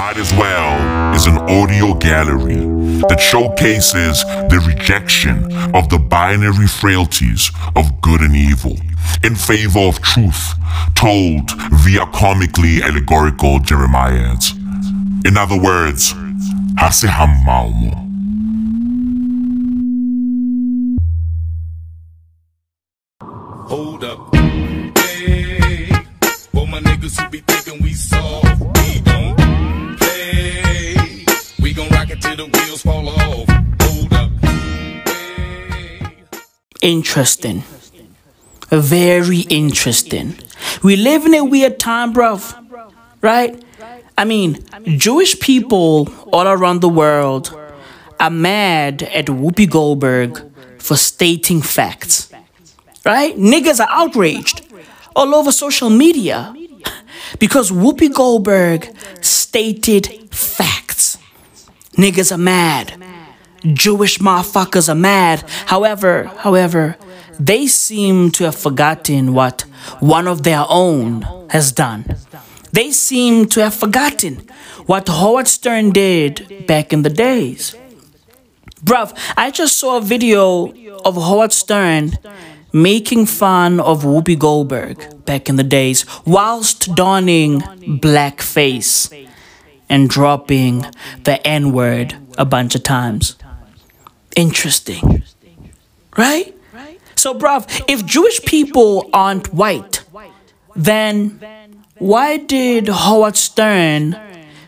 Might as well is an audio gallery that showcases the rejection of the binary frailties of good and evil in favor of truth told via comically allegorical Jeremiads. In other words. Hold fall off. Hold up. Hey. Interesting. Very interesting. We live in a weird time, bruv. Right? I mean, Jewish people all around the world are mad at Whoopi Goldberg for stating facts. Right? Niggas are outraged all over social media because Whoopi Goldberg stated facts. Niggas are mad. Jewish motherfuckers are mad. However, however, they seem to have forgotten what one of their own has done. They seem to have forgotten what Howard Stern did back in the days. Bruv, I just saw a video of Howard Stern making fun of Whoopi Goldberg back in the days whilst donning blackface and dropping the N word a bunch of times. Interesting. Right? So, bruv, if Jewish people aren't white, then why did Howard Stern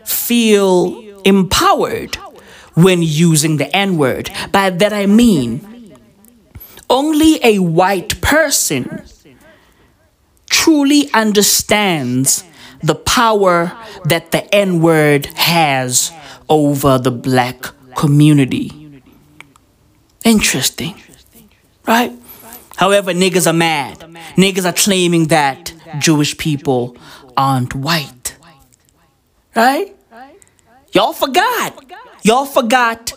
feel empowered when using the N word? By that I mean, only a white person truly understands the power that the N word has over the black community. Interesting, right? However, niggas are mad. Niggas are claiming that Jewish people aren't white. Right? Y'all forgot. Y'all forgot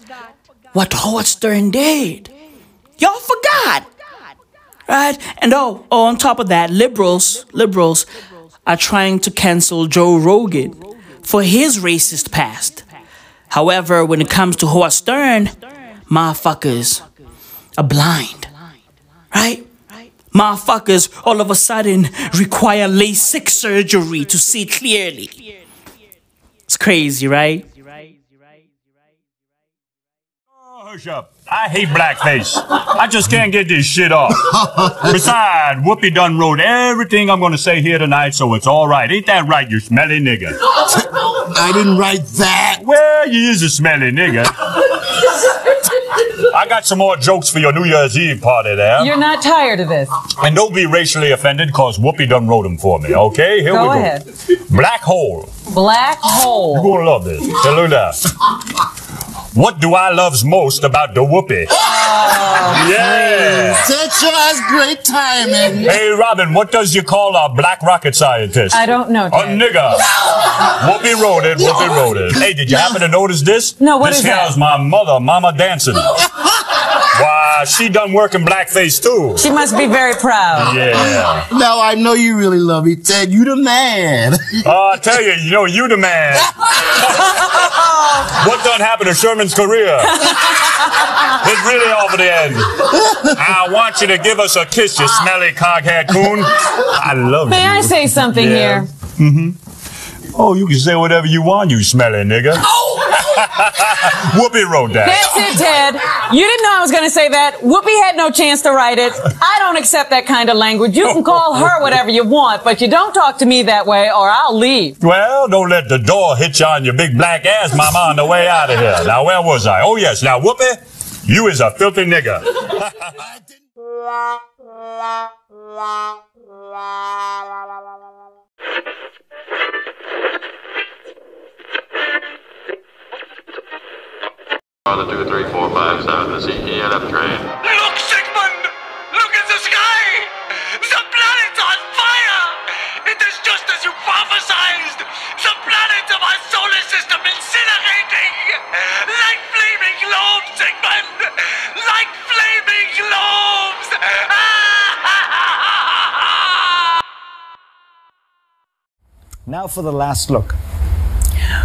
what Howard Stern did. Y'all forgot. Right? And oh, oh, on top of that, liberals, liberals are trying to cancel Joe Rogan for his racist past. However, when it comes to Howard Stern, motherfuckers are blind. Right? Motherfuckers all of a sudden require LASIK surgery to see clearly. It's crazy, right? Hush up. I hate blackface. I just can't get this shit off. Besides, Whoopi done wrote everything I'm gonna say here tonight, so it's alright. Ain't that right, you smelly nigga? I didn't write that. Well, you is a smelly nigga. I got some more jokes for your New Year's Eve party there. You're not tired of this. And don't be racially offended, cause Whoopi done wrote them for me, okay? Here Go we go. Go ahead. Black hole. Black hole. You're gonna love this. Hey, look at that. What do I loves most about the Whoopi? Oh, yeah. That sure has great timing. Hey, Robin, what does you call a black rocket scientist? I don't know. A Ted. nigga. Whoopi wrote it. Whoopi wrote it. Hey, did you happen to notice this? No, what this is here that? is my mother, Mama Dancing. Why, she done work in blackface too. She must be very proud. Yeah. Now I know you really love me, Ted. You the man. Oh, I tell you, you know, you the man. what done happened to Sherman's career? It's really over the end. I want you to give us a kiss, you smelly coghead coon. I love May you. May I say something Yeah. here? Mm-hmm. Oh, you can say whatever you want, you smelly nigga. Oh, oh. Whoopi wrote that. That's it, Ted. You didn't know I was going to say that. Whoopi had no chance to write it. I don't accept that kind of language. You can call her whatever you want, but you don't talk to me that way or I'll leave. Well, don't let the door hit you on your big black ass, mama, on the way out of here. Now, where was I? Oh, yes. Now, Whoopi, you is a filthy nigga. On the two, three, four, five, seven, the CENF train. Now for the last look.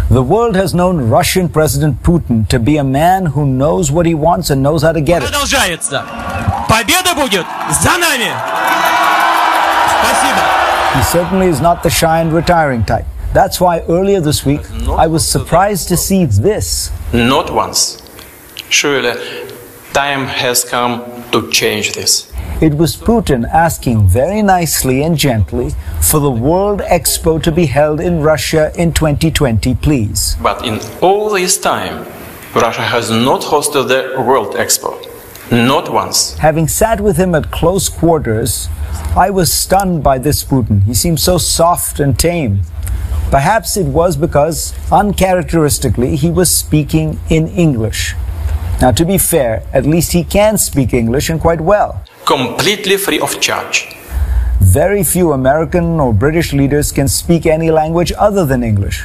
The world has known Russian President Putin to be a man who knows what he wants and knows how to get it. Продолжается. Победа будет за нами. Спасибо. He certainly is not the shy and retiring type. That's why earlier this week I was surprised to see this. Not once. Surely, time has come to change this. It was Putin asking very nicely and gently for the World Expo to be held in Russia in 2020, please. But in all this time, Russia has not hosted the World Expo. Not once. Having sat with him at close quarters, I was stunned by this Putin. He seemed so soft and tame. Perhaps it was because, uncharacteristically, he was speaking in English. Now, to be fair, at least he can speak English and quite well completely free of charge. Very few American or British leaders can speak any language other than English.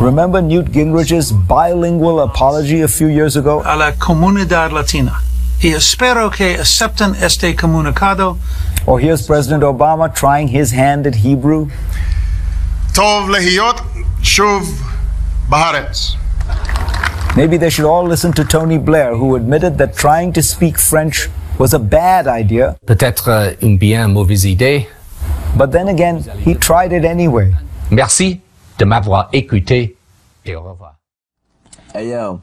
Remember Newt Gingrich's bilingual apology a few years ago? A la comunidad latina. Y espero que acepten este comunicado. Or here's President Obama trying his hand at Hebrew. Tov lehiot shuv baharetz. Maybe they should all listen to Tony Blair, who admitted that trying to speak French was a bad idea. Peut-être une bien mauvaise idée. But then again, he tried it anyway. Merci de m'avoir écouté et au revoir. Hey yo,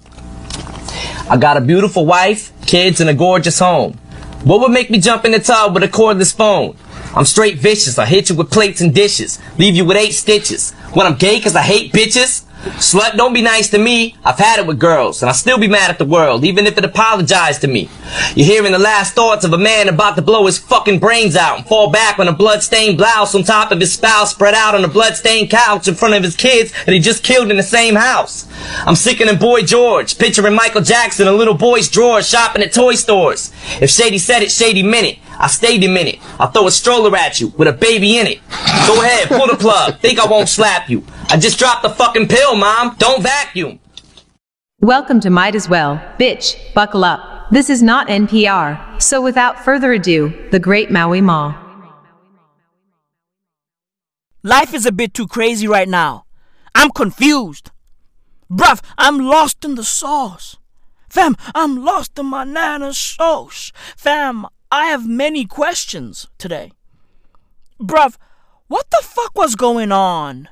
I got a beautiful wife, kids, and a gorgeous home. What would make me jump in the tub with a cordless phone? I'm straight vicious. I hit you with plates and dishes, leave you with eight stitches. When I'm gay, cause I hate bitches. Slut, don't be nice to me. I've had it with girls, and I'll still be mad at the world, even if it apologized to me. You're hearing the last thoughts of a man about to blow his fucking brains out and fall back on a bloodstained blouse on top of his spouse spread out on a bloodstained couch in front of his kids that he just killed in the same house. I'm sickening Boy George, picturing Michael Jackson in little boy's drawers shopping at toy stores. If Shady said it, Shady meant it. I stayed a minute. I'll throw a stroller at you with a baby in it. Go ahead, pull the plug. Think I won't slap you. I just dropped the fucking pill, mom. Don't vacuum. Welcome to Might As Well, bitch, buckle up. This is not NPR, so without further ado, the great Maui Ma. Life is a bit too crazy right now. I'm confused. Bruv, I'm lost in the sauce. Fam, I'm lost in my nana's sauce. Fam, I have many questions today. Bruv, what the fuck was going on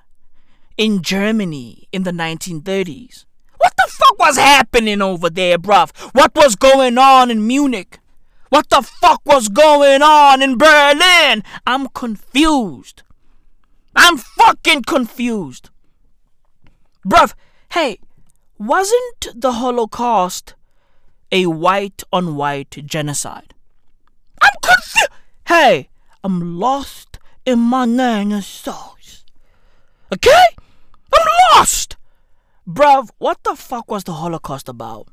in Germany in the 1930s? What the fuck was happening over there, bruv? What was going on in Munich? What the fuck was going on in Berlin? I'm confused. I'm fucking confused. Bruv, hey, wasn't the Holocaust a white on white genocide? I'm confused. Hey, I'm lost in my nana's sauce. Okay? I'm lost. Bruv, what the fuck was the Holocaust about?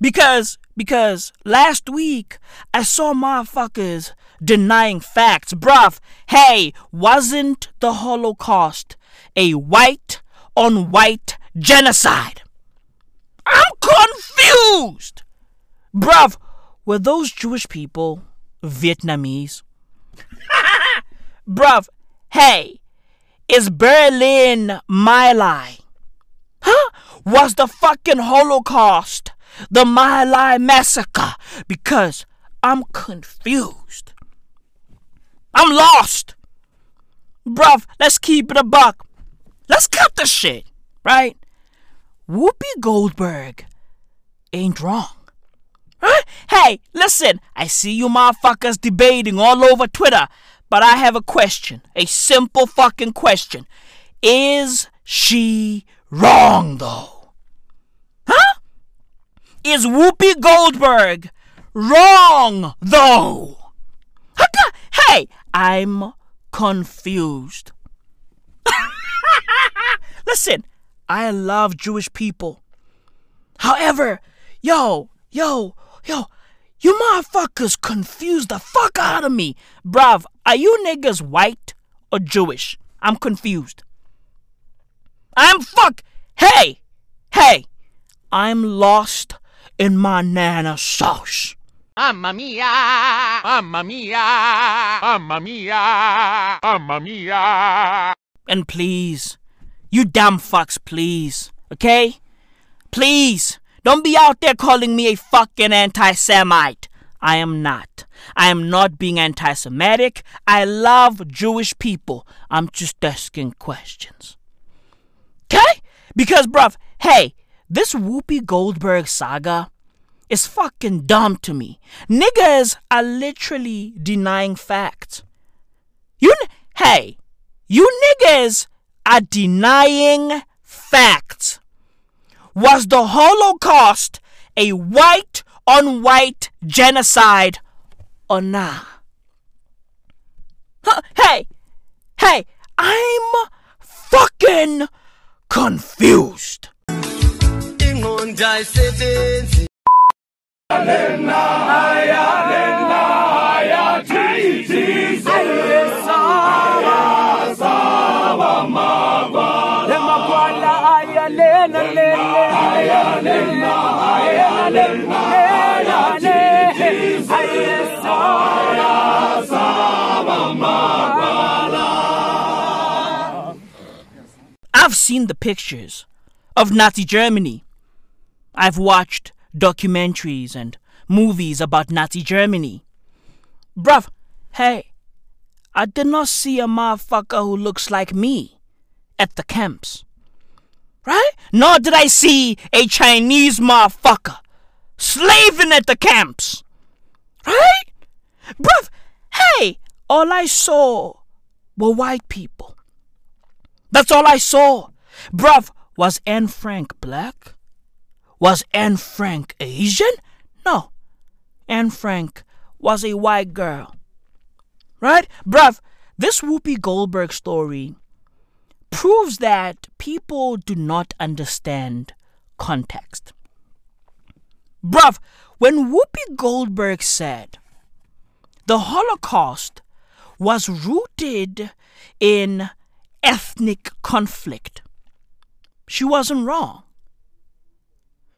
Because, because last week I saw motherfuckers denying facts. Bruv, hey, wasn't the Holocaust a white on white genocide? I'm confused. Bruv, were those Jewish people Vietnamese? Bruv, hey, is Berlin My Lai? Huh? Was the fucking Holocaust the My Lai massacre? Because I'm confused. I'm lost. Bruv, let's keep it a buck. Let's cut the shit, right? Whoopi Goldberg ain't wrong. Huh? Hey, listen, I see you motherfuckers debating all over Twitter, but I have a question. A simple fucking question. Is she wrong, though? Huh? Is Whoopi Goldberg wrong, though? Hey, I'm confused. Listen, I love Jewish people. However, yo, yo, yo, you motherfuckers confuse the fuck out of me. Bruv, are you niggas white or Jewish? I'm confused. I'm fuck. Hey, hey, I'm lost in my nana sauce. Mamma mia! Mamma mia! Mamma mia! Mamma mia! And please, You dumb fucks, please. Okay? Please. Don't be out there calling me a fucking anti Semite. I am not. I am not being anti Semitic. I love Jewish people. I'm just asking questions. Okay? Because, bruv, hey, this Whoopi Goldberg saga is fucking dumb to me. Niggas are literally denying facts. You, hey, you niggas are denying facts. Was the Holocaust a white on white genocide or nah? Huh, Hey, hey, I'm fucking confused. I've seen the pictures of Nazi Germany. I've watched documentaries and movies about Nazi Germany. Bruv, hey, I did not see a motherfucker who looks like me at the camps. Right? Nor did I see a Chinese motherfucker slaving at the camps. Right? Bruv, hey, all I saw were white people. That's all I saw. Bruv, was Anne Frank black? Was Anne Frank Asian? No. Anne Frank was a white girl. Right? Bruv, this Whoopi Goldberg story proves that people do not understand context. Bruv, when Whoopi Goldberg said the Holocaust was rooted in ethnic conflict, she wasn't wrong.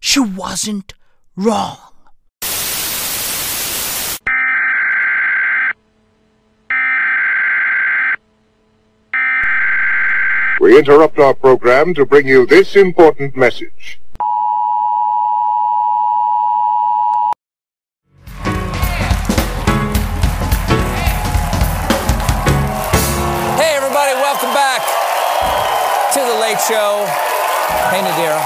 She wasn't wrong. We interrupt our program to bring you this important message. Show. Hey, Nadira.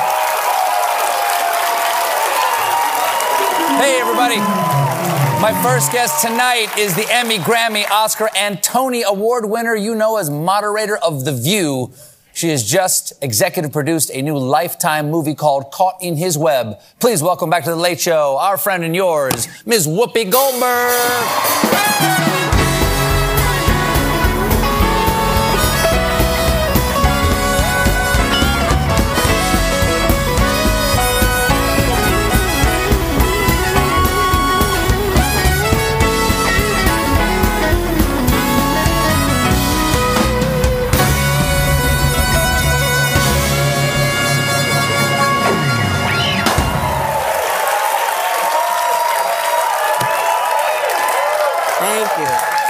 Hey, everybody. My first guest tonight is the Emmy, Grammy, Oscar, and Tony Award winner you know as moderator of The View. She has just executive produced a new Lifetime movie called Caught in His Web. Please welcome back to The Late Show, our friend and yours, Ms. Whoopi Goldberg.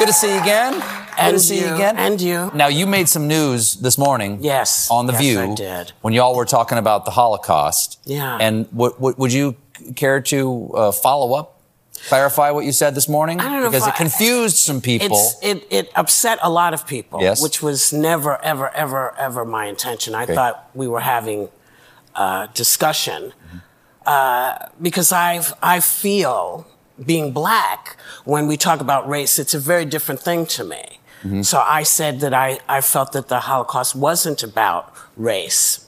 To see you again. Good to And see you you, again. and you. Now you made some news this morning. Yes. On the view. Yes, View. I did. When y'all were talking about the Holocaust. Yeah. And what, what would you care to uh, follow up, clarify what you said this morning? I don't know because it confused some people. It, it upset a lot of people, Yes. which was never, ever, ever, ever my intention. I Okay. thought we were having a discussion Mm-hmm. uh, because I've, I feel being black, when we talk about race, it's a very different thing to me. Mm-hmm. So I said that I, I felt that the Holocaust wasn't about race.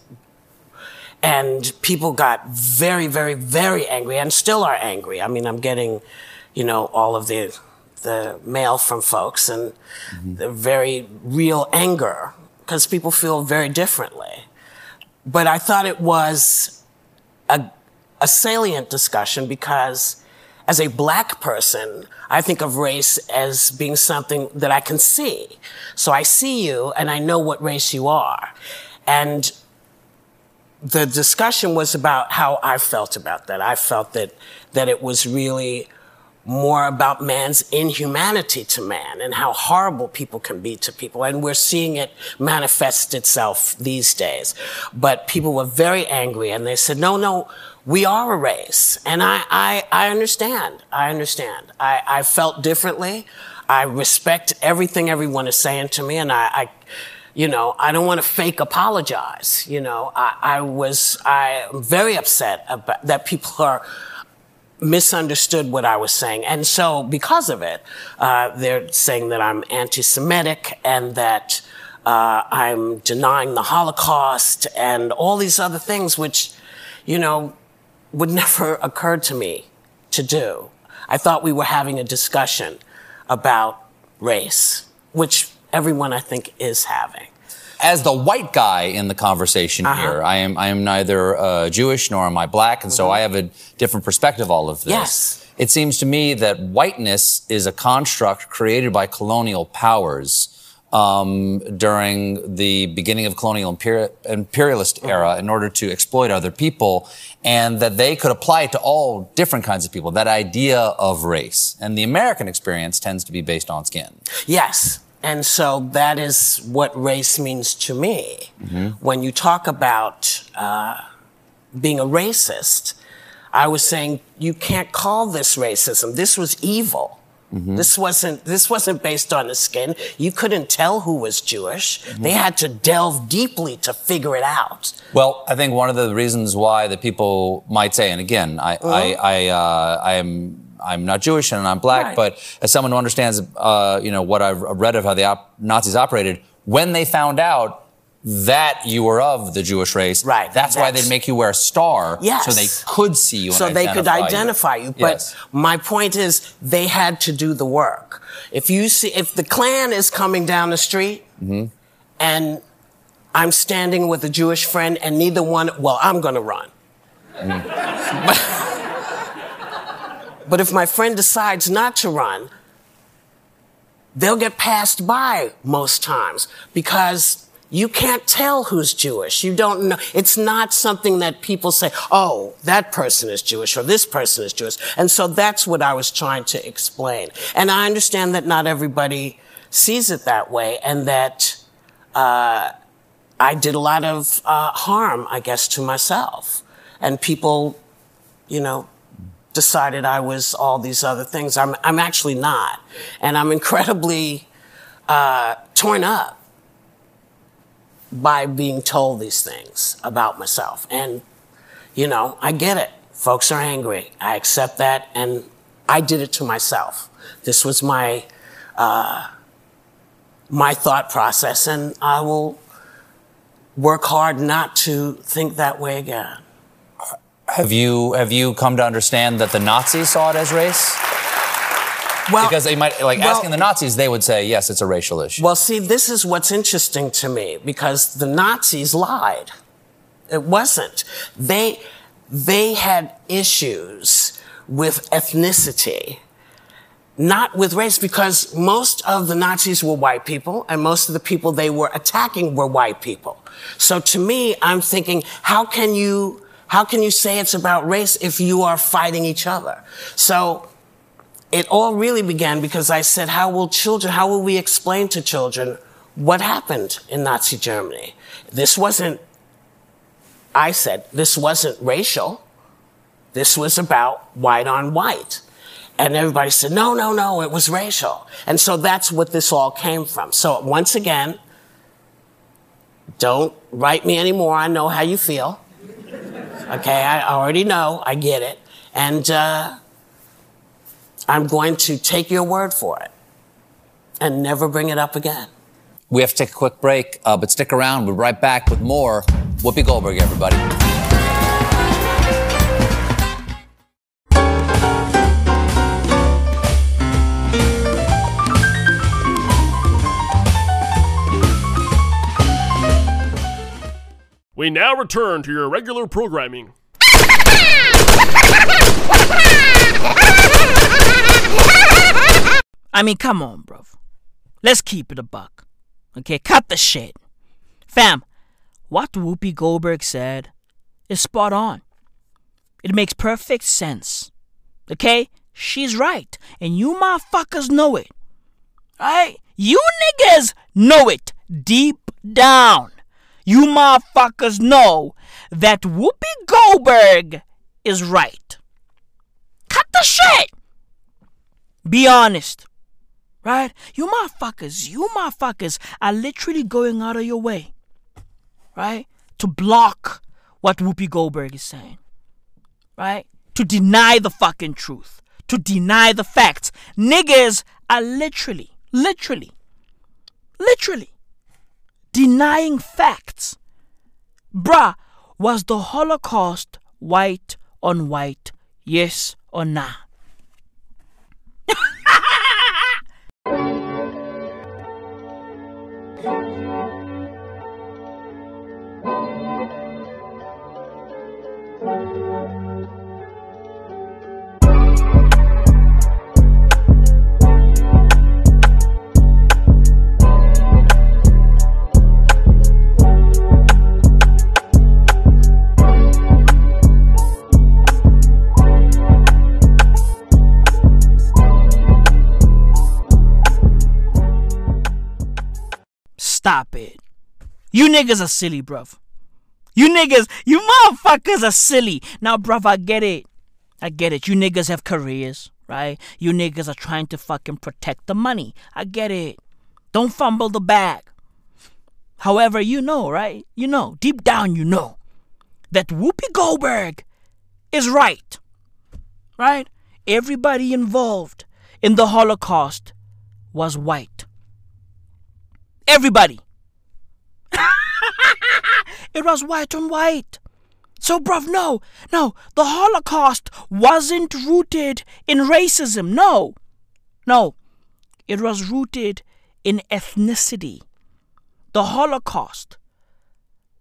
And people got very, very, very angry and still are angry. I mean, I'm getting, you know, all of the, the mail from folks and the very real anger because people feel very differently. But I thought it was a, a salient discussion because as a black person, I think of race as being something that I can see. So I see you and I know what race you are. And the discussion was about how I felt about that. I felt that, that it was really more about man's inhumanity to man and how horrible people can be to people. And we're seeing it manifest itself these days. But people were very angry and they said, no, no, we are a race. And I, I, I understand. I understand. I, I felt differently. I respect everything everyone is saying to me and I, I you know, I don't want to fake apologize. You know, I, I was, I am very upset about that people are misunderstood what I was saying. And so because of it, uh, they're saying that I'm anti-Semitic and that uh, I'm denying the Holocaust and all these other things, which, you know, would never occur to me to do. I thought we were having a discussion about race, which everyone I think is having. As the white guy in the conversation Uh-huh. here, I am I am neither uh, Jewish nor am I black, and so Mhm. I have a different perspective all of this. Yes. It seems to me that whiteness is a construct created by colonial powers um, during the beginning of colonial imperi- imperialist Mm-hmm. era in order to exploit other people, and that they could apply it to all different kinds of people. That idea of race, and the American experience tends to be based on skin. Yes. And so that is what race means to me. When you talk about uh, being a racist, I was saying you can't call this racism. This was evil. This wasn't this wasn't based on the skin. You couldn't tell who was Jewish. They had to delve deeply to figure it out. Well, I think one of the reasons why that people might say, and again, I, I, I, uh, I am, I'm not Jewish and I'm black, Right. but as someone who understands, uh, you know, what I've read of how the op- Nazis operated, when they found out that you were of the Jewish race, right? That's, why they'd make you wear a star, Yes. so they could see you. so they could identify identify you. But Yes. my point is, they had to do the work. If you see, if the Klan is coming down the street Mhm. and I'm standing with a Jewish friend and neither one, well, I'm going to run. But, but if my friend decides not to run, they'll get passed by most times because you can't tell who's Jewish. You don't know. It's not something that people say, oh, that person is Jewish or this person is Jewish. And so that's what I was trying to explain. And I understand that not everybody sees it that way and that, uh, I did a lot of uh, harm, I guess, to myself. And people, you know, decided I was all these other things. I'm, I'm actually not. And I'm incredibly uh, torn up by being told these things about myself. And, you know, I get it. Folks are angry. I accept that. And I did it to myself. This was my, uh, my thought process. And I will work hard not to think that way again. Have you have you come to understand that the Nazis saw it as race? Well, because they might like well- asking the Nazis, they would say yes, it's a racial issue. Well, see, this is what's interesting to me because the Nazis lied. It wasn't. They, they had issues with ethnicity, not with race, because most of the Nazis were white people and most of the people they were attacking were white people. So to me, I'm thinking, how can you, how can you say it's about race if you are fighting each other? So it all really began because I said, how will children, how will we explain to children what happened in Nazi Germany? This wasn't, I said, this wasn't racial. This was about white on white. And everybody said, no, no, no, it was racial. And so that's what this all came from. So once again, don't write me anymore. I know how you feel. Okay, I already know. I get it. And, uh, I'm going to take your word for it and never bring it up again. We have to take a quick break, uh, but stick around. We'll be right back with more Whoopi Goldberg, everybody. We now return to your regular programming. I mean, come on, bro. Let's keep it a buck. Okay, cut the shit. Fam, what Whoopi Goldberg said is spot on. It makes perfect sense. Okay? she's right. And you motherfuckers know it. Right? You niggas know it deep down. You motherfuckers know that Whoopi Goldberg is right. Cut the shit. Be honest. Right? You motherfuckers, you motherfuckers are literally going out of your way. Right? To block what Whoopi Goldberg is saying. Right? To deny the fucking truth. To deny the facts. Niggas are literally, literally, literally denying facts. Bruh, was the Holocaust white on white? Yes or nah? thank you. Stop it. You niggas are silly, bruv. You niggas, you motherfuckers are silly. Now, bruv, I get it. I get it. You niggas have careers, right? You niggas are trying to fucking protect the money. I get it. Don't fumble the bag. However, you know, right? You know, deep down, you know that Whoopi Goldberg is right, right? Everybody involved in the Holocaust was white. Everybody. it was white on white. So, bruv, no, no, the Holocaust wasn't rooted in racism. No, no, it was rooted in ethnicity. The Holocaust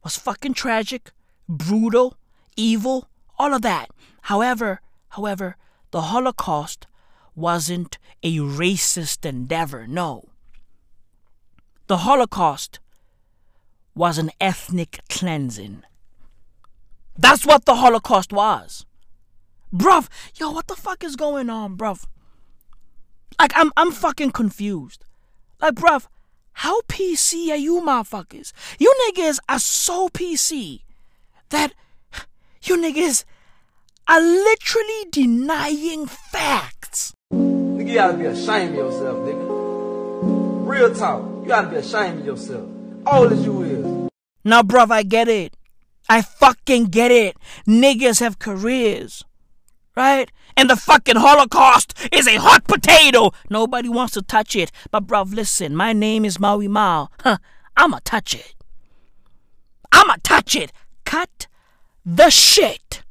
was fucking tragic, brutal, evil, all of that. However, however, the Holocaust wasn't a racist endeavor. No. The Holocaust was an ethnic cleansing. That's what the Holocaust was. Bruv, yo, what the fuck is going on, bruv? Like, I'm, I'm fucking confused. Like, bruv, how PC are you motherfuckers? You niggas are so PC that you niggas are literally denying facts. Nigga, you gotta be ashamed of yourself, nigga. Real talk. Gotta be ashamed of yourself. All as you is. Now, bruv, I get it. I fucking get it. Niggas have careers. Right? And the fucking Holocaust is a hot potato. Nobody wants to touch it. But, bruv, listen, my name is Maui Mao. Huh, I'ma touch it. I'ma touch it. Cut the shit.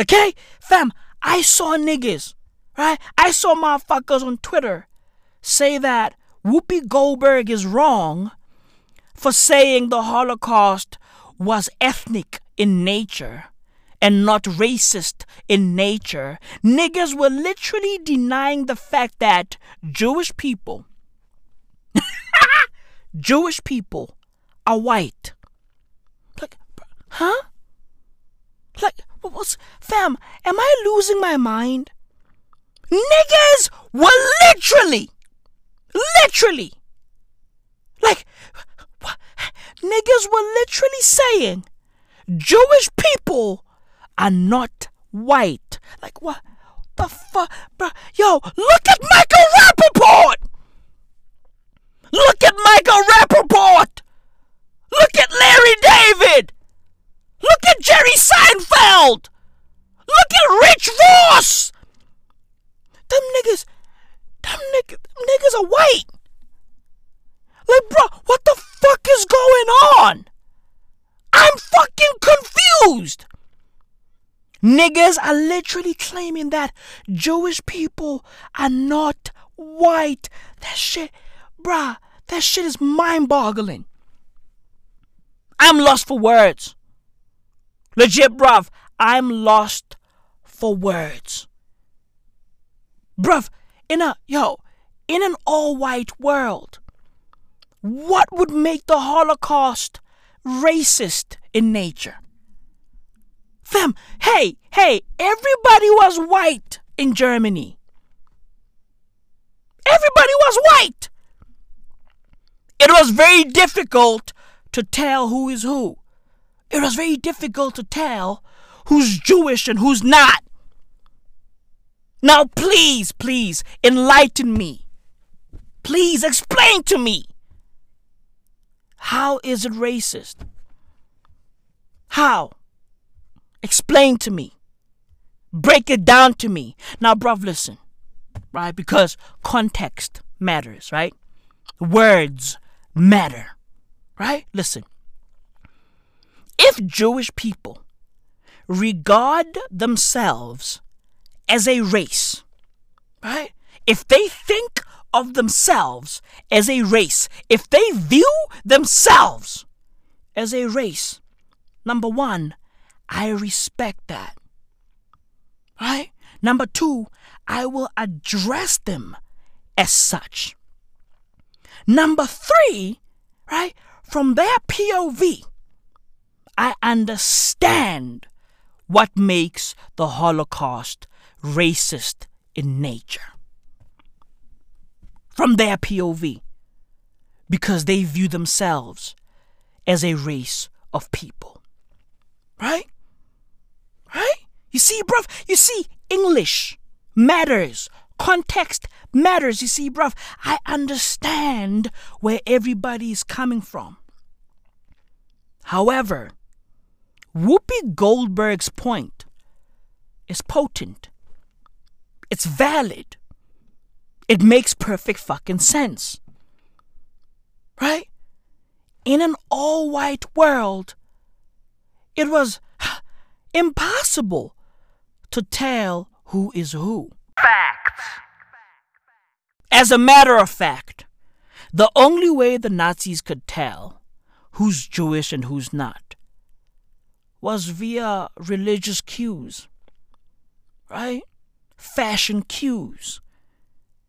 Okay? Fam, I saw niggas, right? I saw motherfuckers on Twitter say that Whoopi Goldberg is wrong for saying the Holocaust was ethnic in nature and not racist in nature. Niggas were literally denying the fact that Jewish people, Jewish people are white. Like, huh? Like, what's, fam, am I losing my mind? Niggas were literally, literally, like, niggas were literally saying Jewish people are not white. Like, what the fuck? Bro, yo, look at Michael Rapaport! Look at Michael Rapaport! Look at Larry David! Look at Jerry Seinfeld! Look at Rich Ross! Them niggas, them them niggas are white. Like, bro, what the fuck is going on? I'm fucking confused. Niggas are literally claiming that Jewish people are not white. That shit, bruh, that shit is mind boggling. I'm lost for words. Legit, bruv, I'm lost for words. Bruv, in a, yo, in an all white world, what would make the Holocaust racist in nature? Fam, hey, hey, everybody was white in Germany. Everybody was white. It was very difficult to tell who is who. It was very difficult to tell who's Jewish and who's not. Now, please, please enlighten me. Please explain to me. How is it racist? How? Explain to me. Break it down to me. Now, bruv, listen, right? Because context matters, right? Words matter, right? Listen. If Jewish people regard themselves as a race, right? If they think of themselves as a race, if they view themselves as a race, number one, I respect that. Right? Number two, I will address them as such. Number three, right? From their POV, I understand what makes the Holocaust racist in nature. From their POV, because they view themselves as a race of people. Right? Right? You see, bruv, you see, English matters. Context matters. You see, bruv, I understand where everybody is coming from. However, Whoopi Goldberg's point is potent. It's valid. It makes perfect fucking sense. Right? In an all white world, it was impossible to tell who is who. Facts. As a matter of fact, the only way the Nazis could tell who's Jewish and who's not was via religious cues, right? Fashion cues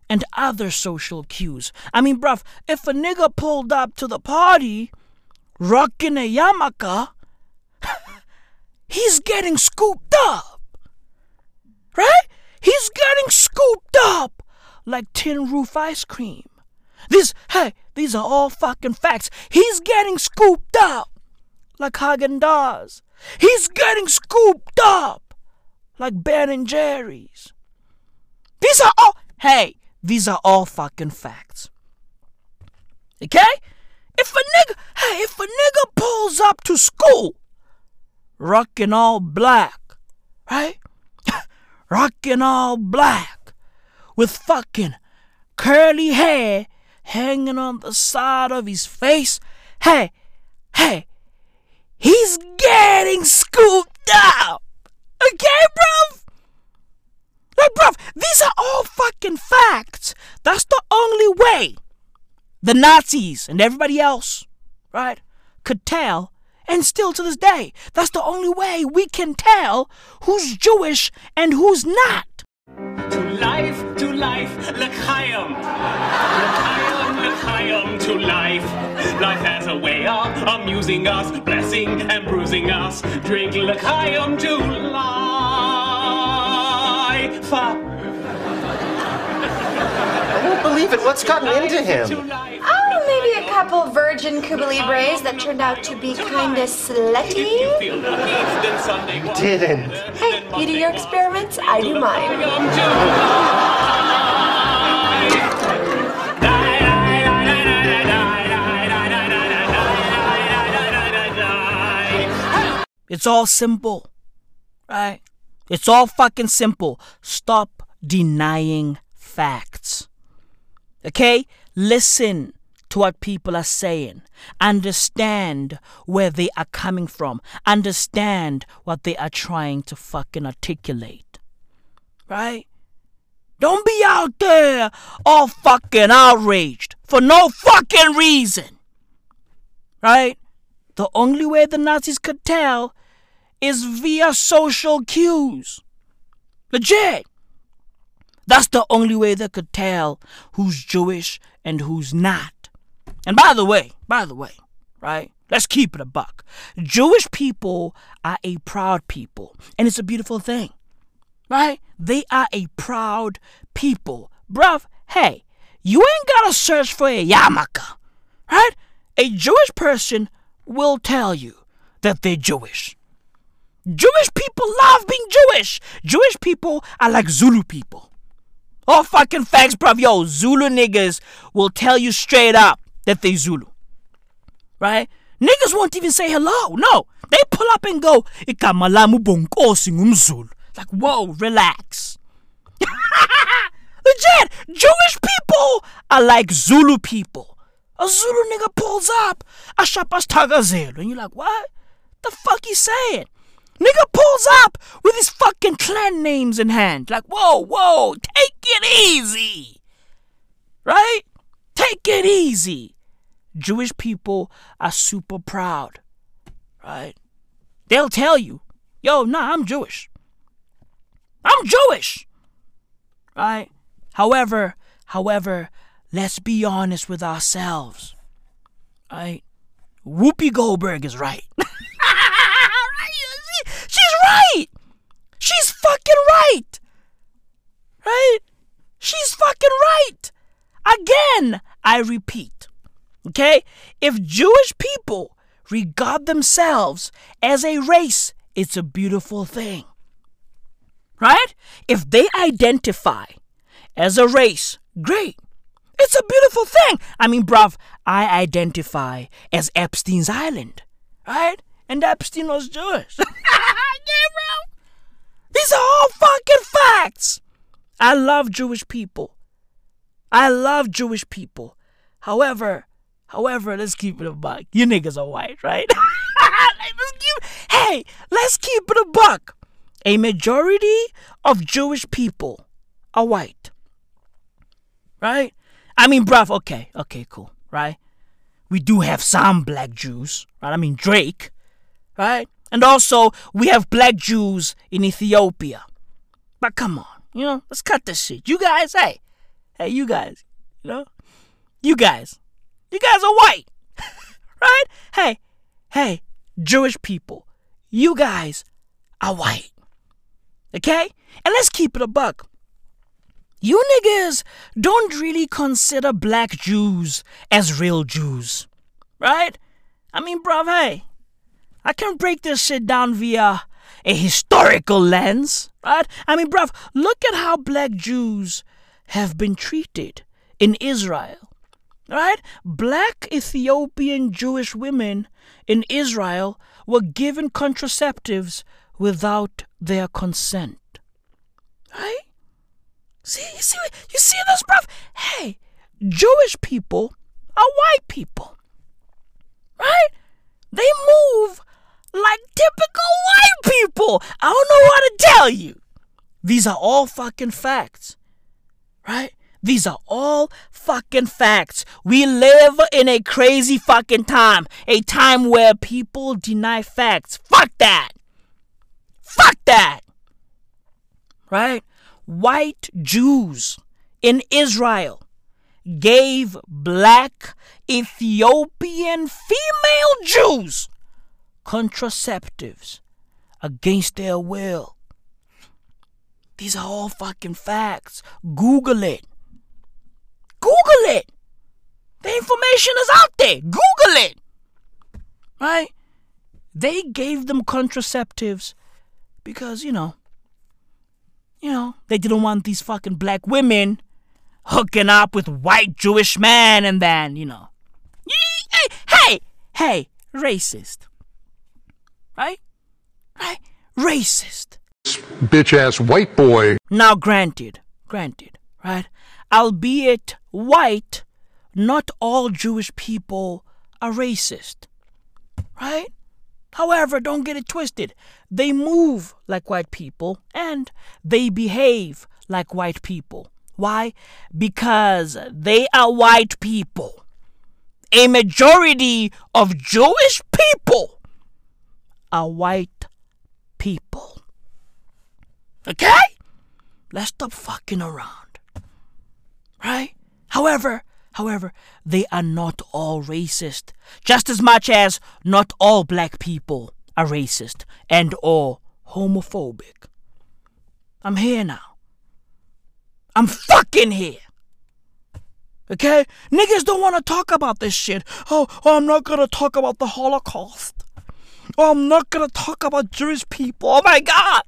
and other social cues. I mean, bruv, if a nigga pulled up to the party rocking a yarmulke, he's getting scooped up. Right? He's getting scooped up like tin roof ice cream. These, hey, these are all fucking facts. He's getting scooped up like Haagen Dazs. He's getting scooped up like Ben and Jerry's. These are all, hey, these are all fucking facts. Okay? If a nigga, hey, if a nigga pulls up to school rocking all black, right? rocking all black with fucking curly hair hanging on the side of his face. Hey, hey, he's getting scooped up. Okay, bruv? Like, bruv, these are all fucking facts. That's the only way the Nazis and everybody else, right, could tell and still to this day, that's the only way we can tell who's Jewish and who's not. To life, to life, l'chaim. Um. L'chaim, um, l'chaim, um, to life. Life has a way of amusing us, blessing and bruising us. Drink l'chaim to life. I don't believe it. What's gotten into him? Oh, maybe a couple virgin Cuba Libres that turned out to be kinda slutty. You Didn't. Hey, you do your experiments, I do mine. It's all simple, right? It's all fucking simple. Stop denying facts. Okay? Listen to what people are saying. Understand where they are coming from. Understand what they are trying to fucking articulate. Right? Don't be out there all fucking outraged for no fucking reason. Right? The only way the Nazis could tell is via social cues. Legit. That's the only way they could tell who's Jewish and who's not. And by the way, by the way, right? Let's keep it a buck. Jewish people are a proud people, and it's a beautiful thing. right? They are a proud people. Bruv, hey, you ain't gotta search for a yarmulke, right? A Jewish person will tell you that they're Jewish. Jewish people love being Jewish. Jewish people are like Zulu people. All fucking facts, bruv. Yo, Zulu niggas will tell you straight up that they Zulu. Right? Niggas won't even say hello. No. They pull up and go, Igama lami ubonkosi ngumzulu. Like, whoa, relax. Legit, Jewish people are like Zulu people. A Zulu nigga pulls up, Ashapas Tagazelo. And you're like, what? The fuck you saying? Nigga pulls up with his fucking clan names in hand. Like, whoa, whoa, take it easy. Right? Take it easy. Jewish people are super proud. Right? They'll tell you, yo, nah, I'm Jewish. I'm Jewish. Right? However, however, let's be honest with ourselves. Right? Whoopi Goldberg is right. Right. She's fucking right. Right? She's fucking right. Again, I repeat. Okay? If Jewish people regard themselves as a race, it's a beautiful thing. Right? If they identify as a race, great. It's a beautiful thing. I mean, bruv, I identify as Epstein's Island. Right? And Epstein was Jewish. yeah, bro. These are all fucking facts. I love Jewish people. I love Jewish people. However, however, let's keep it a buck. You niggas are white, right? let's keep, hey, let's keep it a buck. A majority of Jewish people are white. Right? I mean, bruv, okay, okay, cool, right? We do have some black Jews, right? I mean, Drake, right? And also, we have black Jews in Ethiopia. But come on, you know, let's cut this shit. You guys, hey, hey, you guys, you know, you guys, you guys are white, right? Hey, hey, Jewish people, you guys are white, okay? And let's keep it a buck. You niggas don't really consider black Jews as real Jews, right? I mean, bruv, hey, I can break this shit down via a historical lens, right? I mean, bruv, look at how black Jews have been treated in Israel, right? Black Ethiopian Jewish women in Israel were given contraceptives without their consent, right? See, you see, you see this, bruv? Hey, Jewish people are white people, right? They move like typical white people. I don't know what to tell you. These are all fucking facts, right? These are all fucking facts. We live in a crazy fucking time. A time where people deny facts. Fuck that. Fuck that. Right? White Jews in Israel gave black Ethiopian female Jews contraceptives against their will. These are all fucking facts. Google it. Google it. The information is out there. Google it. Right? They gave them contraceptives because, you know, you know, they didn't want these fucking black women hooking up with white Jewish men and then, you know. Hey, hey, hey, racist. Right? Right? Racist. Bitch ass white boy. Now, granted, granted, right? Albeit white, not all Jewish people are racist. Right? However, don't get it twisted. They move like white people and they behave like white people. Why? Because they are white people. A majority of Jewish people are white people. Okay? Let's stop fucking around. Right? However, however, they are not all racist, just as much as not all black people are racist and or homophobic. I'm here now. I'm fucking here. Okay? Niggas don't want to talk about this shit. Oh, oh, I'm not gonna talk about the Holocaust. Oh, I'm not gonna talk about Jewish people. Oh my god!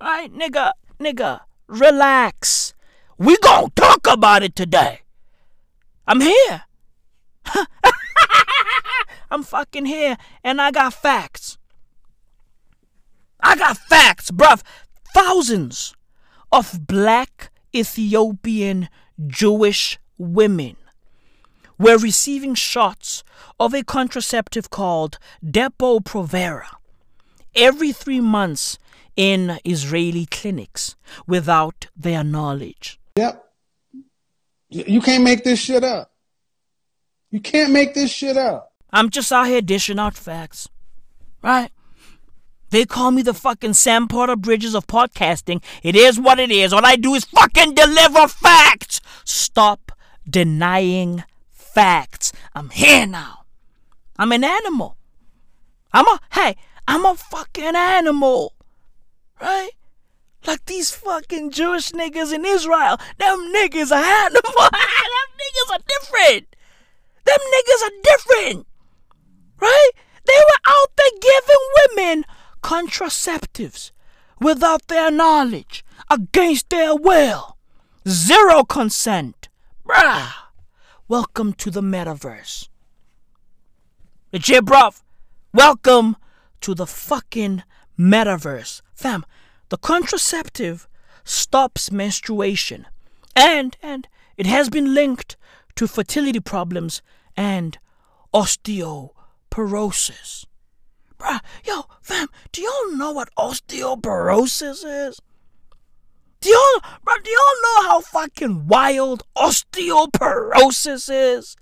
Right, nigga, nigga, relax. We gonna talk about it today. I'm here. I'm fucking here, and I got facts. I got facts, bruv. Thousands of black Ethiopian Jewish women were receiving shots of a contraceptive called Depo-Provera every three months in Israeli clinics without their knowledge. Yep. You can't make this shit up. You can't make this shit up. I'm just out here dishing out facts. Right? They call me the fucking Sam Porter Bridges of podcasting. It is what it is. All I do is fucking deliver facts. Stop denying facts. I'm here now. I'm an animal. I'm a, hey, I'm a fucking animal. Right? Like these fucking Jewish niggas in Israel. Them niggas are animals. Them niggas are different. Them niggas are different. Right? They were out there giving women contraceptives without their knowledge, against their will. Zero consent. Bruh. Welcome to the metaverse. Legit, bruv. Welcome to the fucking metaverse. Fam, the contraceptive stops menstruation and and it has been linked to fertility problems and osteoporosis. Bruh, yo, fam, do y'all know what osteoporosis is? Do y'all, bro, do y'all know how fucking wild osteoporosis is?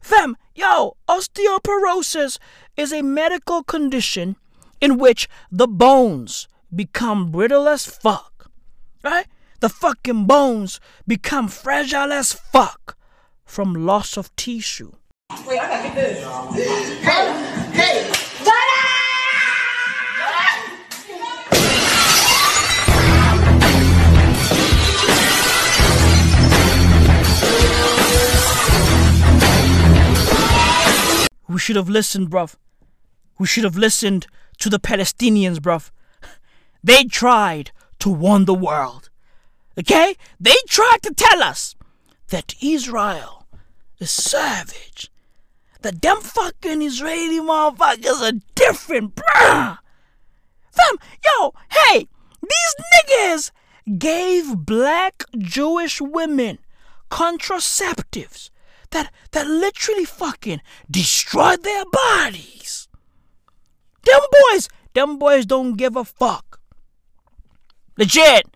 Fam, yo, osteoporosis is a medical condition in which the bones become brittle as fuck. Right? The fucking bones become fragile as fuck from loss of tissue. Wait, I gotta get this. Hey, hey, We should have listened, bruv. We should have listened to the Palestinians, bruv. They tried to warn the world. Okay? They tried to tell us that Israel is savage. That them fucking Israeli motherfuckers are different, bruh. Fam, yo, hey, these niggas gave black Jewish women contraceptives that that literally fucking destroyed their bodies. Them boys, them boys don't give a fuck. Legit,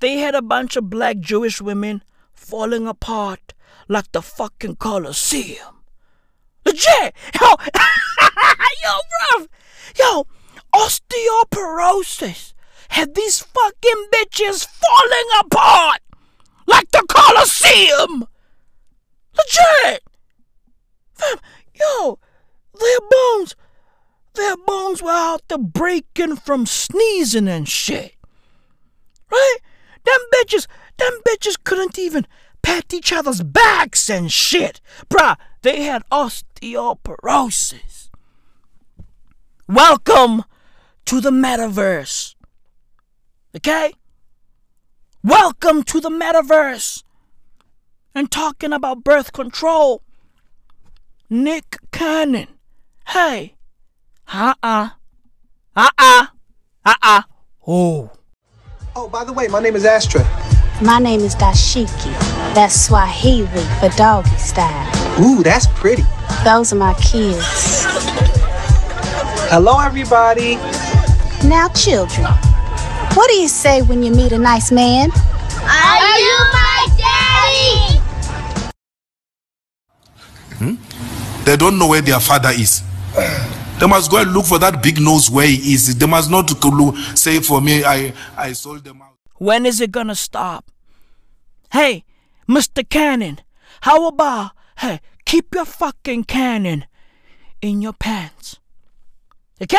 they had a bunch of black Jewish women falling apart like the fucking Colosseum. Legit, yo, yo, bruv, yo, osteoporosis had these fucking bitches falling apart like the Colosseum. Fam, yo, their bones, their bones were out there breaking from sneezing and shit. Right? Them bitches, them bitches couldn't even pat each other's backs and shit. Bruh, they had osteoporosis. Welcome to the metaverse. Okay? Welcome to the metaverse and talking about birth control. Nick Cannon. Hey. Uh-uh. Uh-uh. Uh-uh. Oh. Oh, by the way, my name is Astra. My name is Dashiki. That's Swahili for doggy style. Ooh, that's pretty. Those are my kids. Hello, everybody. Now, children, what do you say when you meet a nice man? Are you my daddy? Hmm? They don't know where their father is. They must go and look for that big nose where he is. They must not say for me, I, I sold them out. When is it gonna stop? Hey, Mr. Cannon, how about, hey, keep your fucking cannon in your pants? Okay?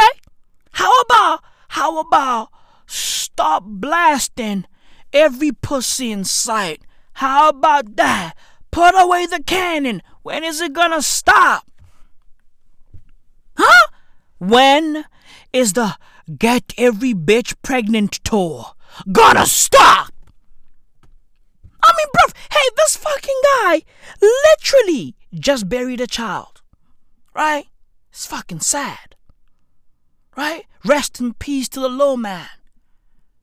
How about, how about, stop blasting every pussy in sight. How about that? Put away the cannon. When is it gonna stop? Huh? When is the get every bitch pregnant tour gonna stop? I mean, bruv, hey, this fucking guy literally just buried a child. Right? It's fucking sad. Right? Rest in peace to the little man.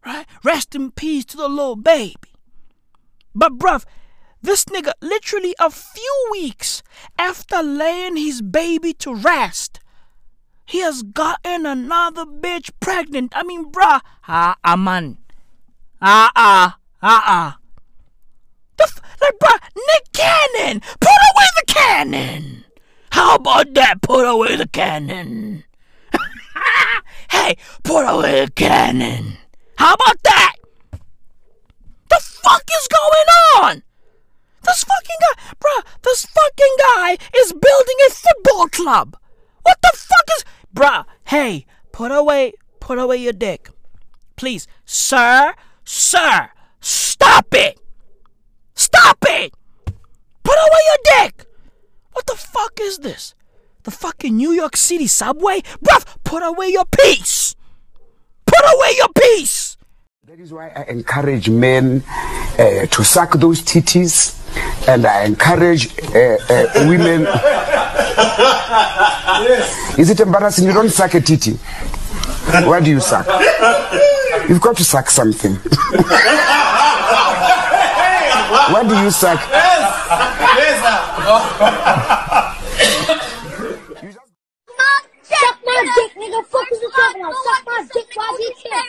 Right? Rest in peace to the little baby. But, bruv, this nigga literally a few weeks after laying his baby to rest, he has gotten another bitch pregnant. I mean, bruh, ah, ah, man. Ah, ah, ah, ah. The f- like, bruh, Nick Cannon, put away the cannon. How about that? Put away the cannon. hey, put away the cannon. How about that? The fuck is going on? This fucking guy, bruh, this fucking guy is building a football club. What the fuck is, bruh? Hey, put away, put away your dick, please, sir, sir. Stop it! Stop it! Put away your dick! What the fuck is this? The fucking New York City subway? Bruv, put away your piece! Put away your piece! That is why I encourage men uh, to suck those titties, and I encourage uh, uh, women. Is it embarrassing? You don't suck a titty. Where do you suck? You've got to suck something. Where do you suck? Yes. Suck my nigga. Fuck is you talking about? Suck my dick while you can.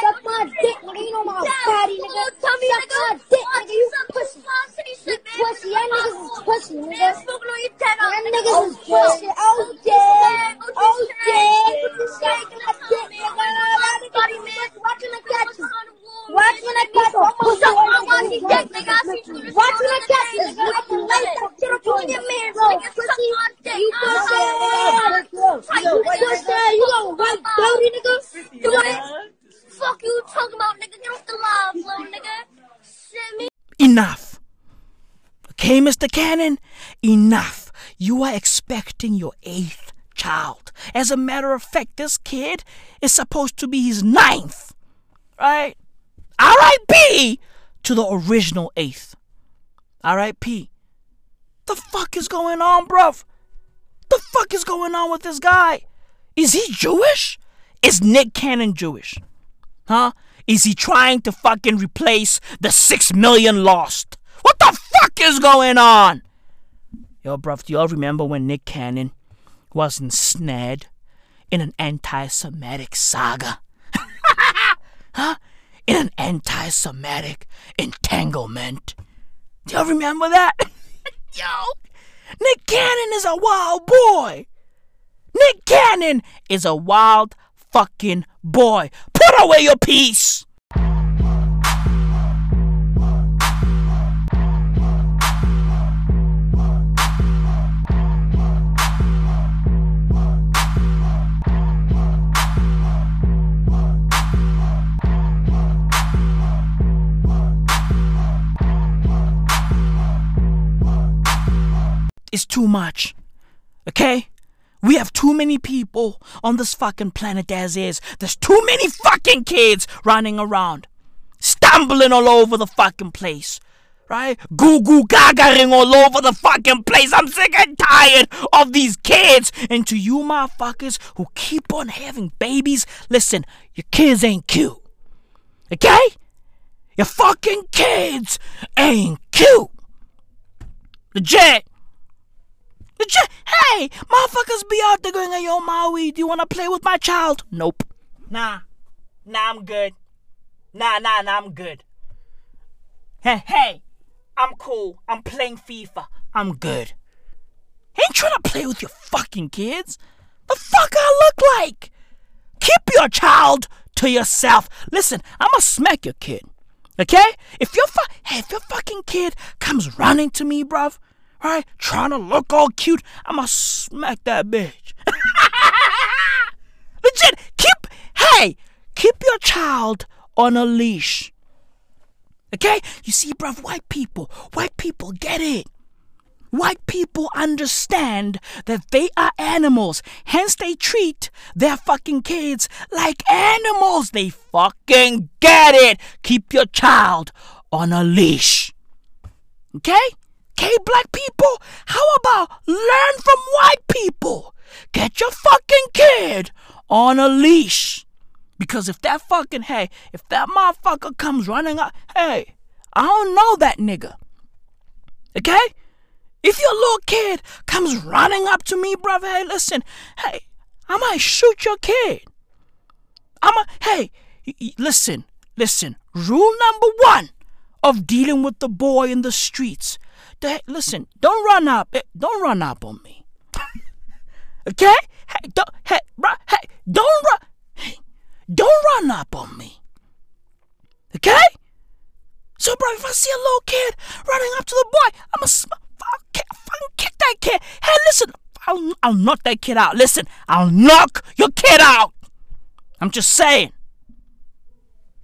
Suck my dick, nigga. You know my fatty, nigga. Oh, oh, suck my dick, nigga. You pussy. You pussy. Y'all niggas is pussy, nigga. Y'all niggas is pussy. Oh, yeah. Oh, yeah. Suck my dick, nigga. Watching the catches. Watching the catches. What's up? I want these dick, nigga. I see you. Watching the catches. I can light that shit up on your man, bro. Pussy. You pussy. You pussy. You gonna white dirty, nigga? You want Fuck you talking about, nigga. Get off the live, little nigga. Shit me. Enough. Okay, Mr. Cannon? Enough. You are expecting your eighth child. As a matter of fact, this kid is supposed to be his ninth. Right? R.I.P. to the original eighth. R.I.P. The fuck is going on, bruv? The fuck is going on with this guy? Is he Jewish? Is Nick Cannon Jewish? Huh? Is he trying to fucking replace the six million lost? What the fuck is going on? Yo, bruv, do y'all remember when Nick Cannon was ensnared in an anti Semitic saga? huh? In an anti Semitic entanglement. Do y'all remember that? Yo, Nick Cannon is a wild boy. Nick Cannon is a wild fucking boy. Put away your piece. It's too much. Okay? We have too many people on this fucking planet as is. There's too many fucking kids running around, stumbling all over the fucking place. Right? Goo goo gagaring all over the fucking place. I'm sick and tired of these kids. And to you motherfuckers who keep on having babies, listen, your kids ain't cute. Okay? Your fucking kids ain't cute. Legit. Hey, motherfuckers be out there going, hey, yo, Maui, do you want to play with my child? Nope. Nah. Nah, I'm good. Nah, nah, nah, I'm good. Hey, hey, I'm cool. I'm playing FIFA. I'm good. Ain't trying to play with your fucking kids. The fuck I look like? Keep your child to yourself. Listen, I'ma smack your kid. Okay? If your fu- hey, if your fucking kid comes running to me, bruv, right, trying to look all cute, I'ma smack that bitch. Legit, keep hey, keep your child on a leash. Okay? You see, bruv, white people, white people get it. White people understand that they are animals, hence they treat their fucking kids like animals. They fucking get it. Keep your child on a leash. Okay? Okay, black people? How about learn from white people? Get your fucking kid on a leash. Because if that fucking, hey, if that motherfucker comes running up, hey, I don't know that nigga. Okay? If your little kid comes running up to me, brother, hey, listen, hey, I might shoot your kid. I'm a, hey, listen, listen. Rule number one of dealing with the boy in the streets. The- listen, don't run up, eh, don't run up on me. okay? Hey, don't, hey, ru- hey, don't run, hey, don't run up on me. Okay? So, bro, if I see a little kid running up to the boy, I'm a sm- fucking kick that kid. Hey, listen, I'll, I'll knock that kid out. Listen, I'll knock your kid out. I'm just saying.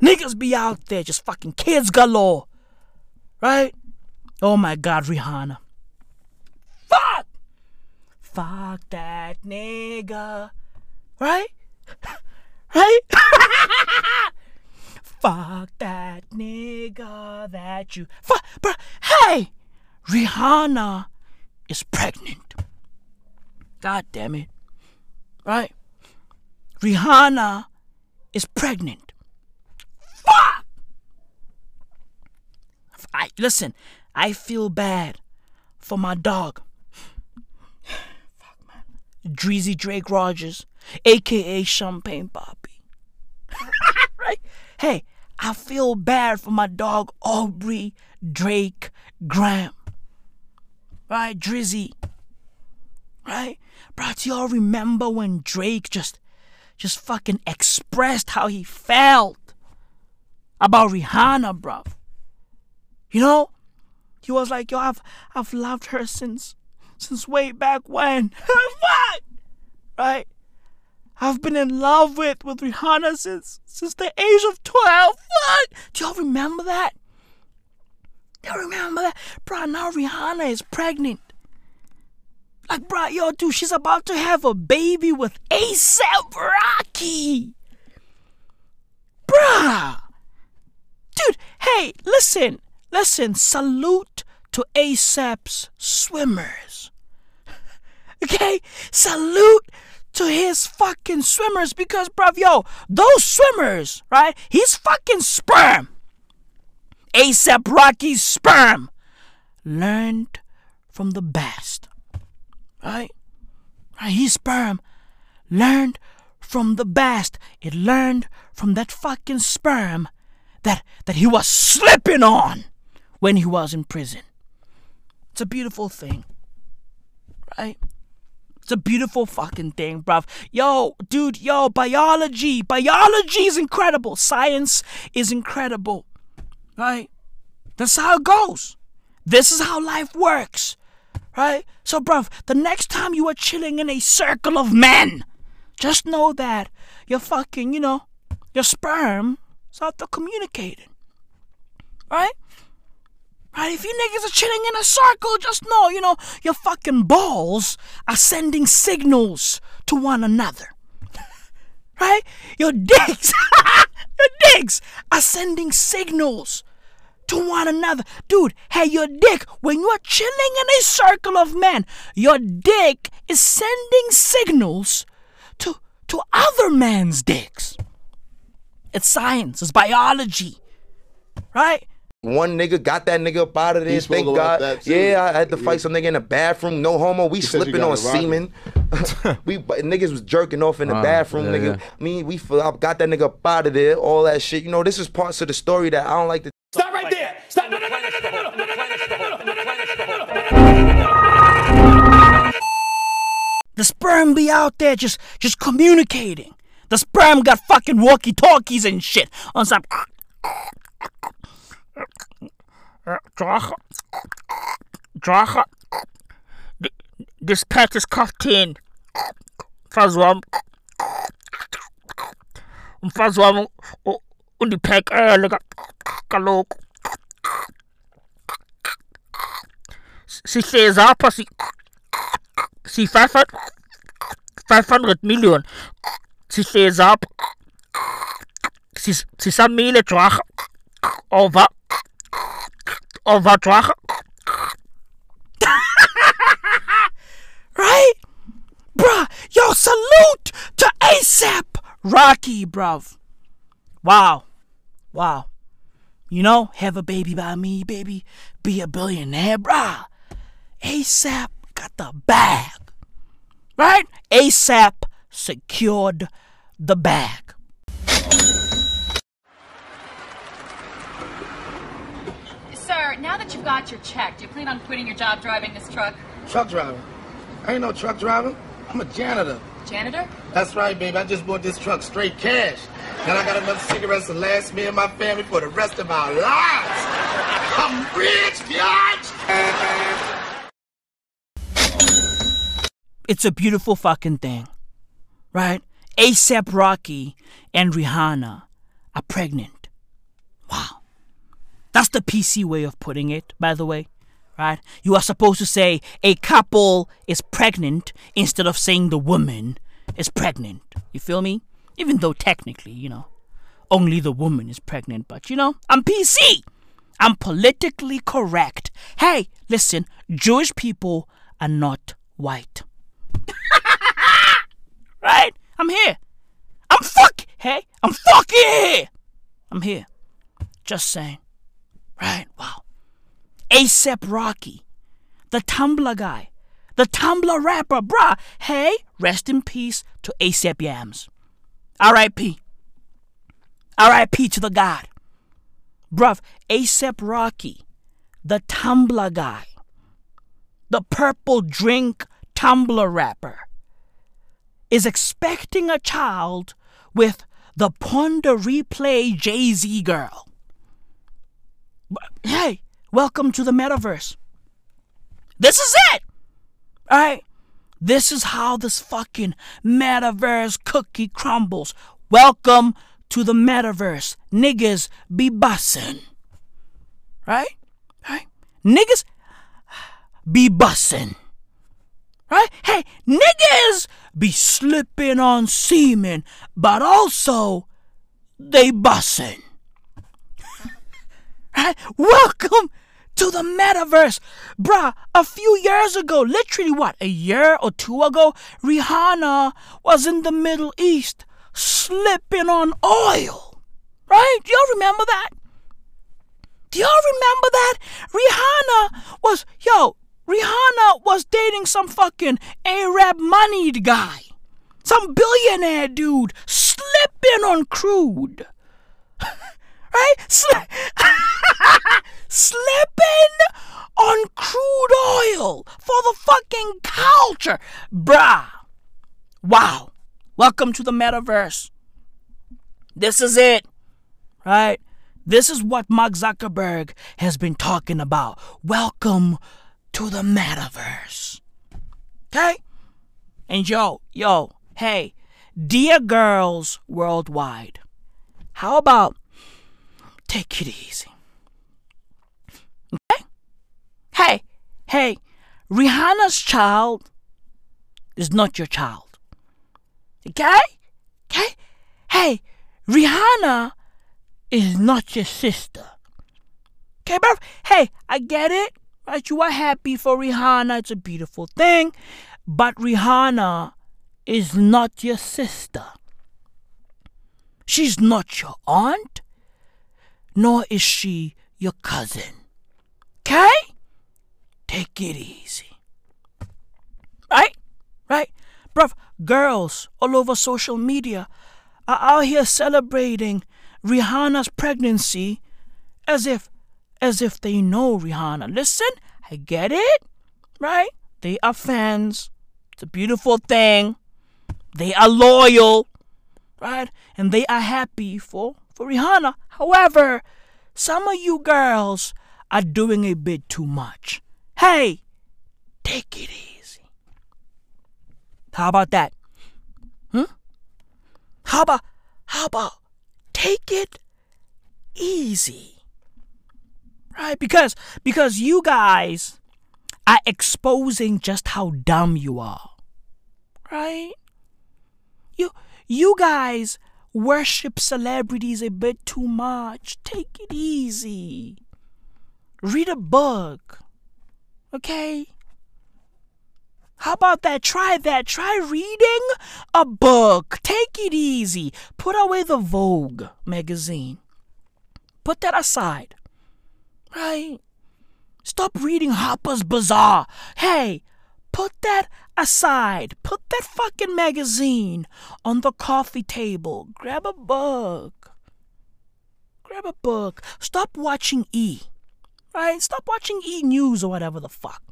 Niggas be out there just fucking kids galore. Right? Oh my god, Rihanna. Fuck! Fuck that nigga. Right? Right? Fuck that nigga that you. Fuck, bro. Hey! Rihanna is pregnant. God damn it. Right? Rihanna is pregnant. Fuck! I listen, I feel bad for my dog. Fuck man. Dreezy Drake Rogers, aka Champagne Papi. right? Hey, I feel bad for my dog Aubrey Drake Graham. Right, Drizzy. Right? Bro, do y'all remember when Drake just just fucking expressed how he felt about Rihanna, bro? You know? He was like, yo, I've I've loved her since since way back when. Fuck! Right? I've been in love with with Rihanna since since the age of twelve. Fuck! Do y'all remember that? Do y'all remember that? Bro, now Rihanna is pregnant. Like, bro, yo, dude, she's about to have a baby with ASAP Rocky. Bruh. Dude, hey, listen, listen, salute to ASAP's swimmers. Okay? Salute to his fucking swimmers because, bruv, yo, those swimmers, right? He's fucking sperm. ASAP Rocky's sperm learned from the best. Right? Right? His sperm learned from the best. It learned from that fucking sperm that that he was slipping on when he was in prison. It's a beautiful thing. Right? It's a beautiful fucking thing, bruv. Yo, dude, yo, biology. Biology is incredible. Science is incredible. Right? That's how it goes. This is how life works. Right? So, bruv, the next time you are chilling in a circle of men, just know that your fucking, you know, your sperm is out there communicating. Right? Right? If you niggas are chilling in a circle, just know, you know, your fucking balls are sending signals to one another. Right? Your dicks, your dicks are sending signals to one another. Dude, hey, your dick, when you are chilling in a circle of men, your dick is sending signals to, to other men's dicks. It's science, it's biology. Right? One nigga got that nigga up out of there. Thank God. Yeah, I had to fight some nigga in the bathroom. No homo. We said you slipping on semen. we niggas was jerking off in the Uh, bathroom, yeah, nigga. yeah. Me, we I got that nigga up out of there. All that shit. You know, this is parts of the story that I don't like to. Stop right there! Stop! No, no, no, no, no, no, no, no, no, no, The sperm be out there just just communicating. The sperm got fucking walkie-talkies and shit on some. Äh, Drache. Drache. Das Pferd ist Kapitän. Versorgung. Und Versorgung. Und die Pack. Äh, Sie fez Sapa, passe. Sie pfeffert. 500 Millionen. Sie fez ab. Sie, sie Drache. Jwarha over over jwarha right? Bruh yo salute to asap rocky bruv. Wow. Wow. You know have a baby by me baby. Be a billionaire bruh. Asap got the bag. Right? Asap secured the bag Sir, now that you've got your check, do you plan on quitting your job driving this truck? Truck driver. I ain't no truck driver. I'm a janitor. Janitor? That's right, baby. I just bought this truck straight cash. And I got enough cigarettes to last me and my family for the rest of our lives. I'm rich, biatch! it's a beautiful fucking thing, right? ASAP Rocky and Rihanna are pregnant. Wow. That's the PC way of putting it, by the way, right? You are supposed to say a couple is pregnant instead of saying the woman is pregnant. You feel me? Even though technically, you know, only the woman is pregnant, but you know, I'm PC. I'm politically correct. Hey, listen, Jewish people are not white. right? I'm here. I'm fuck. Hey, I'm fucking here. I'm here. Just saying. Right? Wow. ASAP Rocky, the Tumblr guy, the Tumblr rapper, bruh. Hey, rest in peace to ASAP Yams. R.I.P. R.I.P. to the God. Bruv, ASAP Rocky, the Tumblr guy, the purple drink Tumblr rapper, is expecting a child with the Pon de Replay Jay Z girl. Hey, welcome to the metaverse. This is it! Alright? This is how this fucking metaverse cookie crumbles. Welcome to the metaverse. Niggas be bussin'. Right? Right? Niggas be bussin'. Right? Hey, niggas be slipping on semen, but also they bussin'. Right? Welcome to the metaverse. Bruh, a few years ago, literally what, a year or two ago, Rihanna was in the Middle East slipping on oil. Right? Do y'all remember that? Do y'all remember that? Rihanna was, yo, Rihanna was dating some fucking Arab moneyed guy. Some billionaire dude slipping on crude. right? Sli- slipping on crude oil for the fucking culture. Bruh. Wow. Welcome to the metaverse. This is it. Right? This is what Mark Zuckerberg has been talking about. Welcome to the metaverse. Okay? And yo, yo, hey, dear girls worldwide, how about take it easy? Okay? Hey, hey, Rihanna's child is not your child. Okay? Okay? Hey, Rihanna is not your sister. Okay, bro? Hey, I get it. Right? You are happy for Rihanna. It's a beautiful thing. But Rihanna is not your sister. She's not your aunt, nor is she your cousin. Okay? Take it easy. Right? Right? Bruv, girls all over social media are out here celebrating Rihanna's pregnancy as if as if they know Rihanna. Listen, I get it, right? They are fans. It's a beautiful thing. They are loyal, right? And they are happy for, for Rihanna. However, some of you girls are doing a bit too much. Hey, take it easy. How about that? Hmm? How about how about take it easy. Right? Because because you guys are exposing just how dumb you are. Right? You you guys worship celebrities a bit too much. Take it easy. Read a book. Okay? How about that? Try that. Try reading a book. Take it easy. Put away the Vogue magazine. Put that aside. Right? Stop reading Harper's Bazaar. Hey, put that aside. Put that fucking magazine on the coffee table. Grab a book. Grab a book. Stop watching E. Right? Stop watching E News or whatever the fuck.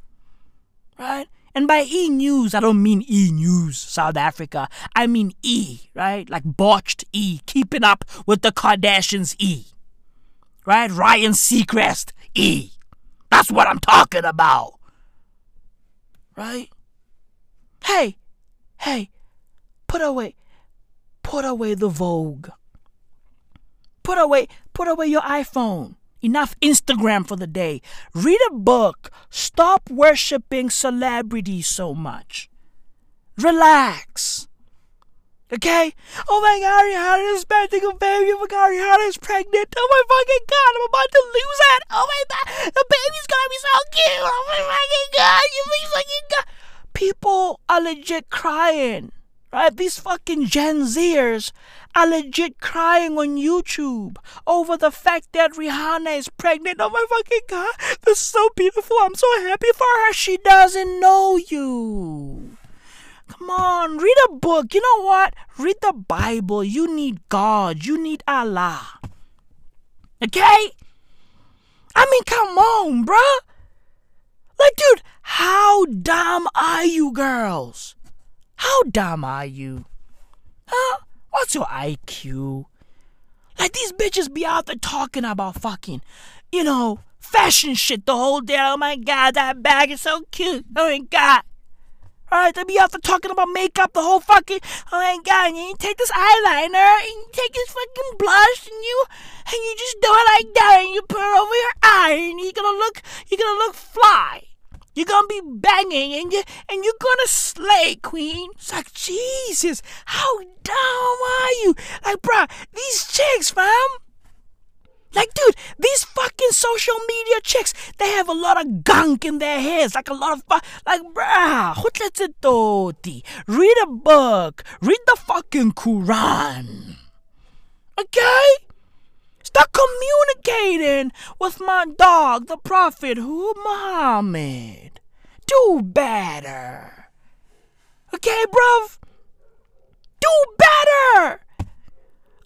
Right? And by E News, I don't mean E News, South Africa. I mean E, right? Like botched E, keeping up with the Kardashians E. Right? Ryan Seacrest E. That's what I'm talking about. Right? Hey, hey, put away, put away the Vogue. Put away, put away your iPhone. Enough Instagram for the day. Read a book. Stop worshiping celebrities so much. Relax. Okay? Oh my god, Rihanna is expecting a baby. Oh my god, Rihanna is pregnant. Oh my fucking god, I'm about to lose it. Oh my god, the baby's gonna be so cute. Oh my fucking god, you fucking god. People are legit crying. Right? These fucking Gen Zers are legit crying on YouTube over the fact that Rihanna is pregnant. Oh my fucking god, this is so beautiful. I'm so happy for her. She doesn't know you. Come on, read a book. You know what? Read the Bible. You need God. You need Allah. Okay? I mean, come on, bruh. Like, dude, how dumb are you girls? How dumb are you? Huh? What's your IQ? Like these bitches be out there talking about fucking, you know, fashion shit the whole day. Oh my god, that bag is so cute. Oh my god. Alright, they be out there talking about makeup the whole fucking oh my god, and you take this eyeliner and you take this fucking blush and you and you just do it like that and you put it over your eye and you're gonna look you're gonna look fly. You're gonna be banging and you and you're gonna slay, queen. It's like Jesus, how dumb are you? Like, bruh, these chicks, fam. Like, dude, these fucking social media chicks, they have a lot of gunk in their heads. Like, a lot of, fu- like, bruh. Read a book. Read the fucking Quran. Okay? Start communicating with my dog, the Prophet, who Muhammad. Do better. Okay, bruv? Do better!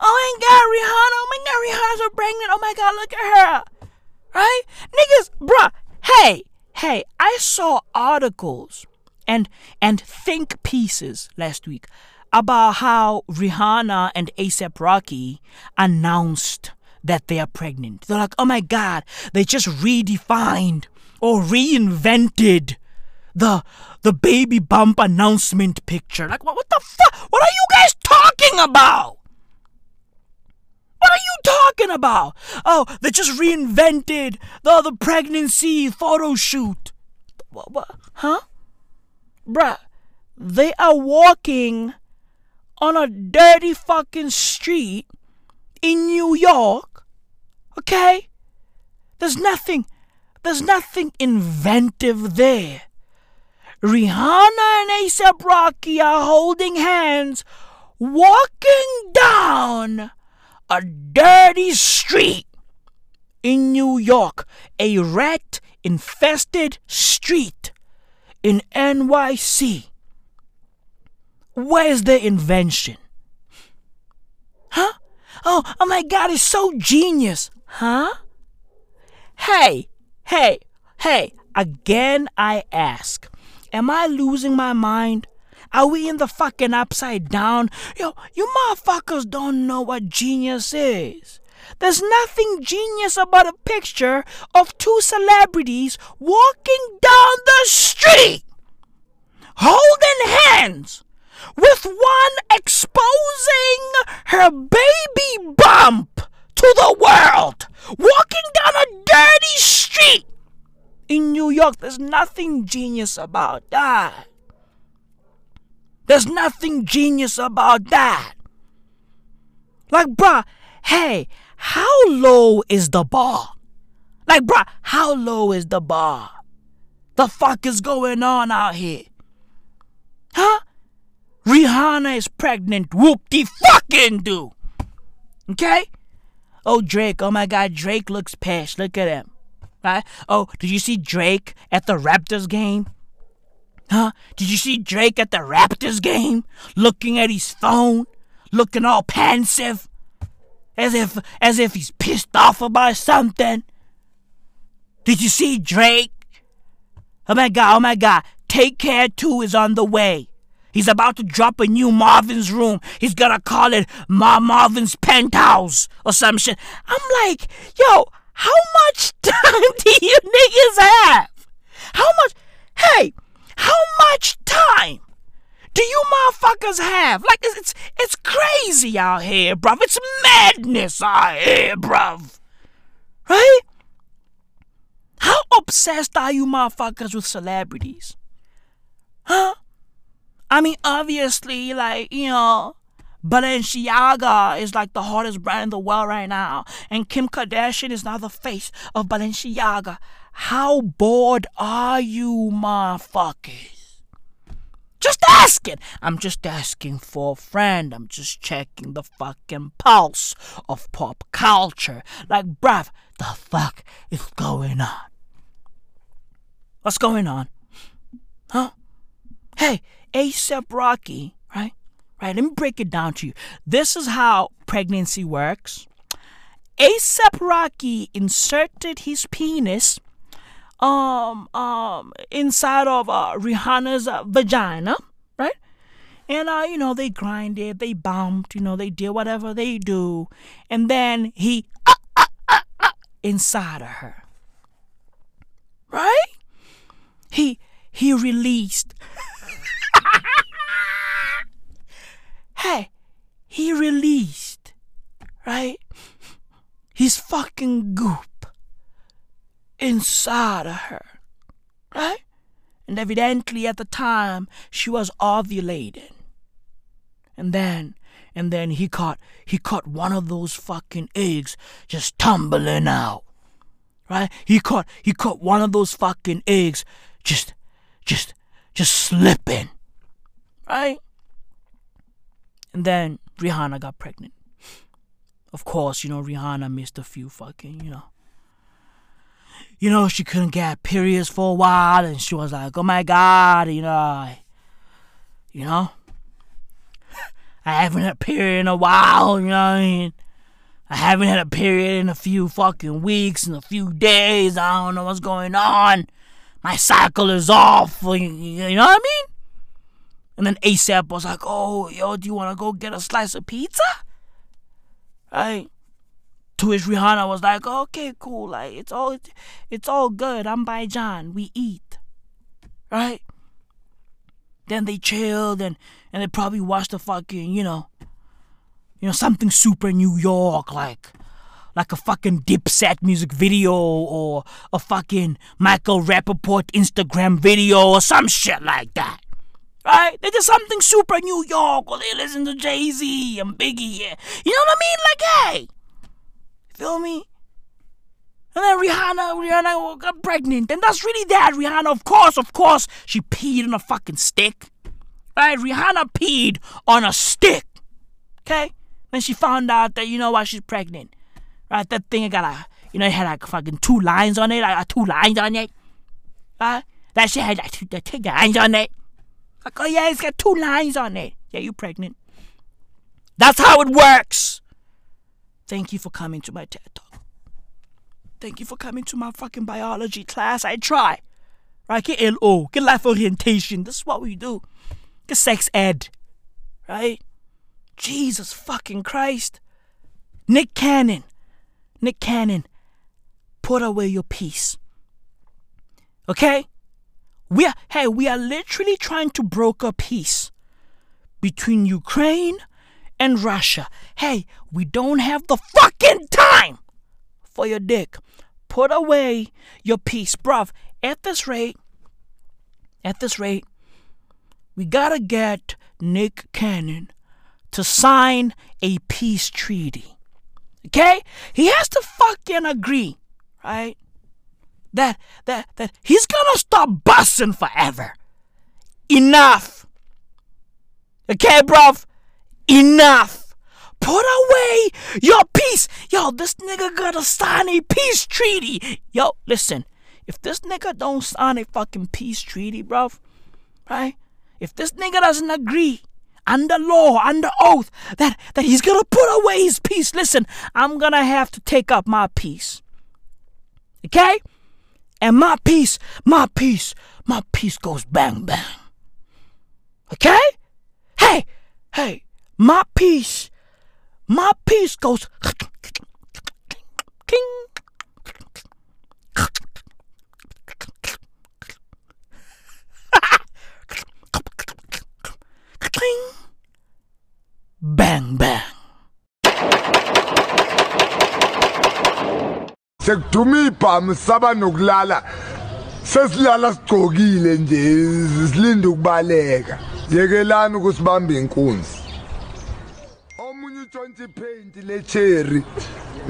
Oh my god, Rihanna, oh my god, Rihanna's so pregnant. Oh my god, look at her. Right? Niggas, bruh, hey, hey, I saw articles and and think pieces last week about how Rihanna and ASAP Rocky announced that they are pregnant. They're like, oh my god, they just redefined or reinvented the the baby bump announcement picture. Like what, what the fuck? What are you guys talking about? What are you talking about? Oh, they just reinvented the the pregnancy photo shoot. What, what? Huh? Bruh, they are walking on a dirty fucking street in New York. Okay? There's nothing, there's nothing inventive there. Rihanna and ASAP Rocky are holding hands, walking down a dirty street in New York, a rat infested street in NYC. Where's the invention? Huh? Oh, oh my god, it's so genius. Huh? Hey, hey, hey, again I ask, am I losing my mind? Are we in the fucking upside down? Yo, you motherfuckers don't know what genius is. There's nothing genius about a picture of two celebrities walking down the street, holding hands, with one exposing her baby bump to the world, walking down a dirty street in New York. There's nothing genius about that. There's nothing genius about that. Like, bruh, hey, how low is the bar? Like, bruh, how low is the bar? The fuck is going on out here? Huh? Rihanna is pregnant. Whoop de fucking do. Okay? Oh, Drake. Oh my God, Drake looks pissed. Look at him. Right? Oh, did you see Drake at the Raptors game? Huh? Did you see Drake at the Raptors game? Looking at his phone, looking all pensive, as if as if he's pissed off about something. Did you see Drake? Oh my god, oh my god. Take Care 2 is on the way. He's about to drop a new Marvin's room. He's gonna call it Ma Marvin's penthouse or some shit. I'm like, yo, how much time do you niggas have? How much? Hey, how much time do you motherfuckers have? Like, it's it's, crazy out here, bruv. It's madness out here, bruv. Right? How obsessed are you motherfuckers with celebrities? Huh? I mean, obviously, like, you know, Balenciaga is like the hottest brand in the world right now. And Kim Kardashian is now the face of Balenciaga. How bored are you, motherfuckers? Just asking. I'm just asking for a friend. I'm just checking the fucking pulse of pop culture. Like, bruv, the fuck is going on? What's going on? Huh? Hey, ASAP Rocky, right? Right, let me break it down to you. This is how pregnancy works. ASAP Rocky inserted his penis um um inside of uh, Rihanna's uh, vagina, right? And uh, you know, they grinded, they bumped, you know, they did whatever they do, and then he uh, uh, uh, inside of her, right? He he released. hey, he released, right? His fucking goop inside of her, right? And evidently at the time she was ovulating. And then and then he caught he caught one of those fucking eggs just tumbling out. Right? He caught he caught one of those fucking eggs just just just slipping. Right? And then Rihanna got pregnant. Of course, you know, Rihanna missed a few fucking, you know. You know, she couldn't get periods for a while and she was like, oh my god, you know, I, you know, I haven't had a period in a while, you know I mean? I haven't had a period in a few fucking weeks, in a few days. I don't know what's going on. My cycle is off. You know what I mean? And then ASAP was like, oh, yo, do you want to go get a slice of pizza? Right? To which Rihanna was like, okay, cool. Like, it's all, it's all good. I'm by John. We eat. Right? Then they chilled and, and they probably watched a fucking, you know, you know, something super New York, like like a fucking Dipset music video or a fucking Michael Rapaport Instagram video or some shit like that. Right? They did something super New York or they listen to Jay Z and Biggie. Yeah. You know what I mean? Like, hey, feel me? And then Rihanna, Rihanna got pregnant. And that's really that. Rihanna, of course, of course, she peed on a fucking stick. Right? Rihanna peed on a stick. Okay? Then she found out that, you know why she's pregnant. Right? That thing got a, you know, it had like fucking two lines on it, like two lines on it. Right? That shit had like two, two lines on it. Like, oh yeah, it's got two lines on it. Yeah, you pregnant. That's how it works. Thank you for coming to my TED Talk. Thank you for coming to my fucking biology class. I try. Right? Get LO. Get life orientation. This is what we do. Get sex ed. Right? Jesus fucking Christ. Nick Cannon. Nick Cannon. Put away your peace. Okay? We are, hey, we are literally trying to broker peace between Ukraine and Russia. Hey, we don't have the fucking time for your dick. Put away your peace, bruv. At this rate, at this rate, we gotta get Nick Cannon to sign a peace treaty. Okay? He has to fucking agree, right? that that that he's gonna stop busting forever. Enough. Okay, bruv? Enough. Put away your peace. Yo, this nigga gotta sign a peace treaty. Yo, listen. If this nigga don't sign a fucking peace treaty, bruv, right? If this nigga doesn't agree under law, under oath, that, that he's gonna put away his peace, listen, I'm gonna have to take up my peace. Okay? And my peace, my peace, my peace goes bang bang. Okay? Hey, hey, my peace, my peace goes. Bang bang. sekudume ibhamu saba nokulala. Sesilala sigcokile nje silinde ukubaleka. Yekelani ukusibamba inkunzi. Omunye utshontsha ipaint lecherry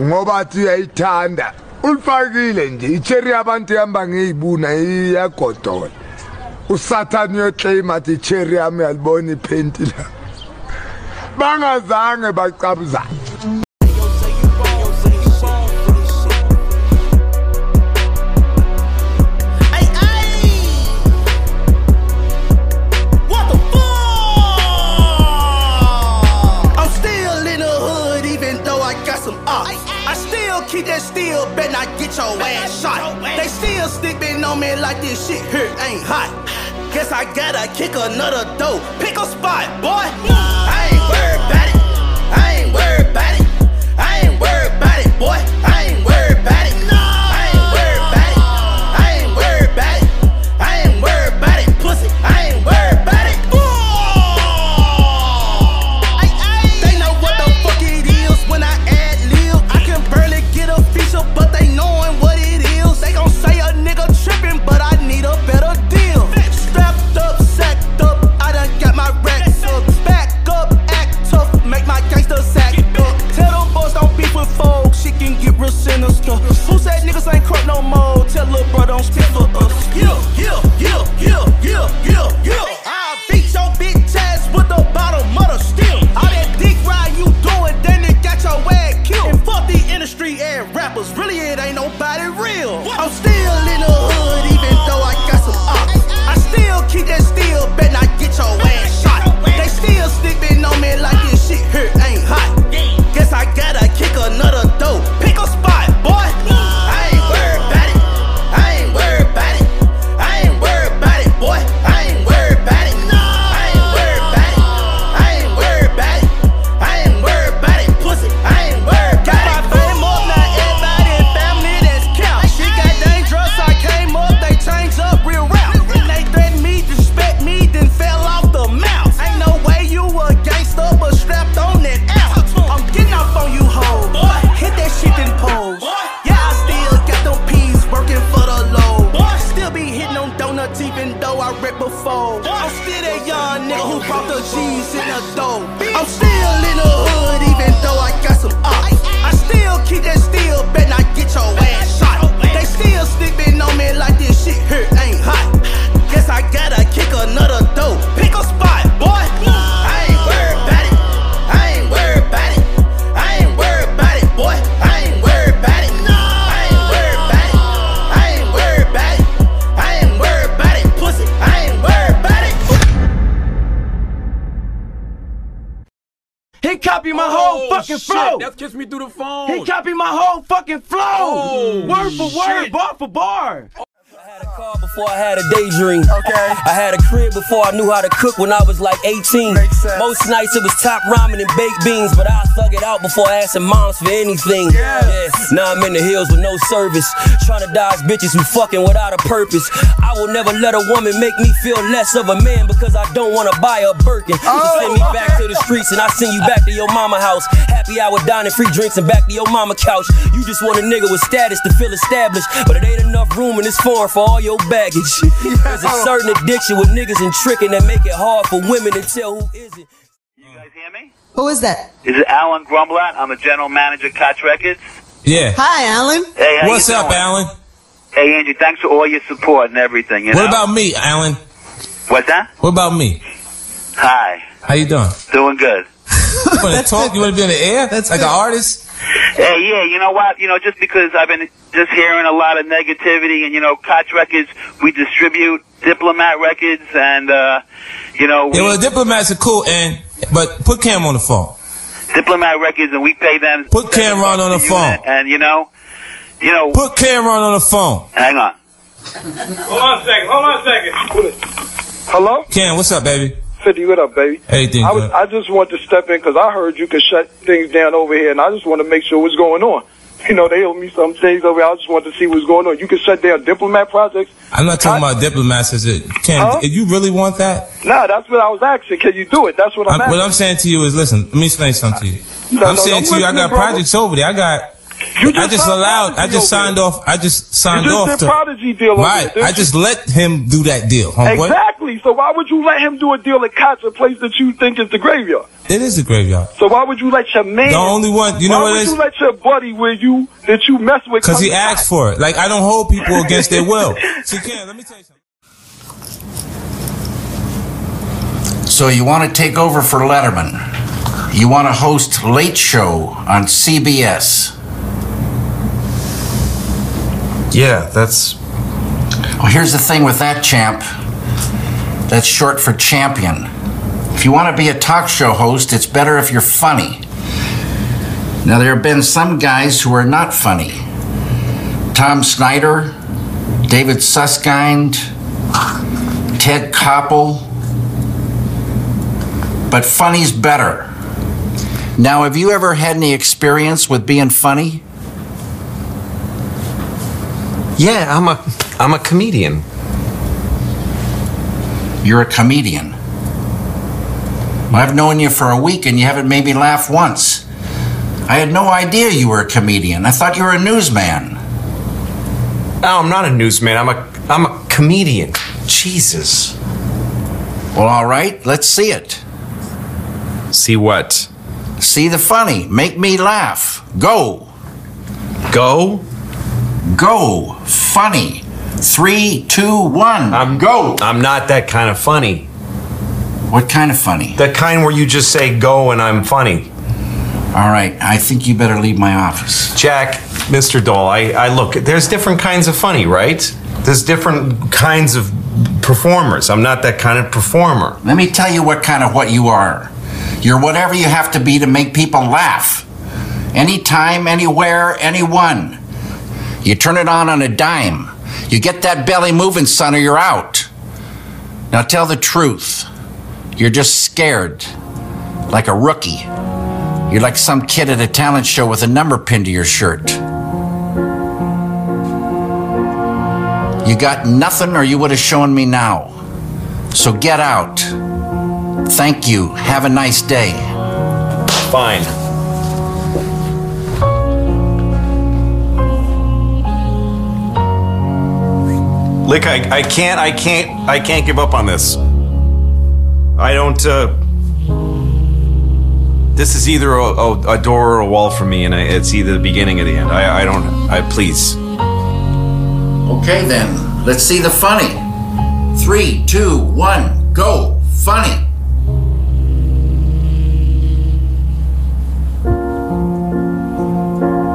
ngoba athi uyayithanda. Ulifakile nje icherry yabantu ihamba ngeyibuna iyagodola. Usathane uyoclaim athi icherry yami uyalibona ipaint la. Bangazange bacabuzana before I knew how to cook when I was like 18. Most nights it was top ramen and baked beans, but I thug it out before asking moms for anything. Yeah. Now I'm in the hills with no service, trying to dodge bitches who fucking without a purpose. I will never let a woman make me feel less of a man because I don't wanna buy a Birkin. So send me oh, back to the streets and I send you back to your mama house. Happy hour dining, free drinks, and back to your mama couch. You just want a nigga with status to feel established, but it ain't enough room in this foreign for all your baggage. There's a certain addiction with niggas and tricking that make it hard for women to tell who isn't. Who is that? This Alan Grumblatt. I'm the general manager of Koch Records. Yeah. Hi, Alan. Hey, how What's you up, doing? Alan? Hey, Angie, thanks for all your support and everything. You What know? about me, Alan? What's that? What about me? Hi. How you doing? Doing good. You want to talk? You want to be on the air? That's like an artist? Hey, yeah, you know what? You know, just because I've been just hearing a lot of negativity, and you know, Koch Records, we distribute Diplomat Records, and uh, you know, we, Yeah, well, diplomats are cool, and but put Cam on the phone. Diplomat Records, and we pay them. Put Cameron on the phone. And, and, you know, you know, Put Cameron on the phone. hang on. Hold on a second. Hold on a second. Hello? Cam, what's up, baby? 50, what up, baby? Everything I was. I just want to step in because I heard you could shut things down over here, and I just want to make sure what's going on. You know, they owe me some things over here. I just want to see what's going on. You can shut down diplomat projects. I'm not talking about diplomats. Is it? Cam, Huh? if you really want that? Nah, that's what I was asking. Can you do it? That's what I'm I'm, asking. what I'm saying to you is, listen. Let me explain something to you. No, I'm no, saying no, to you, I got projects over there. I got. You I just just allowed. I just signed there. off. I just signed You just off did to. Prodigy deal right. I just let him do that deal, homeboy. Exactly. So why would you let him do a deal at Koch, a place that you think is the graveyard? It is the graveyard. So why would you let your man? The only one- you know why what would it is? you let your buddy where you that you mess with? Because he to asked for it. Like I don't hold people against their will. See, Cam, let me tell you something. So you want to take over for Letterman. You want to host Late Show on CBS. Yeah, that's. Well, here's the thing with that, champ. That's short for champion. If you want to be a talk show host, it's better if you're funny. Now, there have been some guys who are not funny. Tom Snyder, David Susskind, Ted Koppel. But funny's better. Now, have you ever had any experience with being funny? Yeah, I'm a. I'm a comedian. You're a comedian. I've known you for a week and you haven't made me laugh once. I had no idea you were a comedian. I thought you were a newsman. No, I'm not a newsman. I'm a. I'm a comedian. Jesus. Well, all right, let's see it. See what? See the funny. Make me laugh. Go. Go? Go. Funny. Three, two, one. I'm go. I'm not that kind of funny. What kind of funny? The kind where you just say go and I'm funny. All right, I think you better leave my office. Jack, Mr. Dole, I, I look, there's different kinds of funny, right? There's different kinds of performers. I'm not that kind of performer. Let me tell you what kind of what you are. You're whatever you have to be to make people laugh. Anytime, anywhere, anyone. You turn it on on a dime. You get that belly moving, son, or you're out. Now tell the truth. You're just scared. Like a rookie. You're like some kid at a talent show with a number pinned to your shirt. You got nothing, or you would have shown me now. So get out. Thank you. Have a nice day. Fine. Lick, I, I can't, I can't, I can't give up on this. I don't, uh. This is either a, a, a door or a wall for me, and I, it's either the beginning or the end. I, I don't, I please. Okay then, let's see the funny. Three, two, one, go. Funny.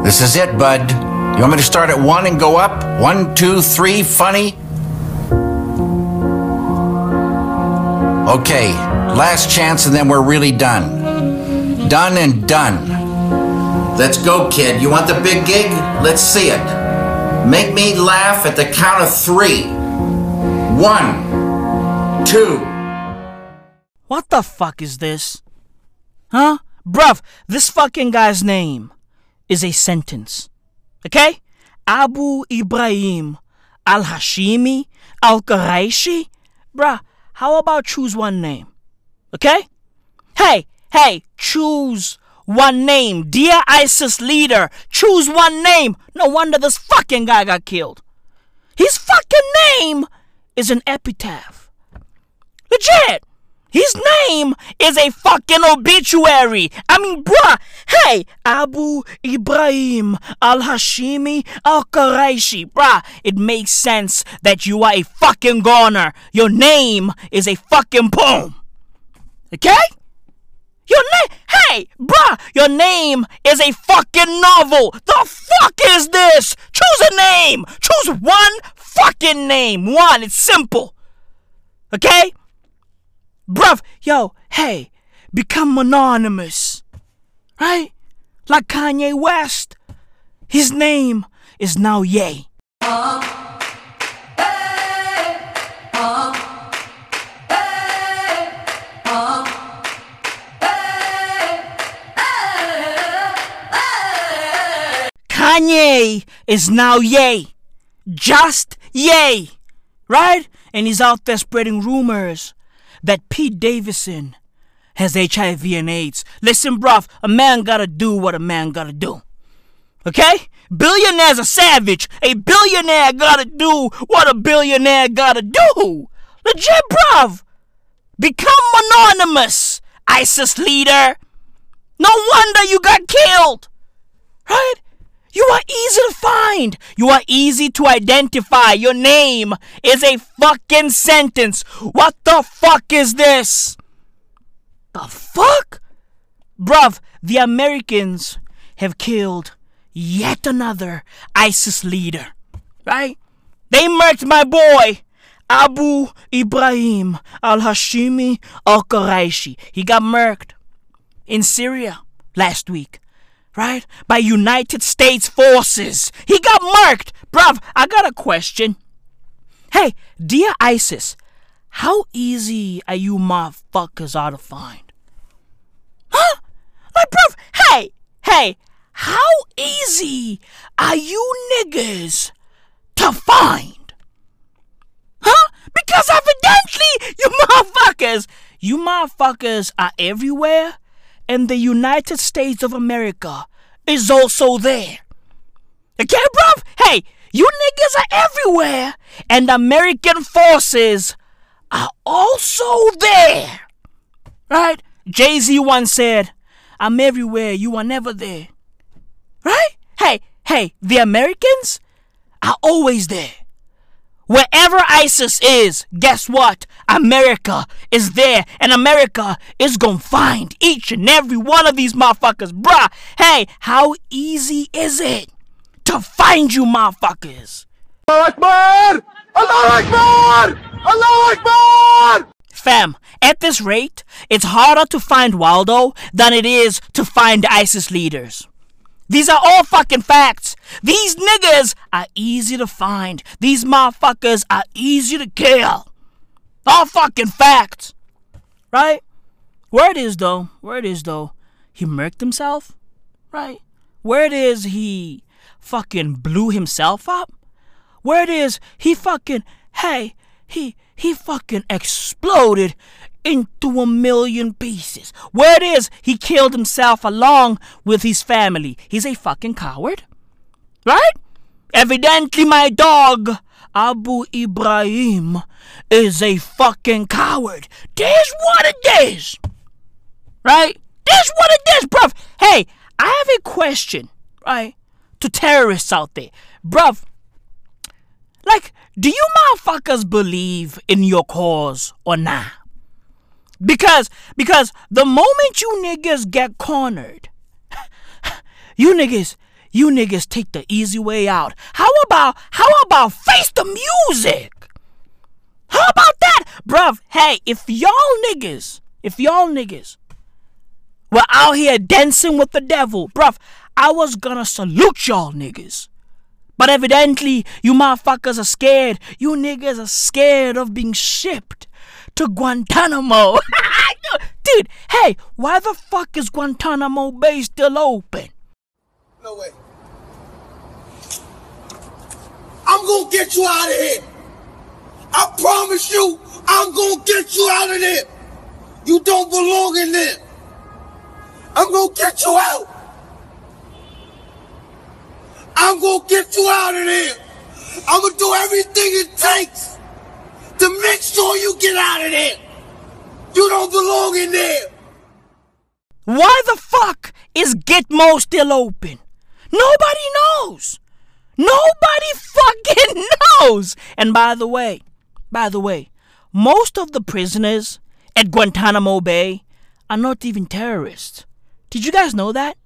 This is it, bud. You want me to start at one and go up? One, two, three, funny? Okay, last chance and then we're really done. Done and done. Let's go, kid. You want the big gig? Let's see it. Make me laugh at the count of three. One, two. What the fuck is this? Huh? Bruv, this fucking guy's name is a sentence. Okay? Abu Ibrahim Al Hashimi Al Quraishi? Bruh, how about choose one name? Okay? Hey, hey, choose one name. Dear ISIS leader, choose one name. No wonder this fucking guy got killed. His fucking name is an epitaph. Legit. His name is a fucking obituary. I mean, bruh, hey, Abu Ibrahim Al Hashimi Al Quraishi, bruh, it makes sense that you are a fucking goner. Your name is a fucking poem. Okay? Your name, hey, bruh, your name is a fucking novel. The fuck is this? Choose a name. Choose one fucking name. One, it's simple. Okay? Bruv, yo, hey, become anonymous. Right? Like Kanye West. His name is now Ye. Kanye is now Ye. Just Ye. Right? And he's out there spreading rumors that Pete Davidson has HIV and AIDS. Listen, bruv, a man gotta do what a man gotta do. Okay? Billionaire's a savage. A billionaire gotta do what a billionaire gotta do. Legit, bruv. Become anonymous, ISIS leader. No wonder you got killed. Right? You are easy to find. You are easy to identify. Your name is a fucking sentence. What the fuck is this? The fuck? Bruv, the Americans have killed yet another ISIS leader. Right? They murked my boy, Abu Ibrahim al Hashimi al Quraishi. He got murked in Syria last week right? By United States forces. He got marked. Bruv, I got a question. Hey, dear ISIS, how easy are you motherfuckers out to find? Huh? Like, bruv, hey, hey, how easy are you niggas to find? Huh? Because evidently, you motherfuckers, you motherfuckers are everywhere and the United States of America is also there. Okay, bruv? Hey, you niggas are everywhere, and American forces are also there. Right? Jay Z once said, I'm everywhere, you are never there. Right? Hey, hey, the Americans are always there. Wherever ISIS is, guess what? America is there, and America is gonna find each and every one of these motherfuckers. Bruh, hey, how easy is it to find you motherfuckers? Allah Akbar! Allah Akbar! Allah Akbar! Fam, at this rate, it's harder to find Waldo than it is to find ISIS leaders. These are all fucking facts. These niggas are easy to find. These motherfuckers are easy to kill. All fucking facts. Right? Where it is though, where it is though, he murked himself. Right? Where it is he fucking blew himself up. Where it is he fucking, hey, he, he fucking exploded into a million pieces. Where it is, he killed himself along with his family. He's a fucking coward. Right? Evidently, my dog, Abu Ibrahim, is a fucking coward. This what it is. Right? This what it is, bruv. Hey, I have a question, right? To terrorists out there. Bruv, like, do you motherfuckers believe in your cause or not? Because because the moment you niggas get cornered, you niggas you niggas take the easy way out. How about how about face the music? How about that? Bruv, hey, if y'all niggas, if y'all niggas were out here dancing with the devil, bruv, I was gonna salute y'all niggas. But evidently, you motherfuckers are scared. You niggas are scared of being shipped to Guantanamo. Dude, hey, why the fuck is Guantanamo Bay still open? No way. I'm gonna get you out of here. I promise you, I'm gonna get you out of there. You don't belong in there. I'm gonna get you out. I'm gonna get you out of there. I'm gonna do everything it takes to make sure you get out of there. You don't belong in there. Why the fuck is Gitmo still open? Nobody knows. Nobody fucking knows. And by the way, by the way, most of the prisoners at Guantanamo Bay are not even terrorists. Did you guys know that?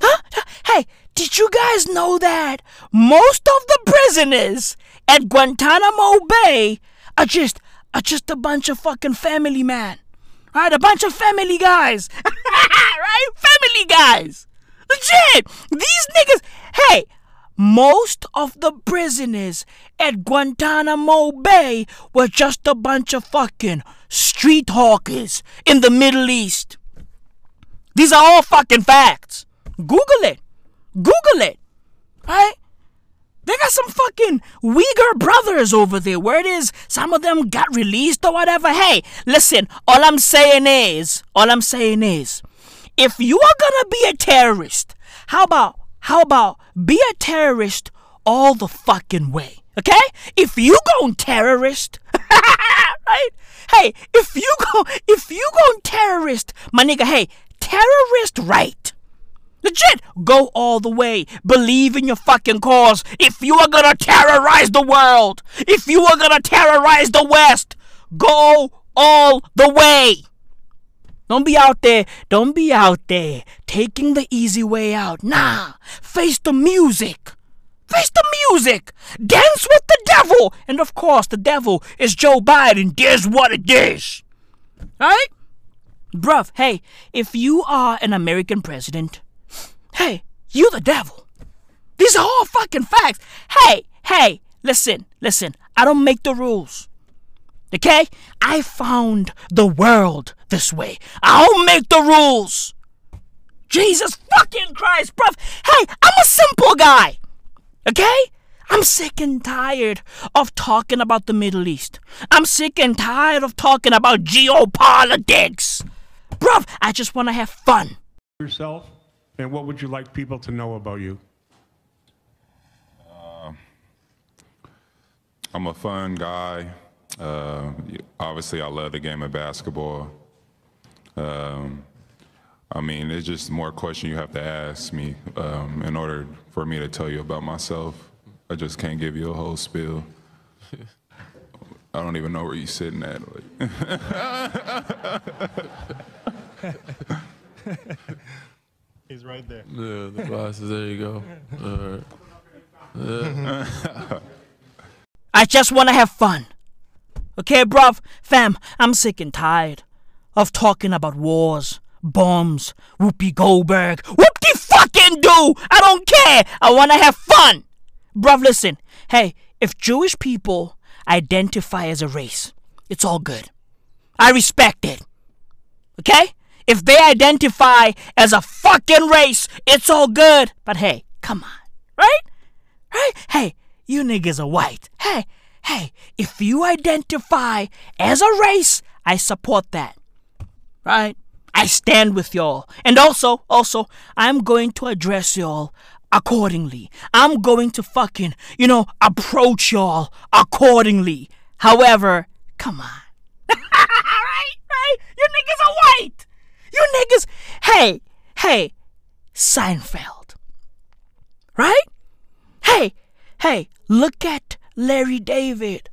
Huh? Hey, did you guys know that most of the prisoners at Guantanamo Bay are just are just a bunch of fucking family man. Right? A bunch of family guys. right? Family guys. Legit. These niggas, hey, most of the prisoners at Guantanamo Bay were just a bunch of fucking street hawkers in the Middle East. These are all fucking facts. Google it. Google it. Right? They got some fucking Uyghur brothers over there. Where it is, some of them got released or whatever. Hey, listen, all I'm saying is, all I'm saying is, if you are gonna be a terrorist, how about, how about be a terrorist all the fucking way? Okay? If you go terrorist, right? Hey, if you go, if you go terrorist, my nigga, hey, terrorist right. Legit, go all the way. Believe in your fucking cause. If you are gonna terrorize the world, if you are gonna terrorize the West, go all the way. Don't be out there, don't be out there taking the easy way out. Nah, face the music. Face the music. Dance with the devil. And of course, the devil is Joe Biden. There's what it is. Right? Bruv, hey, if you are an American president, hey, you the devil. These are all fucking facts. Hey, hey, listen, listen. I don't make the rules. Okay? I found the world this way. I don't make the rules. Jesus fucking Christ, bruv. Hey, I'm a simple guy. Okay? I'm sick and tired of talking about the Middle East. I'm sick and tired of talking about geopolitics. Bruv, I just want to have fun. Yourself, and what would you like people to know about you? Uh, I'm a fun guy. Uh, obviously, I love the game of basketball. Um, I mean, it's just more question you have to ask me um, in order for me to tell you about myself. I just can't give you a whole spiel. I don't even know where you're sitting at. He's right there. Yeah, the glasses. There you go. All right. Yeah. I just want to have fun. Okay, bruv? Fam, I'm sick and tired of talking about wars, bombs, Whoopi Goldberg. Whoop de fucking do! I don't care! I want to have fun! Bruv, listen. Hey, if Jewish people identify as a race, it's all good. I respect it. Okay? If they identify as a fucking race, it's all good. But hey, come on. Right? Right? Hey, you niggas are white. Hey, hey, if you identify as a race, I support that. Right? I stand with y'all. And also, also, I'm going to address y'all accordingly. I'm going to fucking, you know, approach y'all accordingly. However, come on. right? Right? You niggas are white. You niggas, hey, hey, Seinfeld. Right? Hey, hey, look at Larry David.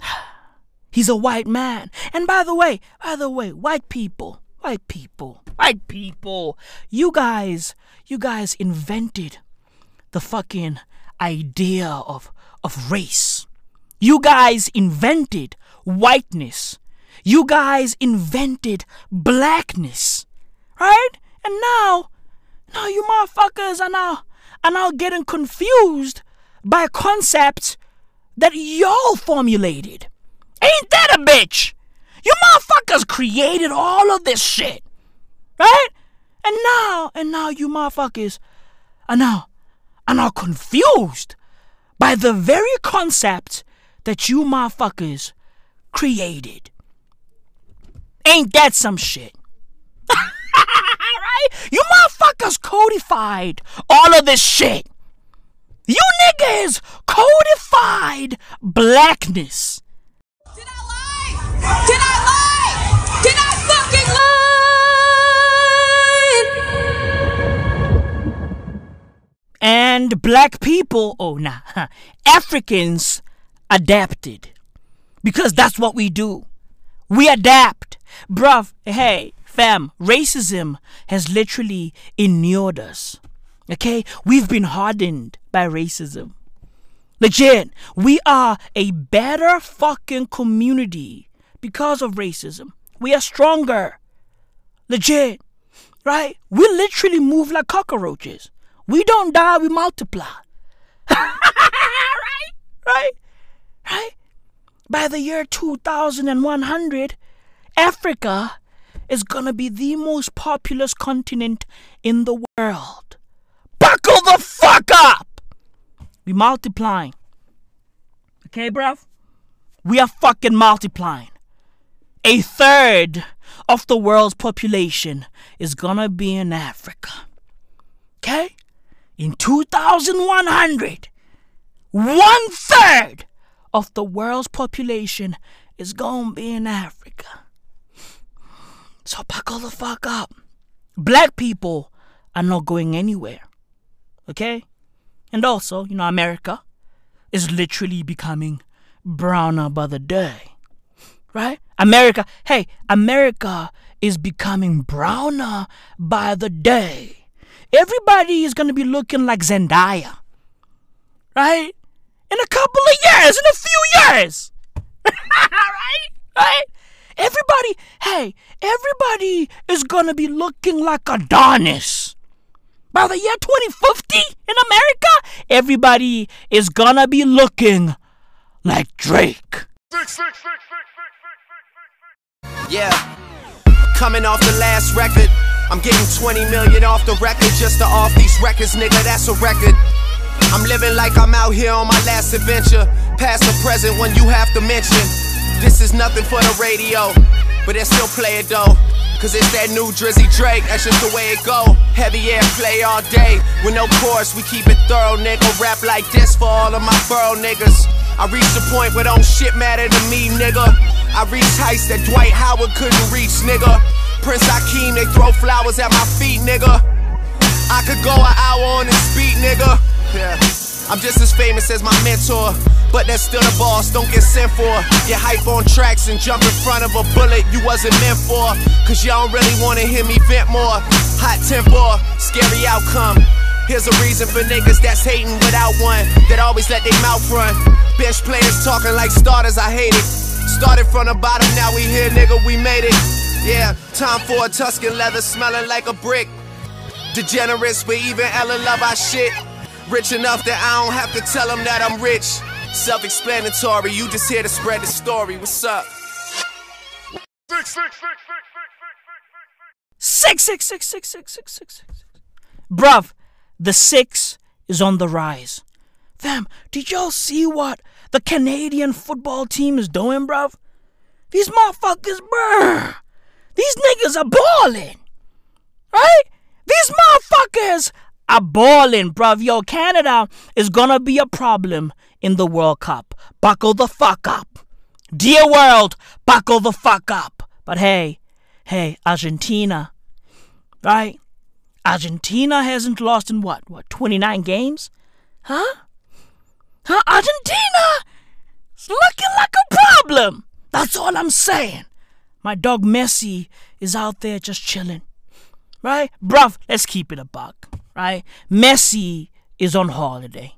He's a white man. And by the way, by the way, white people, white people, white people, you guys, you guys invented the fucking idea of, of race. You guys invented whiteness. You guys invented blackness. Right? And now, now you motherfuckers are now, are now getting confused by a concept that y'all formulated. Ain't that a bitch? You motherfuckers created all of this shit. Right? And now, and now you motherfuckers are now, are now confused by the very concept that you motherfuckers created. Ain't that some shit? right? You motherfuckers codified all of this shit. You niggas codified blackness. Did I lie? Did I lie? Did I fucking lie? And black people, oh nah, Africans adapted. Because that's what we do. We adapt. Bruv, hey, fam, racism has literally inured us. Okay? We've been hardened by racism. Legit, we are a better fucking community because of racism. We are stronger. Legit. Right? We literally move like cockroaches. We don't die, we multiply. right? Right? Right? By the year 2100, Africa is gonna be the most populous continent in the world. Buckle the fuck up! We multiplying. Okay, bruv? We are fucking multiplying. A third of the world's population is gonna be in Africa. Okay? In 2100, one third of the world's population is gonna be in Africa. So buckle the fuck up. Black people are not going anywhere. Okay? And also, you know, America is literally becoming browner by the day. Right? America, hey, America is becoming browner by the day. Everybody is going to be looking like Zendaya. Right? In a couple of years, in a few years. right? Right? Everybody, hey, everybody is to be looking like Adonis. By the year 2050 in America, everybody is gonna be looking like Drake. Yeah. Coming off the last record. I'm getting 20 million off the record just to off these records, nigga. That's a record. I'm living like I'm out here on my last adventure. Past the present when you have to mention. This is nothing for the radio, but they still play it though. Cause it's that new Drizzy Drake, that's just the way it go. Heavy air play all day, with no chorus, we keep it thorough, nigga. Rap like this for all of my borough niggas. I reached the point where don't shit matter to me, nigga. I reached heights that Dwight Howard couldn't reach, nigga. Prince Akeem, they throw flowers at my feet, nigga. I could go an hour on this beat, nigga. Yeah. I'm just as famous as my mentor, but that's still the boss, don't get sent for. Get hype on tracks and jump in front of a bullet you wasn't meant for. Cause y'all don't really wanna hear me vent more. Hot temper, scary outcome. Here's a reason for niggas that's hating without one, that always let their mouth run. Bench players talking like starters, I hate it. Started from the bottom, now we here, nigga, we made it. Yeah, time for a Tuscan leather smelling like a brick. Degenerates, but even Ellen love our shit. Rich enough that I don't have to tell them that I'm rich. Self explanatory, you just here to spread the story. What's up? Six, six, six, six, six, six, six, six. Bruv, the six is on the rise. Fam, did y'all see what the Canadian football team is doing, bruv? These motherfuckers, bruh. These niggas are balling. Right? These motherfuckers are balling, bruv. Yo, Canada is gonna be a problem in the World Cup. Buckle the fuck up. Dear world, buckle the fuck up. But hey, hey, Argentina, right? Argentina hasn't lost in what? What, 29 games? Huh? Huh? Argentina is looking like a problem. That's all I'm saying. My dog Messi is out there just chilling. Right? Bruv, let's keep it a buck. Right? Messi is on holiday.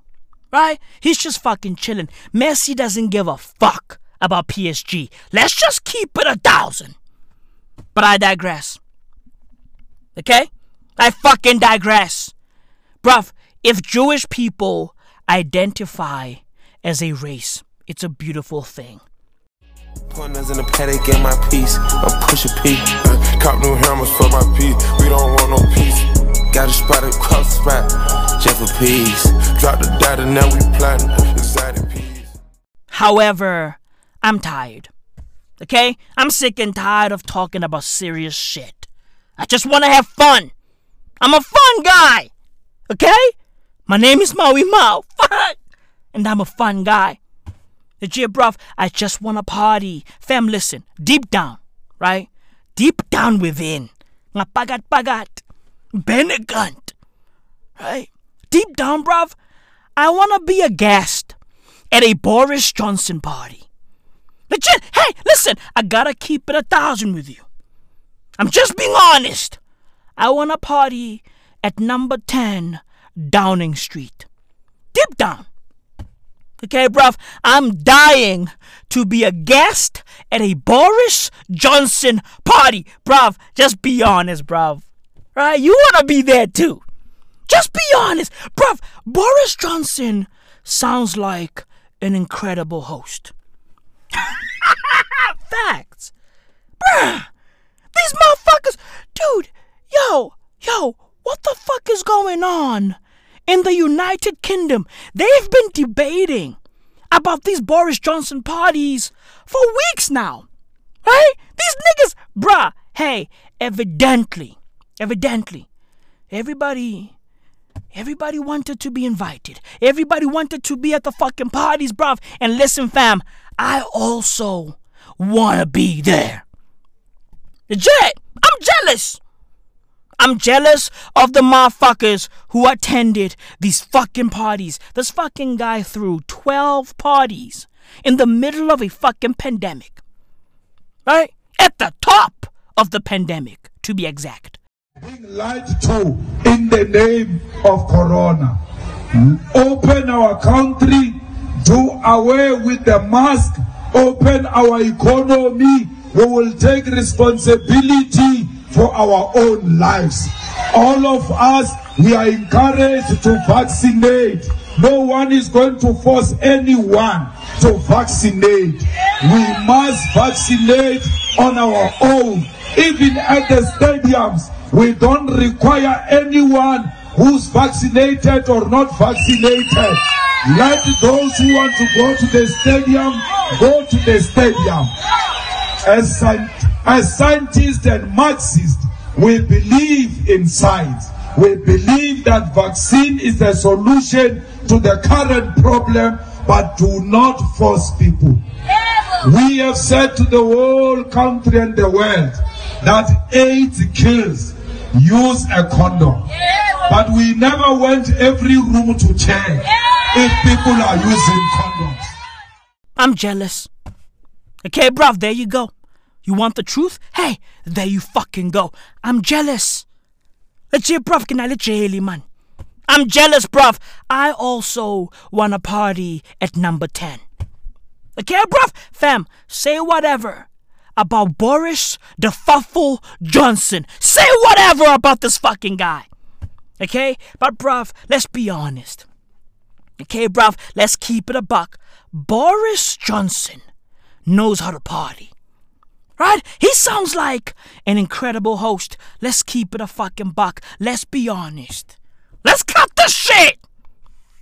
Right? He's just fucking chilling. Messi doesn't give a fuck about PSG. Let's just keep it a thousand. But I digress. Okay? I fucking digress. Bruv, if Jewish people identify as a race, it's a beautiful thing. In paddock, get my. I'm pushing. Uh, cop new hammers for my. We don't want no peace. Got a spot across the spot. Just for peace. Drop the data, now we plotting. Exotic peace. However, I'm tired. Okay? I'm sick and tired of talking about serious shit. I just want to have fun. I'm a fun guy. Okay? My name is Maui Mao. Fuck. And I'm a fun guy. Legit, bruv, I just want to party. Fam, listen, deep down, right? Deep down within. Nga pagat-pagat. Benegant. Right? Deep down, bruv, I want to be a guest at a Boris Johnson party. Legit, hey, listen, I gotta keep it a thousand with you. I'm just being honest. I want to party at number 10 Downing Street. Deep down. Okay, bruv, I'm dying to be a guest at a Boris Johnson party. Bruv, just be honest, bruv. Right? You wanna be there too. Just be honest. Bruv, Boris Johnson sounds like an incredible host. Facts. Bruh, these motherfuckers. Dude, yo, yo, what the fuck is going on? in the United Kingdom, they've been debating about these Boris Johnson parties for weeks now. Right? These niggas, bruh, hey, evidently, evidently, everybody, everybody wanted to be invited. Everybody wanted to be at the fucking parties, bruv. And listen, fam, I also wanna be there. Legit, I'm jealous. I'm jealous of the motherfuckers who attended these fucking parties. This fucking guy threw 12 parties in the middle of a fucking pandemic. Right? At the top of the pandemic, to be exact. Being lied to in the name of Corona. Open our country, do away with the mask, open our economy. We will take responsibility for our own lives. All of us, we are encouraged to vaccinate. No one is going to force anyone to vaccinate. We must vaccinate on our own. Even at the stadiums, we don't require anyone who's vaccinated or not vaccinated. Let those who want to go to the stadium go to the stadium. As, as scientists and Marxists, we believe in science. We believe that vaccine is the solution to the current problem, but do not force people. We have said to the whole country and the world that AIDS kills. Use a condom. But we never went every room to check if people are using condoms. I'm jealous. Okay, bruv, there you go. You want the truth? Hey, there you fucking go. I'm jealous. Legit, bruv, can I legit, man? I'm jealous, bruv. I also want a party at number 10. Okay, bruv? Fam, say whatever about Boris the Johnson. Say whatever about this fucking guy. Okay? But, bruv, let's be honest. Okay, bruv, let's keep it a buck. Boris Johnson knows how to party. Right? He sounds like an incredible host. Let's keep it a fucking buck. Let's be honest. Let's cut the shit!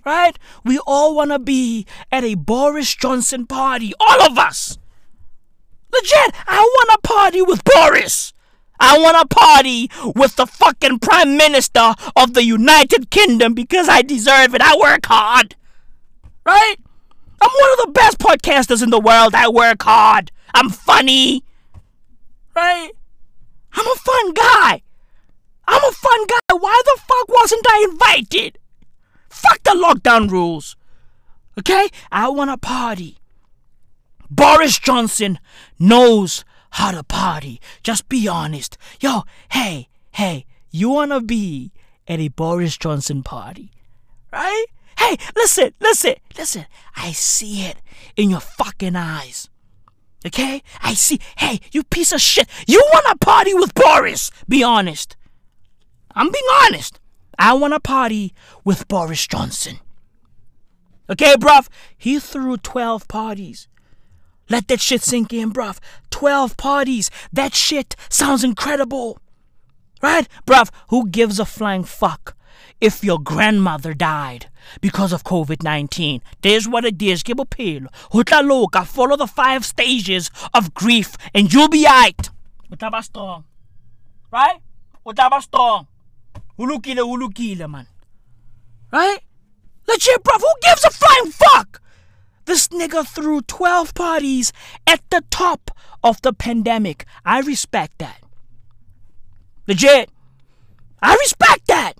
Right? We all want to be at a Boris Johnson party. All of us! Legit, I want to party with Boris! I want to party with the fucking Prime Minister of the United Kingdom because I deserve it. I work hard. Right? I'm one of the best podcasters in the world. I work hard. I'm funny. Right? I'm a fun guy. I'm a fun guy. Why the fuck wasn't I invited? Fuck the lockdown rules. Okay? I want to party. Boris Johnson knows how to party. Just be honest. Yo, hey, hey, you want to be at a Boris Johnson party. Right? Hey, listen, listen, listen. I see it in your fucking eyes. Okay? I see. Hey, you piece of shit. You want to party with Boris. Be honest. I'm being honest. I want to party with Boris Johnson. Okay, bruv? He threw 12 parties. Let that shit sink in, bruv. 12 parties. That shit sounds incredible. Right? Bruv, who gives a flying fuck if your grandmother died because of COVID 19? There's what it is. Give a pill. Hutaloka, follow the five stages of grief and you'll be aight. Utaba strong. Right? Utaba strong. Ulukile, ulukile, man. Right? Legit, bruv, who gives a flying fuck? This nigga threw 12 parties at the top of the pandemic. I respect that. Legit. I respect that.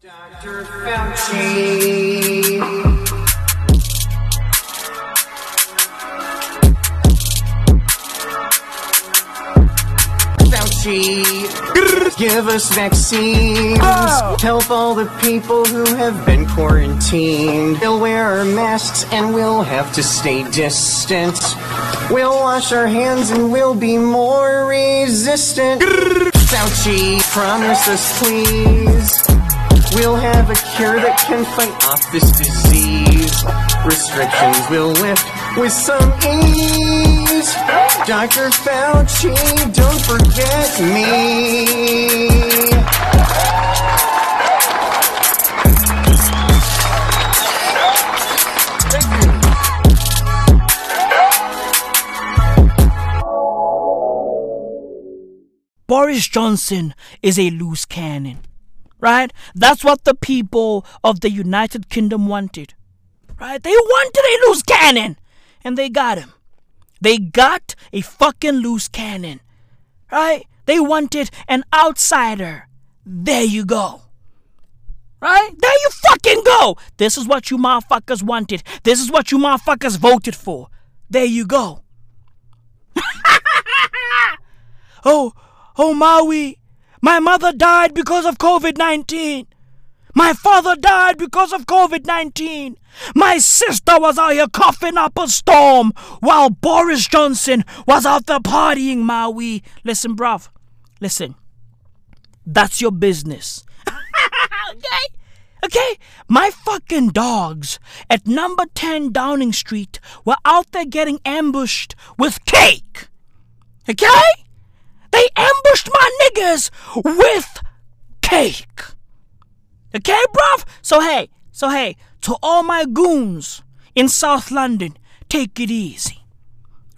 Dr. Fauci. Fauci, give us vaccines. Oh. Help all the people who have been quarantined. They'll wear our masks and we'll have to stay distant. We'll wash our hands and we'll be more resistant. Fauci, promise us please. We'll have a cure that can fight off this disease. Restrictions will lift with some ease. Dr. Fauci, don't forget me. Boris Johnson is a loose cannon. Right? That's what the people of the United Kingdom wanted. Right? They wanted a loose cannon. And they got him. They got a fucking loose cannon. Right? They wanted an outsider. There you go. Right? There you fucking go. This is what you motherfuckers wanted. This is what you motherfuckers voted for. There you go. oh, oh, Maui. My mother died because of COVID 19. My father died because of COVID 19. My sister was out here coughing up a storm while Boris Johnson was out there partying, Maui. Listen, bruv. Listen. That's your business. okay? Okay? My fucking dogs at number 10 Downing Street were out there getting ambushed with cake. Okay? They ambushed my niggas with cake. Okay, bruv? So hey, so hey, to all my goons in South London, take it easy.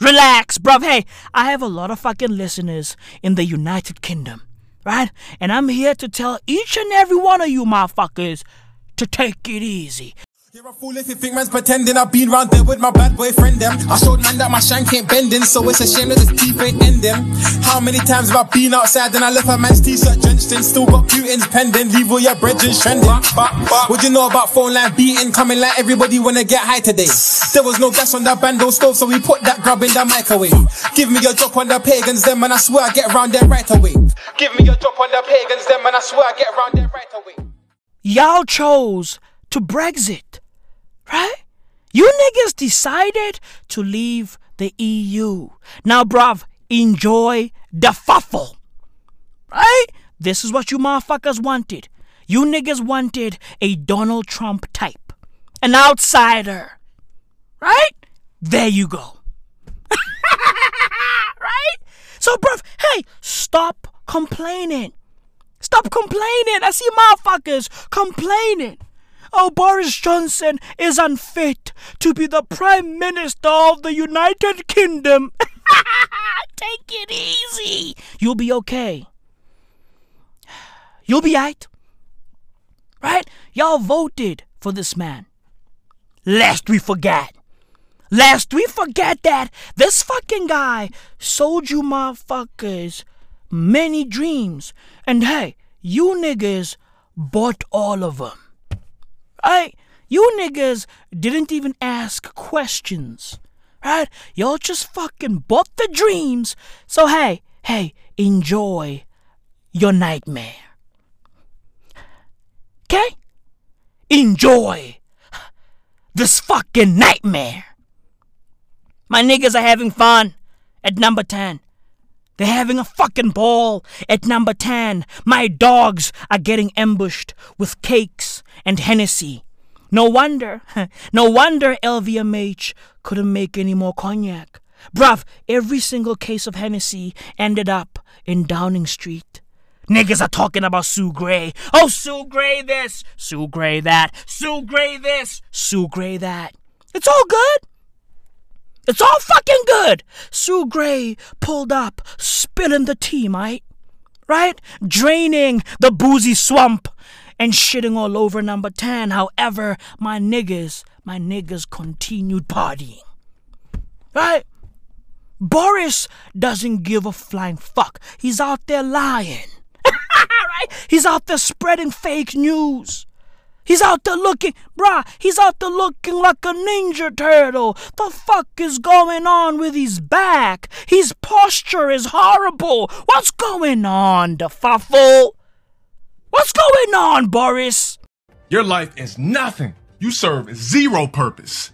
Relax, bruv. Hey, I have a lot of fucking listeners in the United Kingdom, right? And I'm here to tell each and every one of you motherfuckers to take it easy. You're a fool if you think man's pretending. I've been round there with my bad boyfriend them. I showed man that my shank ain't bending, so it's a shame that his teeth ain't ending. How many times have I been outside and I left a man's t-shirt drenched in? Still got Putin's pending, leave all your brethren trending. What you know about phone line beating? Coming like everybody wanna get high today. There was no gas on that bando stove, so we put that grub in the microwave. Give me your drop on the pagans, them, and I swear I get round there right away. Give me your drop on the pagans, them, and I swear I get round there right away. Y'all chose to Brexit, right? You niggas decided to leave the EU. Now, bruv, enjoy the Pfeffel, right? This is what you motherfuckers wanted. You niggas wanted a Donald Trump type, an outsider, right? There you go. right? So, bruv, hey, stop complaining. Stop complaining. I see motherfuckers complaining. Oh, Boris Johnson is unfit to be the Prime Minister of the United Kingdom. Take it easy. You'll be okay. You'll be right. Right? Y'all voted for this man. Lest we forget. Lest we forget that this fucking guy sold you motherfuckers many dreams. And hey, you niggas bought all of them. Right? You niggas didn't even ask questions. Right? Y'all just fucking bought the dreams. So hey, hey, enjoy your nightmare. Okay? Enjoy this fucking nightmare. My niggas are having fun at number 10. They're having a fucking ball at number 10. My dogs are getting ambushed with cakes and Hennessy. No wonder, no wonder LVMH couldn't make any more cognac. Bruv, every single case of Hennessy ended up in Downing Street. Niggas are talking about Sue Gray. Oh, Sue Gray this, Sue Gray that, Sue Gray this, Sue Gray that. It's all good. It's all fucking good. Sue Gray pulled up, spilling the tea, mate. Right? Draining the boozy swamp and shitting all over number 10. However, my niggas, my niggas continued partying. Right? Boris doesn't give a flying fuck. He's out there lying. right? He's out there spreading fake news. He's out there looking, bruh, he's out there looking like a ninja turtle. The fuck is going on with his back? His posture is horrible. What's going on, the Pfeffel? What's going on, Boris? Your life is nothing. You serve zero purpose.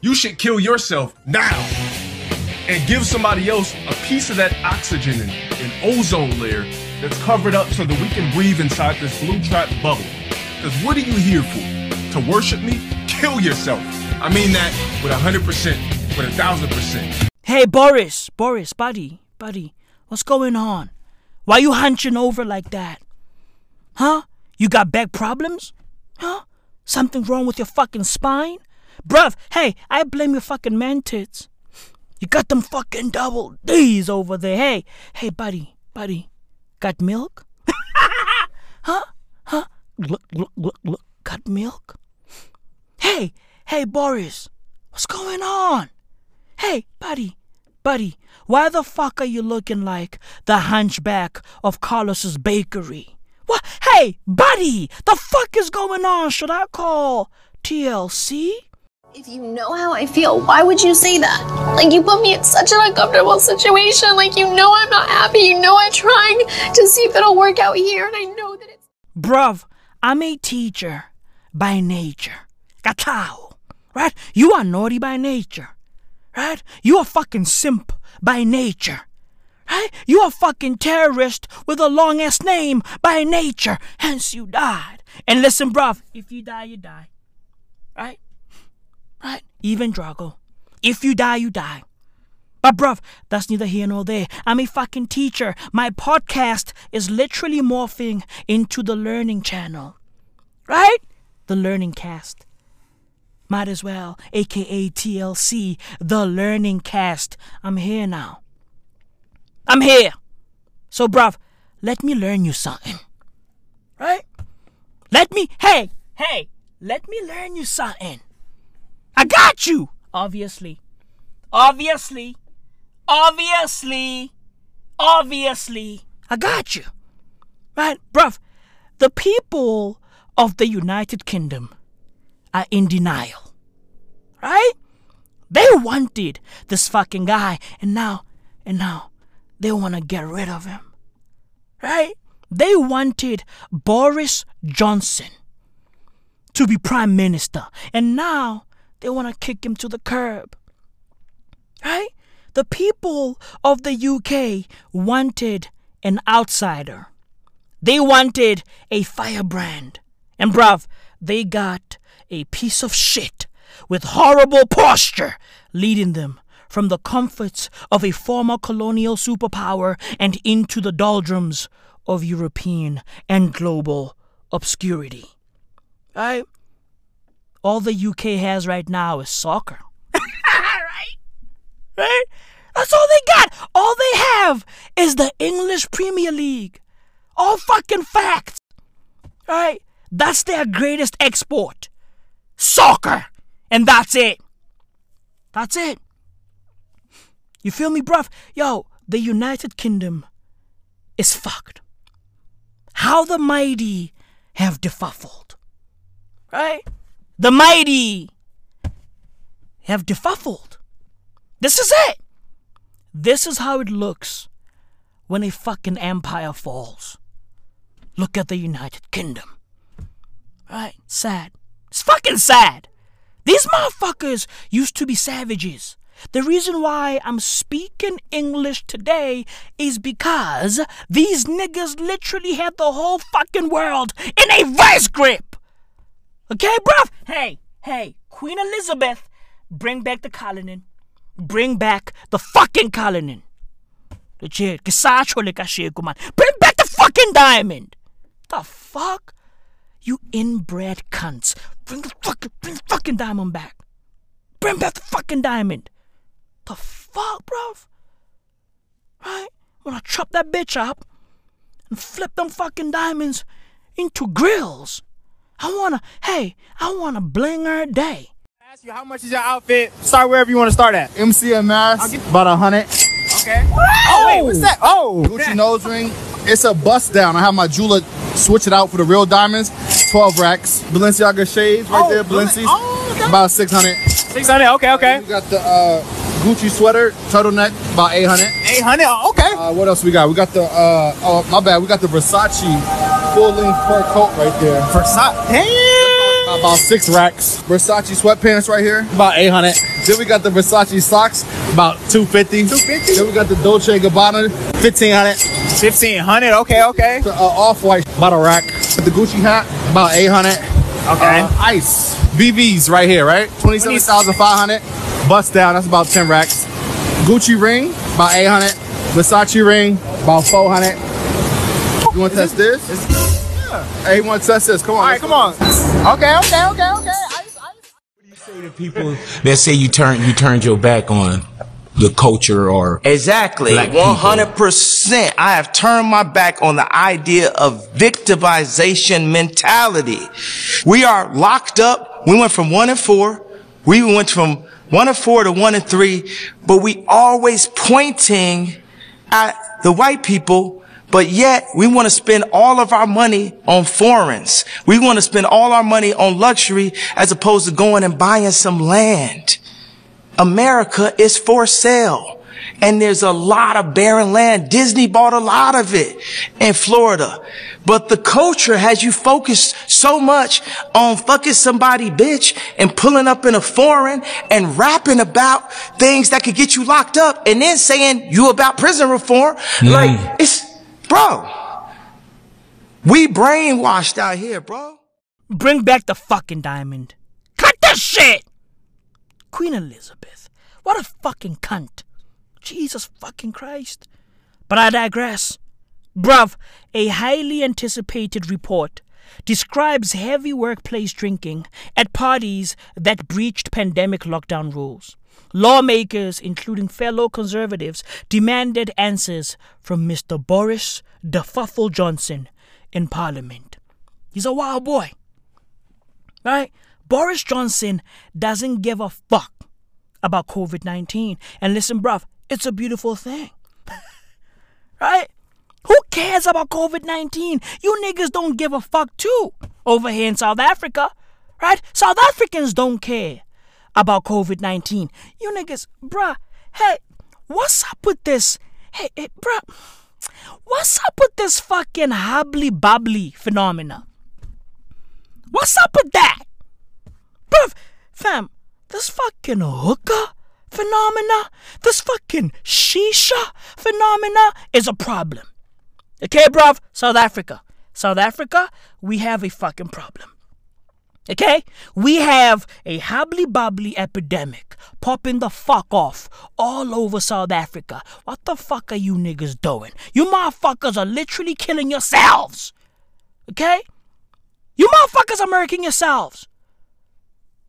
You should kill yourself now and give somebody else a piece of that oxygen and, and ozone layer that's covered up so that we can breathe inside this blue trap bubble. Because what are you here for? To worship me? Kill yourself. I mean that with a hundred percent, with a thousand percent. Hey, Boris, Boris, buddy, buddy, what's going on? Why you hunching over like that? Huh? You got back problems? Huh? Something wrong with your fucking spine? Bruv, hey, I blame your fucking man tits. You got them fucking double D's over there. Hey, hey, buddy, buddy, got milk? huh? Look, look, look, look, got milk? Hey, hey, Boris, what's going on? Hey, buddy, buddy, why the fuck are you looking like the hunchback of Carlos's bakery? What? Hey, buddy, the fuck is going on? Should I call TLC? If you know how I feel, why would you say that? Like, you put me in such an uncomfortable situation. Like, you know I'm not happy. You know I'm trying to see if it'll work out here, and I know that it's. Bruv, I'm a teacher by nature. Cacao. Right? You are naughty by nature. Right? You are fucking simp by nature. Right? You are fucking terrorist with a long ass name by nature. Hence you died. And listen, bruv, if you die, you die. Right? Right? Ivan Drago. If you die, you die. But bruv, that's neither here nor there. I'm a fucking teacher. My podcast is literally morphing into the learning channel. Right? The learning cast. Might as well, aka TLC, the learning cast. I'm here now. I'm here. So, bruv, let me learn you something. Right? Let me, hey, hey, let me learn you something. I got you! Obviously. Obviously. Obviously. Obviously. I got you. Right, bruv. The people of the United Kingdom are in denial. Right? They wanted this fucking guy, and now, and now, they want to get rid of him. Right? They wanted Boris Johnson to be prime minister, and now they want to kick him to the curb. Right? The people of the UK wanted an outsider. They wanted a firebrand. And bruv, they got a piece of shit with horrible posture leading them from the comforts of a former colonial superpower and into the doldrums of European and global obscurity. Right? All the UK has right now is soccer. right? Right? That's all they got. All they have is the English Premier League. All fucking facts. Right? That's their greatest export. Soccer. And that's it. That's it. You feel me, bruv? Yo, the United Kingdom is fucked. How the mighty have defuffled. Right? The mighty have defuffled. This is it. This is how it looks when a fucking empire falls. Look at the United Kingdom. Right? Sad. It's fucking sad. These motherfuckers used to be savages. The reason why I'm speaking English today is because these niggas literally had the whole fucking world in a vice grip. Okay, bruv? Hey, hey, Queen Elizabeth, bring back the colony. Bring back the fucking colony. Legit. Kisachole kashiko, man. Bring back the fucking diamond. The fuck? You inbred cunts. Bring the fucking, bring the fucking diamond back. Bring back the fucking diamond. The fuck, bruv? Right? Wanna chop that bitch up and flip them fucking diamonds into grills. I wanna, hey, I wanna bling her day. Ask you how much is your outfit? Start wherever you want to start at. MCM mask, about a hundred. Okay. Oh wait, what's that? Oh, Gucci nose ring. It's a bust down. I have my jeweler switch it out for the real diamonds. Twelve racks. Balenciaga shades right Oh, there. Balen- Balenci's. oh, okay. About six hundred. Six hundred. Okay, okay. We got the uh, Gucci sweater, turtleneck, about eight hundred. Eight hundred. Okay. Uh, what else we got? We got the uh, oh my bad. We got the Versace full length fur coat right there. Versace. Damn. About six racks. Versace sweatpants right here, about 800. Then we got the Versace socks, about 250. 250. Then we got the Dolce Gabbana, 1500. 1500. Okay, okay. The uh, off-white, about a rack. The Gucci hat, about 800. Okay. Uh, ice. BBs right here, right? 27,500. Bust down, that's about 10 racks. Gucci ring, about 800. Versace ring, about 400. You want to test this? Yeah. Hey, you want to this? Come on. All right, come on. Okay, okay, okay, okay. I just, I just... What do you say to people that say you turn you turned your back on the culture or Exactly. 100%. I have turned my back on the idea of victimization mentality. We are locked up. We went from one and four. We went from one and four to one and three, but we always pointing at the white people, but yet we want to spend all of our money on foreigns. We want to spend all our money on luxury as opposed to going and buying some land. America is for sale. And there's a lot of barren land. Disney bought a lot of it in Florida. But the culture has you focused so much on fucking somebody bitch and pulling up in a foreign and rapping about things that could get you locked up and then saying you about prison reform. Like, mm. it's, bro, we brainwashed out here, bro. Bring back the fucking diamond. Cut this shit! Queen Elizabeth. What a fucking cunt. Jesus fucking Christ. But I digress. Bruv, a highly anticipated report describes heavy workplace drinking at parties that breached pandemic lockdown rules. Lawmakers, including fellow conservatives, demanded answers from Mr. Boris de Pfeffel Johnson in Parliament. He's a wild boy. Right? Boris Johnson doesn't give a fuck about COVID 19. And listen, bruv, it's a beautiful thing. right? Who cares about COVID 19? You niggas don't give a fuck too over here in South Africa. Right? South Africans don't care about COVID 19. You niggas, bruh, hey, what's up with this? Hey, hey, bruh, what's up with this fucking hubbly bubbly phenomena? What's up with that? Bruv, fam, this fucking hookah phenomena, this fucking shisha phenomena is a problem. Okay, bruv? South Africa. South Africa, we have a fucking problem. Okay? We have a hubbly bubbly epidemic popping the fuck off all over South Africa. What the fuck are you niggas doing? You motherfuckers are literally killing yourselves. Okay? You motherfuckers are murking yourselves.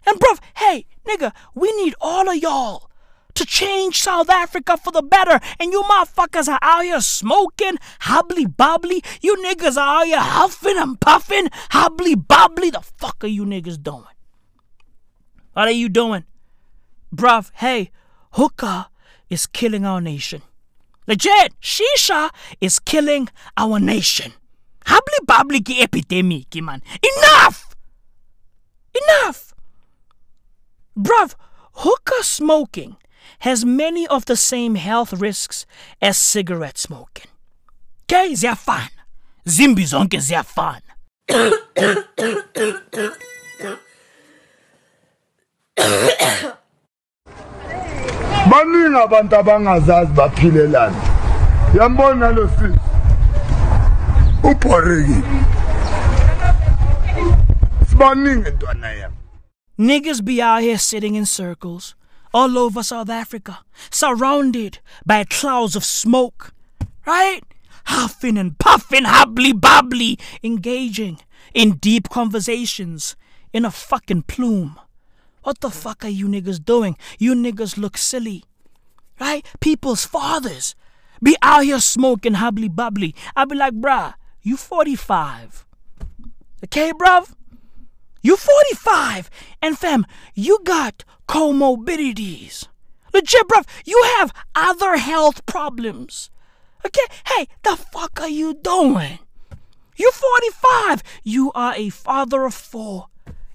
And bruv, hey, nigga, we need all of y'all to change South Africa for the better. And you motherfuckers are out here smoking, hubbly bubbly. You niggas are out here huffing and puffing, hubbly bubbly. The fuck are you niggas doing? What are you doing? Bruv, hey, hookah is killing our nation. Legit, shisha is killing our nation. Hubbly bubbly ki epidemic, man. Enough! Enough! Bruv, hookah smoking has many of the same health risks as cigarette smoking. Okay, ziyafana. Zimbi zonke ziyafana. singabantu abangazazi baphilelana yambona lo sisi ubhorekile sibaningi ntwana yami Niggas be out here sitting in circles all over South Africa, surrounded by clouds of smoke, right? Huffing and puffing, hubbly bubbly, engaging in deep conversations in a fucking plume. What the fuck are you niggas doing? You niggas look silly, right? People's fathers be out here smoking hubbly bubbly. I be like, bruh, you 45. Okay, bruv? You 45 and fam, you got comorbidities. Legit, bruv, you have other health problems. Okay, hey, the fuck are you doing? You 45. You are a father of four.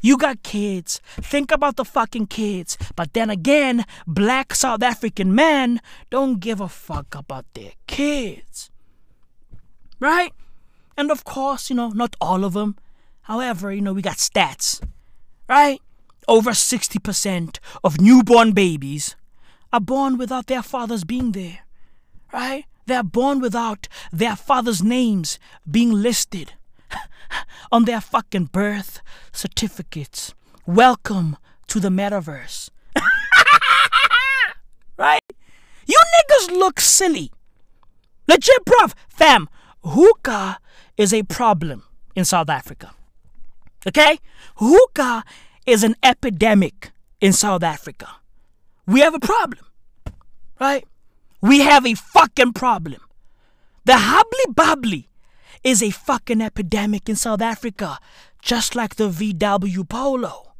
You got kids. Think about the fucking kids. But then again, black South African men don't give a fuck about their kids. Right? And of course, you know, not all of them. However, you know, we got stats, right? Over 60% of newborn babies are born without their fathers being there, right? They're born without their fathers' names being listed on their fucking birth certificates. Welcome to the metaverse. right? You niggas look silly. Legit, bruv. Fam, hookah is a problem in South Africa. Okay? Hookah is an epidemic in South Africa. We have a problem. Right? We have a fucking problem. The hubbly bubbly is a fucking epidemic in South Africa, just like the VW Polo.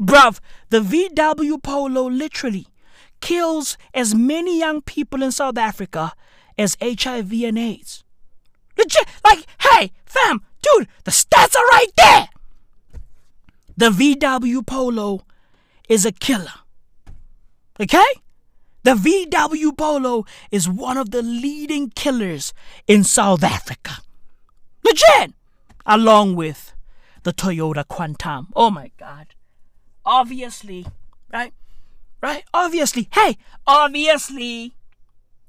Bruv, the VW Polo literally kills as many young people in South Africa as HIV and AIDS. Legit, like, hey, fam, dude, the stats are right there. The VW Polo is a killer. Okay? The VW Polo is one of the leading killers in South Africa. Legit! Along with the Toyota Quantum. Oh my god. Obviously, right? Right? Obviously. Hey, obviously.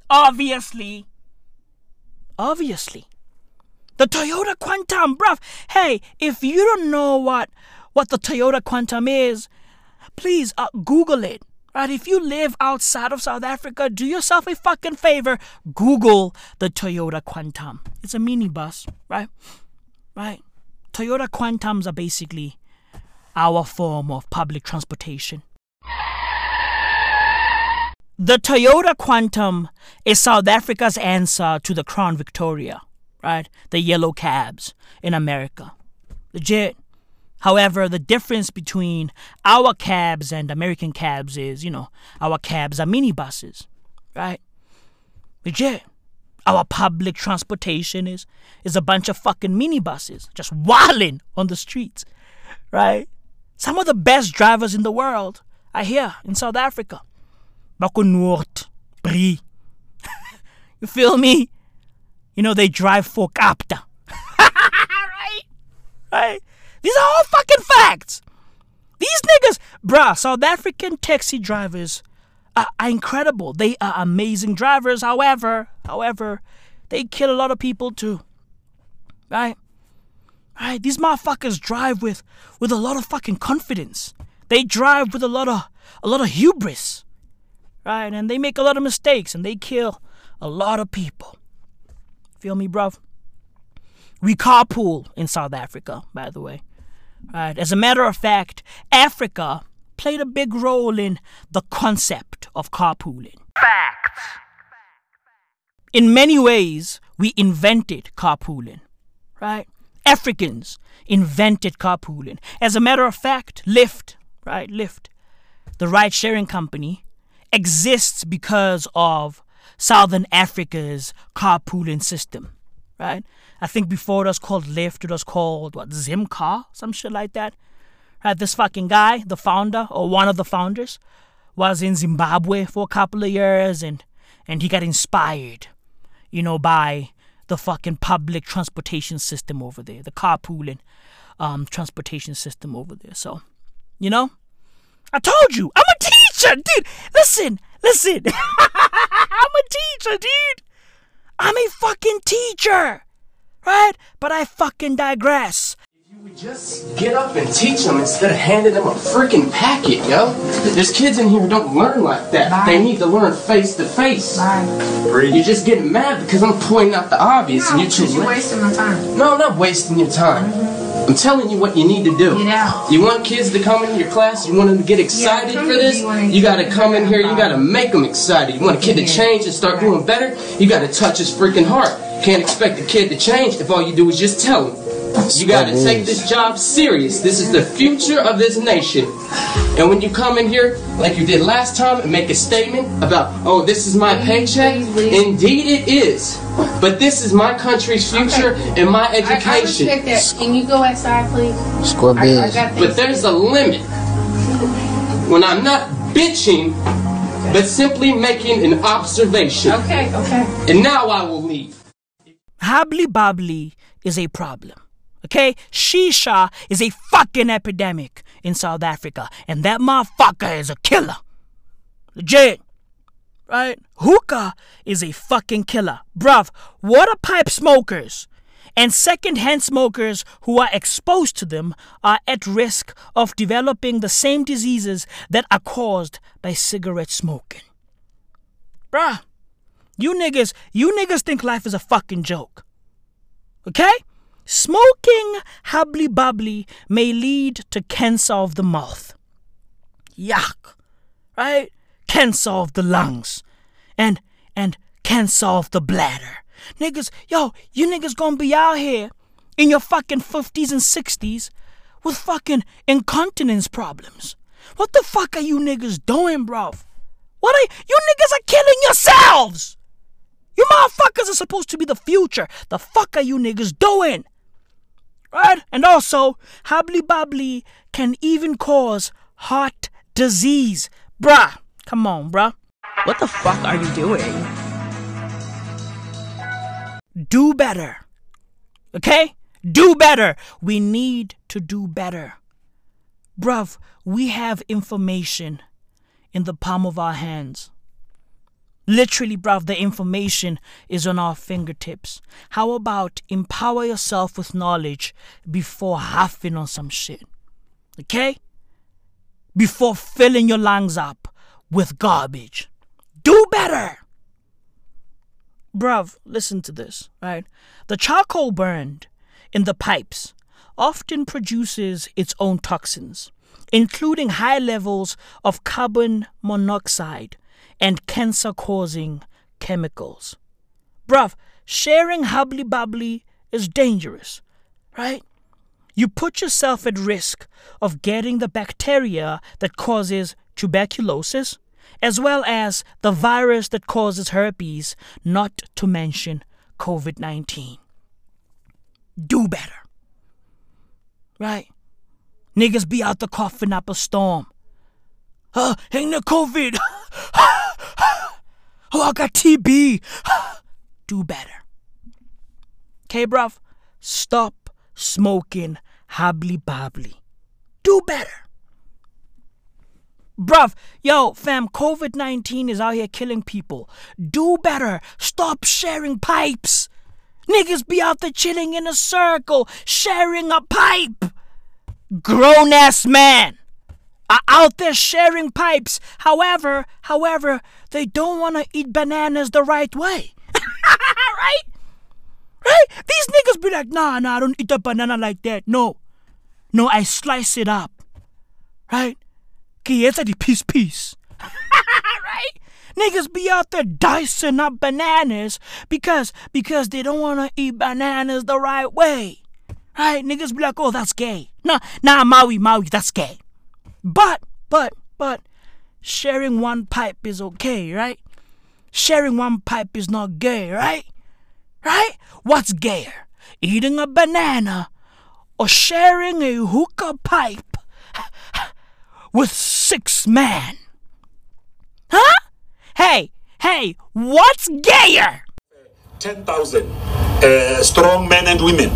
Obviously. Obviously. The Toyota Quantum, bruv. Hey, if you don't know what what the Toyota Quantum is, please uh, Google it. Right? If you live outside of South Africa, do yourself a fucking favor. Google the Toyota Quantum. It's a minibus, right? Right? Toyota Quantums are basically our form of public transportation. The Toyota Quantum is South Africa's answer to the Crown Victoria, right? The yellow cabs in America. Legit. However, the difference between our cabs and American cabs is, you know, our cabs are minibuses, right? Legit. Our public transportation is is a bunch of fucking minibuses just wilding on the streets, right? Some of the best drivers in the world are here in South Africa. Bako Noord, Brie. you feel me? You know, they drive for Kapta. right? Right? These are all fucking facts. These niggas, bruh, South African taxi drivers are, are incredible. They are amazing drivers. However, however, they kill a lot of people too. Right? Right? These motherfuckers drive with with a lot of fucking confidence. They drive with a lot of a lot of hubris. Right? And they make a lot of mistakes and they kill a lot of people. Feel me, bruv? We carpool in South Africa, by the way. Right. As a matter of fact, Africa played a big role in the concept of carpooling. Facts. In many ways, we invented carpooling, right? Africans invented carpooling. As a matter of fact, Lyft, right? Lyft, the ride sharing company, exists because of Southern Africa's carpooling system, right? I think before it was called Lyft, it was called what Zimcar, some shit like that. Right, this fucking guy, the founder or one of the founders, was in Zimbabwe for a couple of years, and and he got inspired, you know, by the fucking public transportation system over there, the carpooling um, transportation system over there. So, you know, I told you, I'm a teacher, dude. Listen, listen. I'm a teacher, dude. I'm a fucking teacher. Right? But I fucking digress. We just get up and teach them instead of handing them a freaking packet, yo. There's kids in here who don't learn like that. They need to learn face to face. You're just getting mad because I'm pointing out the obvious and you're too you're wasting my time. No, I'm not wasting your time. Mm-hmm. I'm telling you what you need to do. Get out. You want kids to come into your class? You want them to get excited come for this? be one of You gotta come in here, you gotta make them excited. You want a kid to change and start doing better? You gotta touch his freaking heart. Can't expect a kid to change if all you do is just tell him. You gotta take this job serious. This is the future of this nation. And when you come in here, like you did last time, and make a statement about, oh, this is my paycheck, indeed it is. But this is my country's future and my I, I education. that. Can you go outside, please? Score I, I got But there's a limit. When I'm not bitching, but simply making an observation. Okay, okay. And now I will leave. Hubbly Bubbly is a problem. Okay? Shisha is a fucking epidemic in South Africa. And that motherfucker is a killer. Legit. Right? Hookah is a fucking killer. Bruv, water pipe smokers and second-hand smokers who are exposed to them are at risk of developing the same diseases that are caused by cigarette smoking. Bruh, you niggas, you niggas think life is a fucking joke. Okay? Smoking hubbly bubbly may lead to cancer of the mouth. Yuck. Right? Cancer of the lungs. And and cancer of the bladder. Niggas, yo, you niggas gonna be out here in your fucking 50s and 60s with fucking incontinence problems. What the fuck are you niggas doing, bruv? What are you niggas are killing yourselves? You motherfuckers are supposed to be the future. The fuck are you niggas doing? Right? And also, hubbly bubbly can even cause heart disease. Bruh, come on, bruh. What the fuck are you doing? Do better. Okay? Do better. We need to do better. Bruv, we have information in the palm of our hands. Literally, bruv, the information is on our fingertips. How about empower yourself with knowledge before huffing on some shit? Okay? Before filling your lungs up with garbage. Do better! Bruv, listen to this, right? The charcoal burned in the pipes often produces its own toxins, including high levels of carbon monoxide and cancer causing chemicals. Bruv, sharing hubbly bubbly is dangerous, right? You put yourself at risk of getting the bacteria that causes tuberculosis, as well as the virus that causes herpes, not to mention COVID 19. Do better. Right? Niggas be out the coughing up a storm. Uh, ain't no COVID. oh, I got TB. Do better. Okay, bruv? Stop smoking hubbly bubbly. Do better. Bruv, yo, fam, COVID 19 is out here killing people. Do better. Stop sharing pipes. Niggas be out there chilling in a circle, sharing a pipe. Grown ass man are out there sharing pipes. However, however, they don't want to eat bananas the right way. right? Right? These niggas be like, nah, nah, I don't eat a banana like that. No. No, I slice it up. Right? Okay, it's a piece piece. right? Niggas be out there dicing up bananas because because they don't want to eat bananas the right way. Right? Niggas be like, oh, that's gay. Nah, nah, Maui, Maui, that's gay. But, but, but, sharing one pipe is okay, right? Sharing one pipe is not gay, right? Right? What's gayer? Eating a banana or sharing a hookah pipe with six men? Huh? Hey, hey, what's gayer? 10,000 uh, strong men and women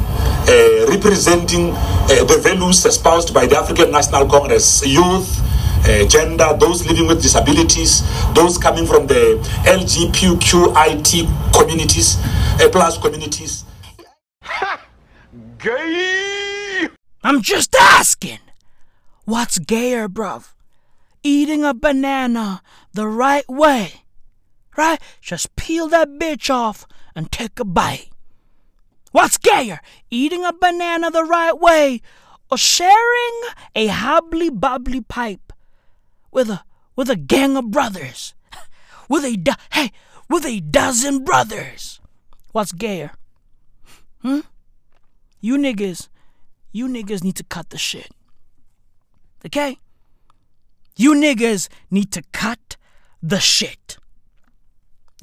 uh, representing uh, the values espoused by the African National Congress youth, uh, gender, those living with disabilities, those coming from the LGBTQIT communities, uh, plus communities. Gay! I'm just asking. What's gayer, bruv? Eating a banana the right way. Right? Just peel that bitch off and take a bite. What's gayer? Eating a banana the right way or sharing a hubbly bubbly pipe with a with a gang of brothers? With a do- hey, with a dozen brothers. What's gayer? Hmm? You niggas, you niggas need to cut the shit. Okay? You niggas need to cut the shit.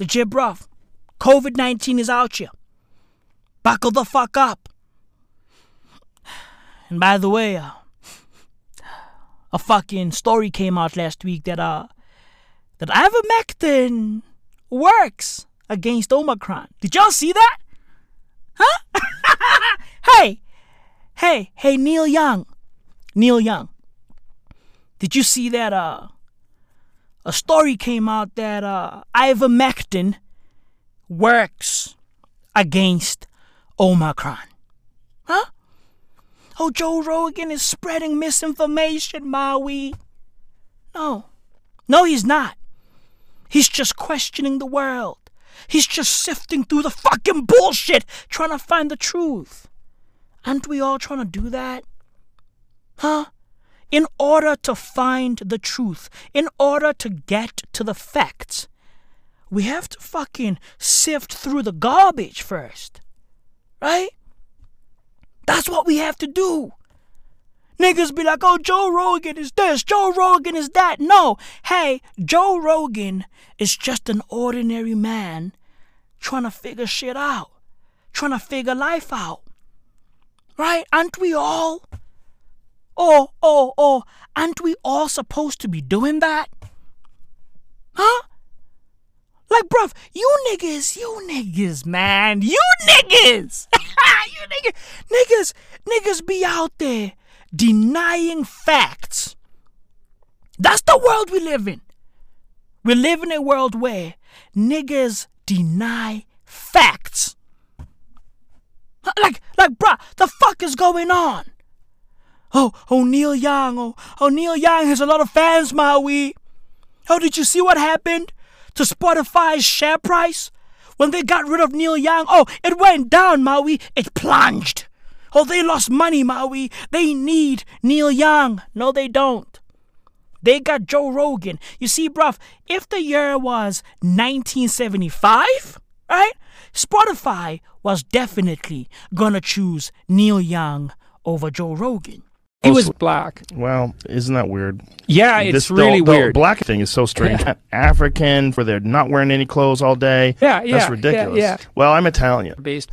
Legit, bruv. COVID 19 is out here. Buckle the fuck up. And by the way, uh, a fucking story came out last week that uh that ivermectin works against Omicron. Did y'all see that? Huh? hey, hey, hey, Neil Young, Neil Young. Did you see that? Uh, a story came out that uh, ivermectin works against Omicron. Huh? Oh, Joe Rogan is spreading misinformation, Maui. No. No, he's not. He's just questioning the world. He's just sifting through the fucking bullshit, trying to find the truth. Aren't we all trying to do that? Huh? In order to find the truth, in order to get to the facts, we have to fucking sift through the garbage first. Right? That's what we have to do. Niggas be like, oh, Joe Rogan is this, Joe Rogan is that. No, hey, Joe Rogan is just an ordinary man trying to figure shit out, trying to figure life out. Right? Aren't we all? Oh, oh, oh, aren't we all supposed to be doing that? Huh? Like, bruv, you niggas, you niggas, man, you niggas, you niggas, niggas, niggas be out there denying facts. That's the world we live in. We live in a world where niggas deny facts. Like, like, bruh, the fuck is going on? Oh, oh, Neil Young, oh, oh, Neil Young has a lot of fans, Maui. Oh, did you see what happened to Spotify's share price when they got rid of Neil Young? Oh, it went down, Maui. It plunged. Oh, they lost money, Maui. They need Neil Young. No, they don't. They got Joe Rogan. You see, bruv, if the year was 1975, right? Spotify was definitely gonna choose Neil Young over Joe Rogan. He was black. Well, isn't that weird? Yeah, it's This- really the weird. black thing is so strange. Yeah. African, where they're not wearing any clothes all day. Yeah, yeah, That's ridiculous. yeah. Well, I'm Italian. Based.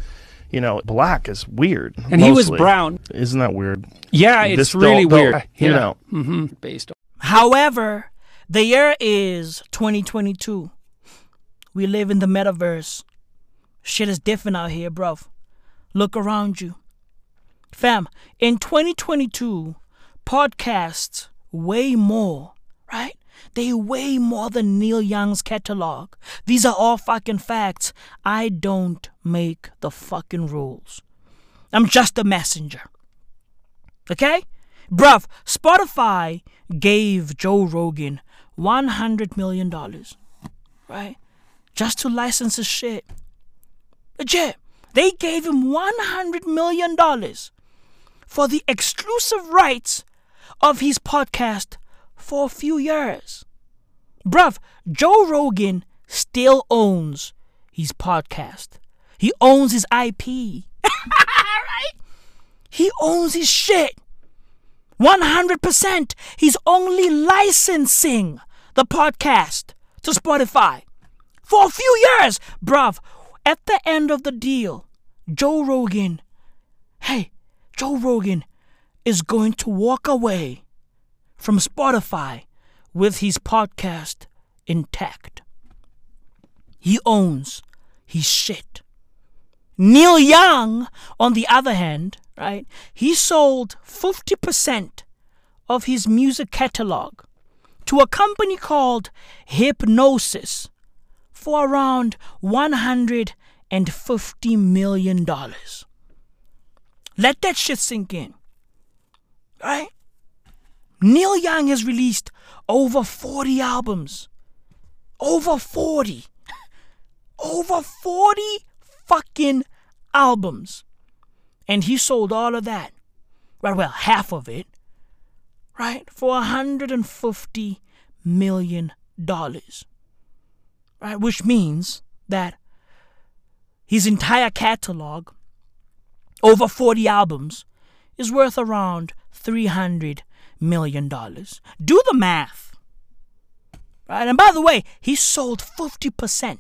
You know, black is weird. And he was brown. Isn't that weird? Yeah, it's This- really they'll- weird. You Yeah. know, hmm Based on. However, the year is 2022. We live in the metaverse. Shit is different out here, bruv. Look around you. Fam, in 2022, podcasts weigh more, right? They weigh more than Neil Young's catalog. These are all fucking facts. I don't make the fucking rules. I'm just a messenger. Okay? Bruv, Spotify gave Joe Rogan $100 million, right? Just to license his shit. Legit. They gave him $100 million for the exclusive rights of his podcast for a few years. Bruv, Joe Rogan still owns his podcast. He owns his IP. right? He owns his shit. 100%. He's only licensing the podcast to Spotify for a few years. Bruv, at the end of the deal, Joe Rogan, hey, Joe Rogan is going to walk away from Spotify with his podcast intact. He owns his shit. Neil Young, on the other hand, right, he sold 50% of his music catalog to a company called Hipgnosis for around $150 million. Let that shit sink in. Right? Neil Young has released over 40 albums. Over 40. over 40 fucking albums. And he sold all of that. Right, well, half of it. Right? For $150 million. Right? Which means that his entire catalog, over 40 albums, is worth around $300 million. Do the math. Right? And by the way, he sold 50%.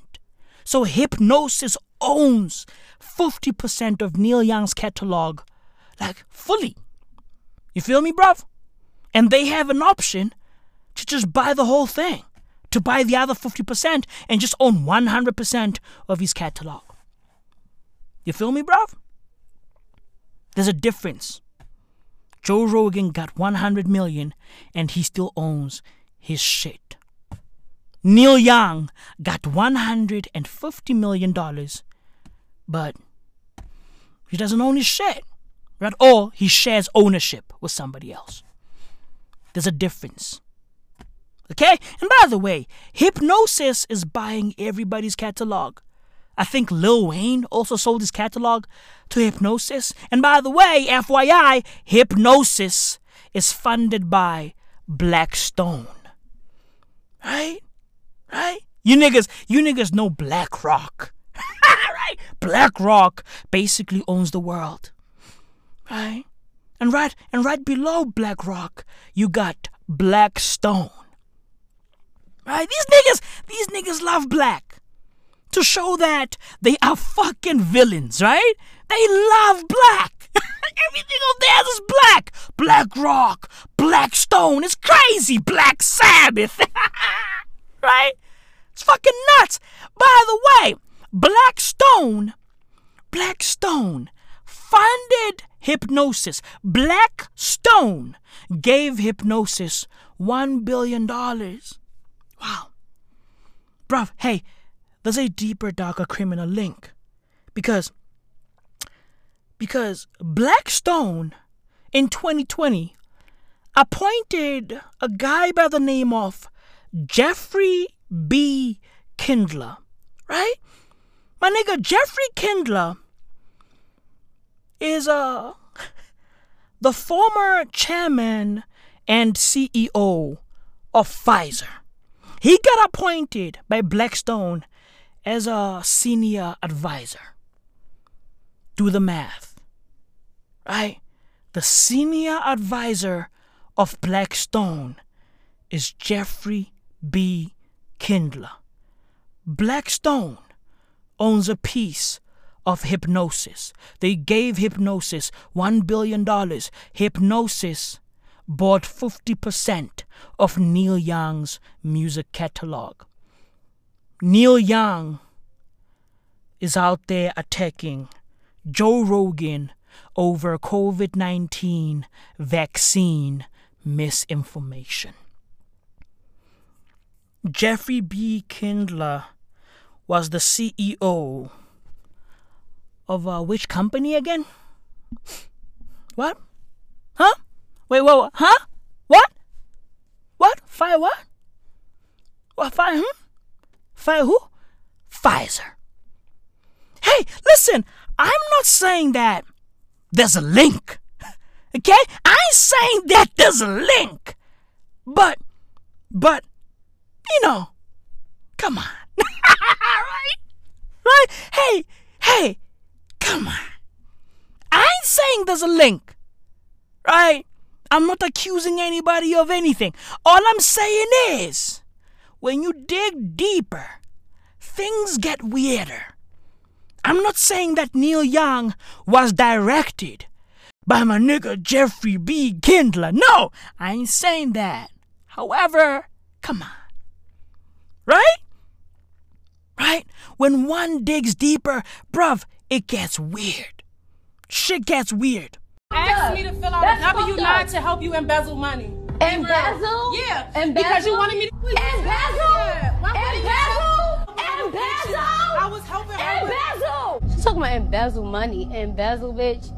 So Hipgnosis owns 50% of Neil Young's catalog, like fully. You feel me, bruv? And they have an option to just buy the whole thing, to buy the other 50% and just own 100% of his catalog. You feel me, bruv? There's a difference. Joe Rogan got 100 million and he still owns his shit. Neil Young got 150 million dollars, but he doesn't own his shit. Right? Or he shares ownership with somebody else. There's a difference. Okay? And by the way, Hipgnosis is buying everybody's catalog. I think Lil Wayne also sold his catalog to Hipgnosis. And by the way, FYI, Hipgnosis is funded by Blackstone. Right? Right? You niggas, you niggas know BlackRock. right? BlackRock basically owns the world. Right? And right and right below BlackRock, you got Blackstone. Right? These niggas, these niggas love black. To show that they are fucking villains, right? They love black. Everything of theirs is black. Black Rock, black stone. It's crazy. Black Sabbath. right? It's fucking nuts. By the way, Blackstone, Blackstone funded Hipgnosis. Blackstone gave Hipgnosis $1 billion. Wow. Bruv, hey, there's a deeper, darker criminal link. Because, because Blackstone in 2020 appointed a guy by the name of Jeffrey B. Kindler, right? My nigga Jeffrey Kindler is uh, the former chairman and CEO of Pfizer. He got appointed by Blackstone as a senior advisor. Do the math, right? The senior advisor of Blackstone is Jeffrey B. Kindler. Blackstone owns a piece of Hipgnosis. They gave Hipgnosis $1 billion. Hipgnosis bought 50% of Neil Young's music catalog. Neil Young is out there attacking Joe Rogan over COVID 19 vaccine misinformation. Jeffrey B. Kindler was the CEO of uh, which company again? What? Huh? Wait, what? Huh? What? What? Fire what? What? Fire hmm? Who? Pfizer. Hey, listen, I'm not saying that there's a link. Okay? I ain't saying that there's a link. But, but, you know, come on. right? Right? Hey, hey, come on. I ain't saying there's a link. Right? I'm not accusing anybody of anything. All I'm saying is, when you dig deeper, things get weirder. I'm not saying that Neil Young was directed by my nigga Jeffrey B. Kindler. No, I ain't saying that. However, come on. Right? Right? When one digs deeper, bruv, it gets weird. Shit gets weird. Ask me to fill out That's a W fucked nine up. to help you embezzle money. Embezzle? Yeah. Embezzle? Because you wanted me to. Embezzle? Why wouldn't? Embezzle? Embezzle? I was helping her. with- Embezzle? She's talking about embezzle money. Embezzle, bitch.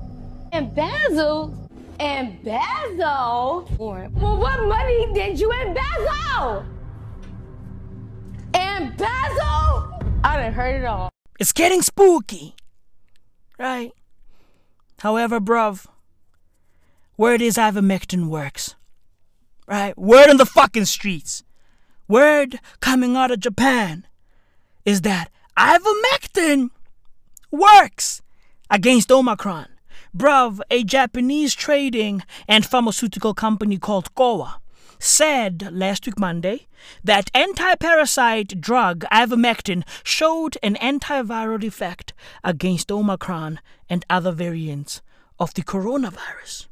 Embezzle? Embezzle? Well, what money did you embezzle? Embezzle? I done heard it all. It's getting spooky. Right? However, bruv, word is ivermectin works. Right? Word on the fucking streets. Word coming out of Japan is that ivermectin works against Omicron. Bruv, a Japanese trading and pharmaceutical company called Kowa said last week Monday that anti-parasite drug ivermectin showed an antiviral effect against Omicron and other variants of the coronavirus.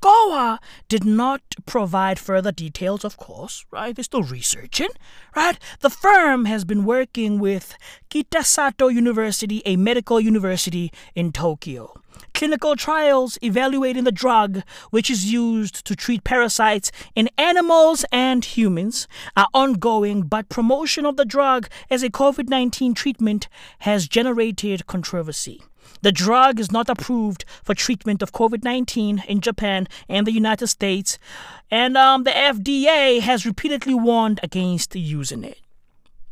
Kowa did not provide further details, of course, right? They're still researching, right? The firm has been working with Kitasato University, a medical university in Tokyo. Clinical trials evaluating the drug, which is used to treat parasites in animals and humans, are ongoing, but promotion of the drug as a COVID 19 treatment has generated controversy. The drug is not approved for treatment of COVID 19 in Japan and the United States, and um, the FDA has repeatedly warned against using it.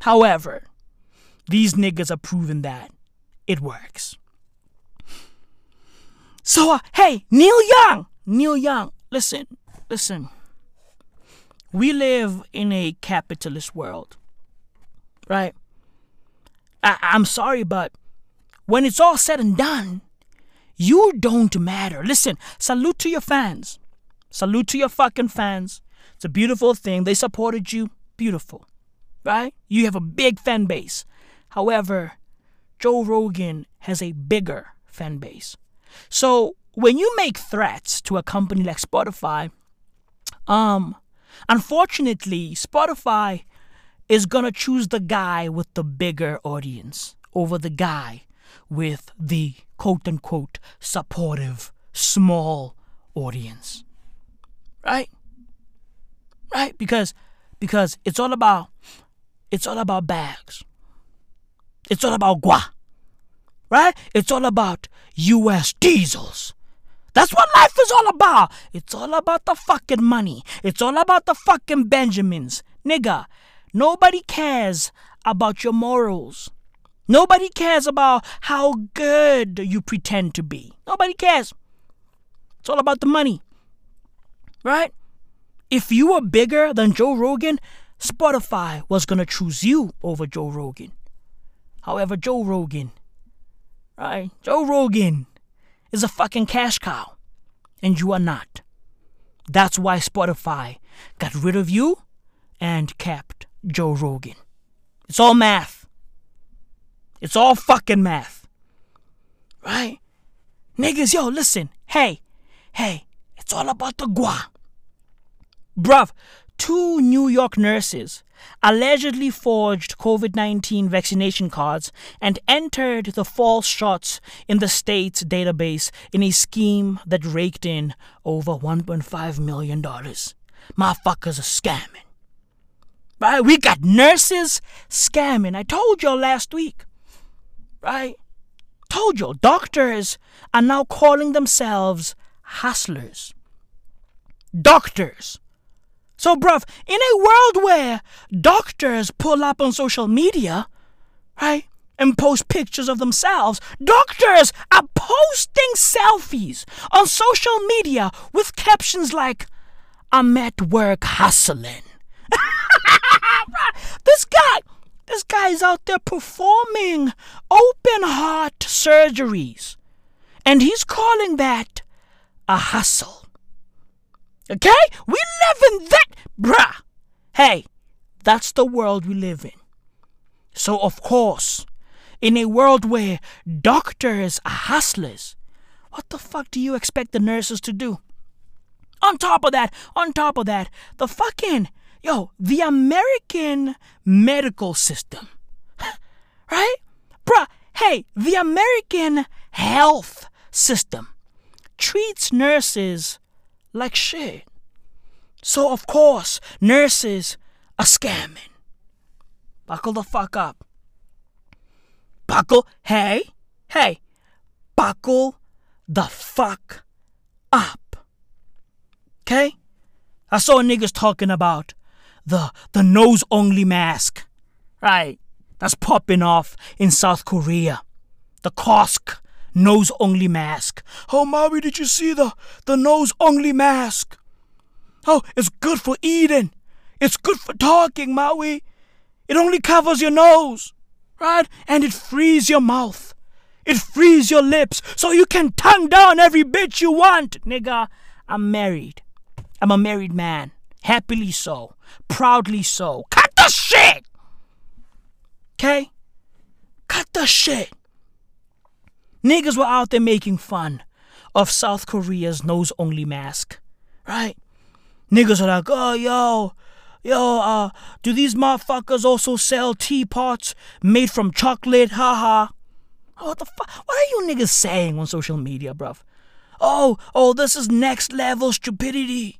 However, these niggas are proving that it works. So, uh, hey, Neil Young, Neil Young, listen, listen. We live in a capitalist world, right? I- I'm sorry, but when it's all said and done, you don't matter. Listen, salute to your fans. Salute to your fucking fans. It's a beautiful thing. They supported you. Beautiful. Right? You have a big fan base. However, Joe Rogan has a bigger fan base. So when you make threats to a company like Spotify, um, unfortunately, Spotify is gonna choose the guy with the bigger audience over the guy with the quote unquote supportive small audience. Right? Right? Because because it's all about it's all about bags. It's all about gua. Right? It's all about US diesels. That's what life is all about. It's all about the fucking money. It's all about the fucking Benjamins. Nigga, nobody cares about your morals. Nobody cares about how good you pretend to be. Nobody cares. It's all about the money. Right? If you were bigger than Joe Rogan, Spotify was going to choose you over Joe Rogan. However, Joe Rogan, right? Joe Rogan is a fucking cash cow, and you are not. That's why Spotify got rid of you and kept Joe Rogan. It's all math. It's all fucking math. Right? Niggas, yo, listen. Hey, hey, it's all about the gua. Bruv, two New York nurses allegedly forged COVID 19 vaccination cards and entered the false shots in the state's database in a scheme that raked in over $1.5 million. Motherfuckers are scamming. Right? We got nurses scamming. I told y'all last week. Right? Told y'all. Doctors are now calling themselves hustlers. Doctors. So, bruv, in a world where doctors pull up on social media, right, and post pictures of themselves, doctors are posting selfies on social media with captions like, I'm at work hustling. this guy, this guy's out there performing open heart surgeries, and he's calling that a hustle. Okay? We live in that, bruh. Hey, that's the world we live in. So, of course, in a world where doctors are hustlers, what the fuck do you expect the nurses to do? On top of that, on top of that, the fucking, yo, the American medical system, right? Bruh, hey, the American health system treats nurses like shit. So, of course, nurses are scamming. Buckle the fuck up. Buckle, hey, hey, buckle the fuck up. Okay? I saw niggas talking about the the nose only mask. Right. That's popping off in South Korea. The Kosk nose only mask. Oh Maui, did you see the the nose only mask? Oh, it's good for eating. It's good for talking, Maui. It only covers your nose, right? And it frees your mouth. It frees your lips so you can tongue down every bitch you want. Nigga, I'm married. I'm a married man. Happily so. Proudly so. Cut the shit! Okay? Cut the shit. Niggas were out there making fun of South Korea's nose only mask. Right? Niggas are like, oh, yo, yo, uh, do these motherfuckers also sell teapots made from chocolate? Haha. What the fuck? What are you niggas saying on social media, bruv? Oh, oh, this is next level stupidity.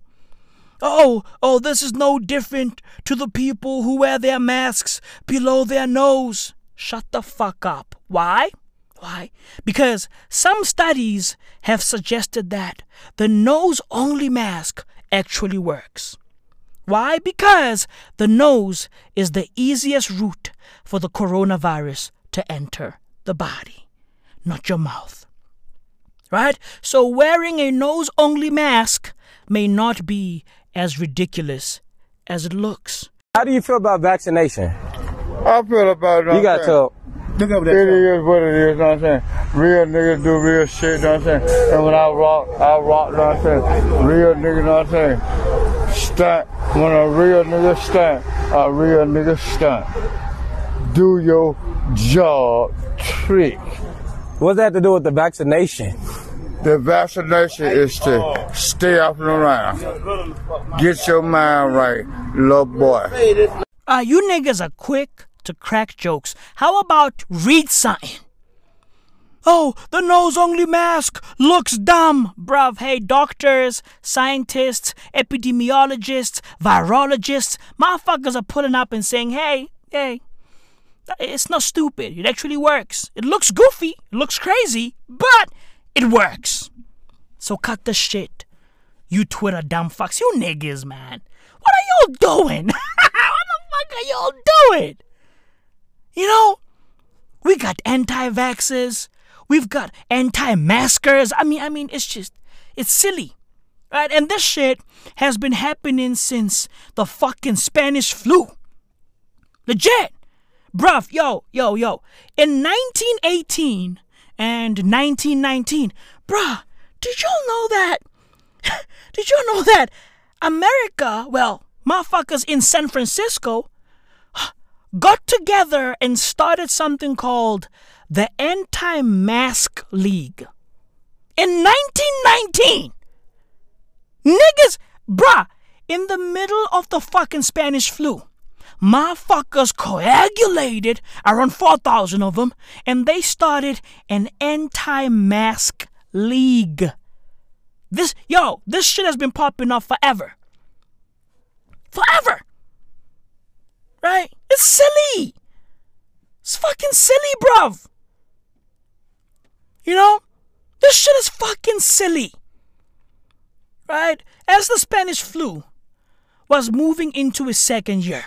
Oh, oh, this is no different to the people who wear their masks below their nose. Shut the fuck up. Why? Why? Because some studies have suggested that the nose only mask actually works. Why? Because the nose is the easiest route for the coronavirus to enter the body, not your mouth. Right? So wearing a nose only mask may not be as ridiculous as it looks. How do you feel about vaccination? I feel about it. You got to. Look over there. It is what it is, know what I'm saying? Real niggas do real shit, know what I'm saying? And when I rock, I rock, know what I'm saying? Real nigga, know what I'm saying? Stunt. When a real nigga stunt, a real nigga stunt. Do your job trick. What's that to do with the vaccination? The vaccination is to stay up and around. Get your mind right, little boy. Uh, you niggas are quick to crack jokes. How about read something? Oh, the nose only mask looks dumb. Bruv, hey, doctors, scientists, epidemiologists, virologists, motherfuckers are pulling up and saying, hey, hey, it's not stupid. It actually works. It looks goofy, it looks crazy, but it works. So cut the shit. You Twitter dumb fucks. You niggas, man. What are y'all doing? what the fuck are y'all doing? You know, we got anti-vaxxers. We've got anti-maskers. I mean, I mean, it's just, it's silly. Right? And this shit has been happening since the fucking Spanish flu. Legit. Bruv, yo, yo, yo. In 1918 and 1919, bruh, did y'all know that? did y'all know that America, well, motherfuckers in San Francisco, got together and started something called the Anti Mask League. In 1919, niggas, bruh, in the middle of the fucking Spanish flu, motherfuckers coagulated, around 4,000 of them, and they started an anti mask league. This, yo, this shit has been popping up forever. Forever. Right? It's silly. It's fucking silly, bruv. You know? This shit is fucking silly. Right? As the Spanish flu was moving into its second year,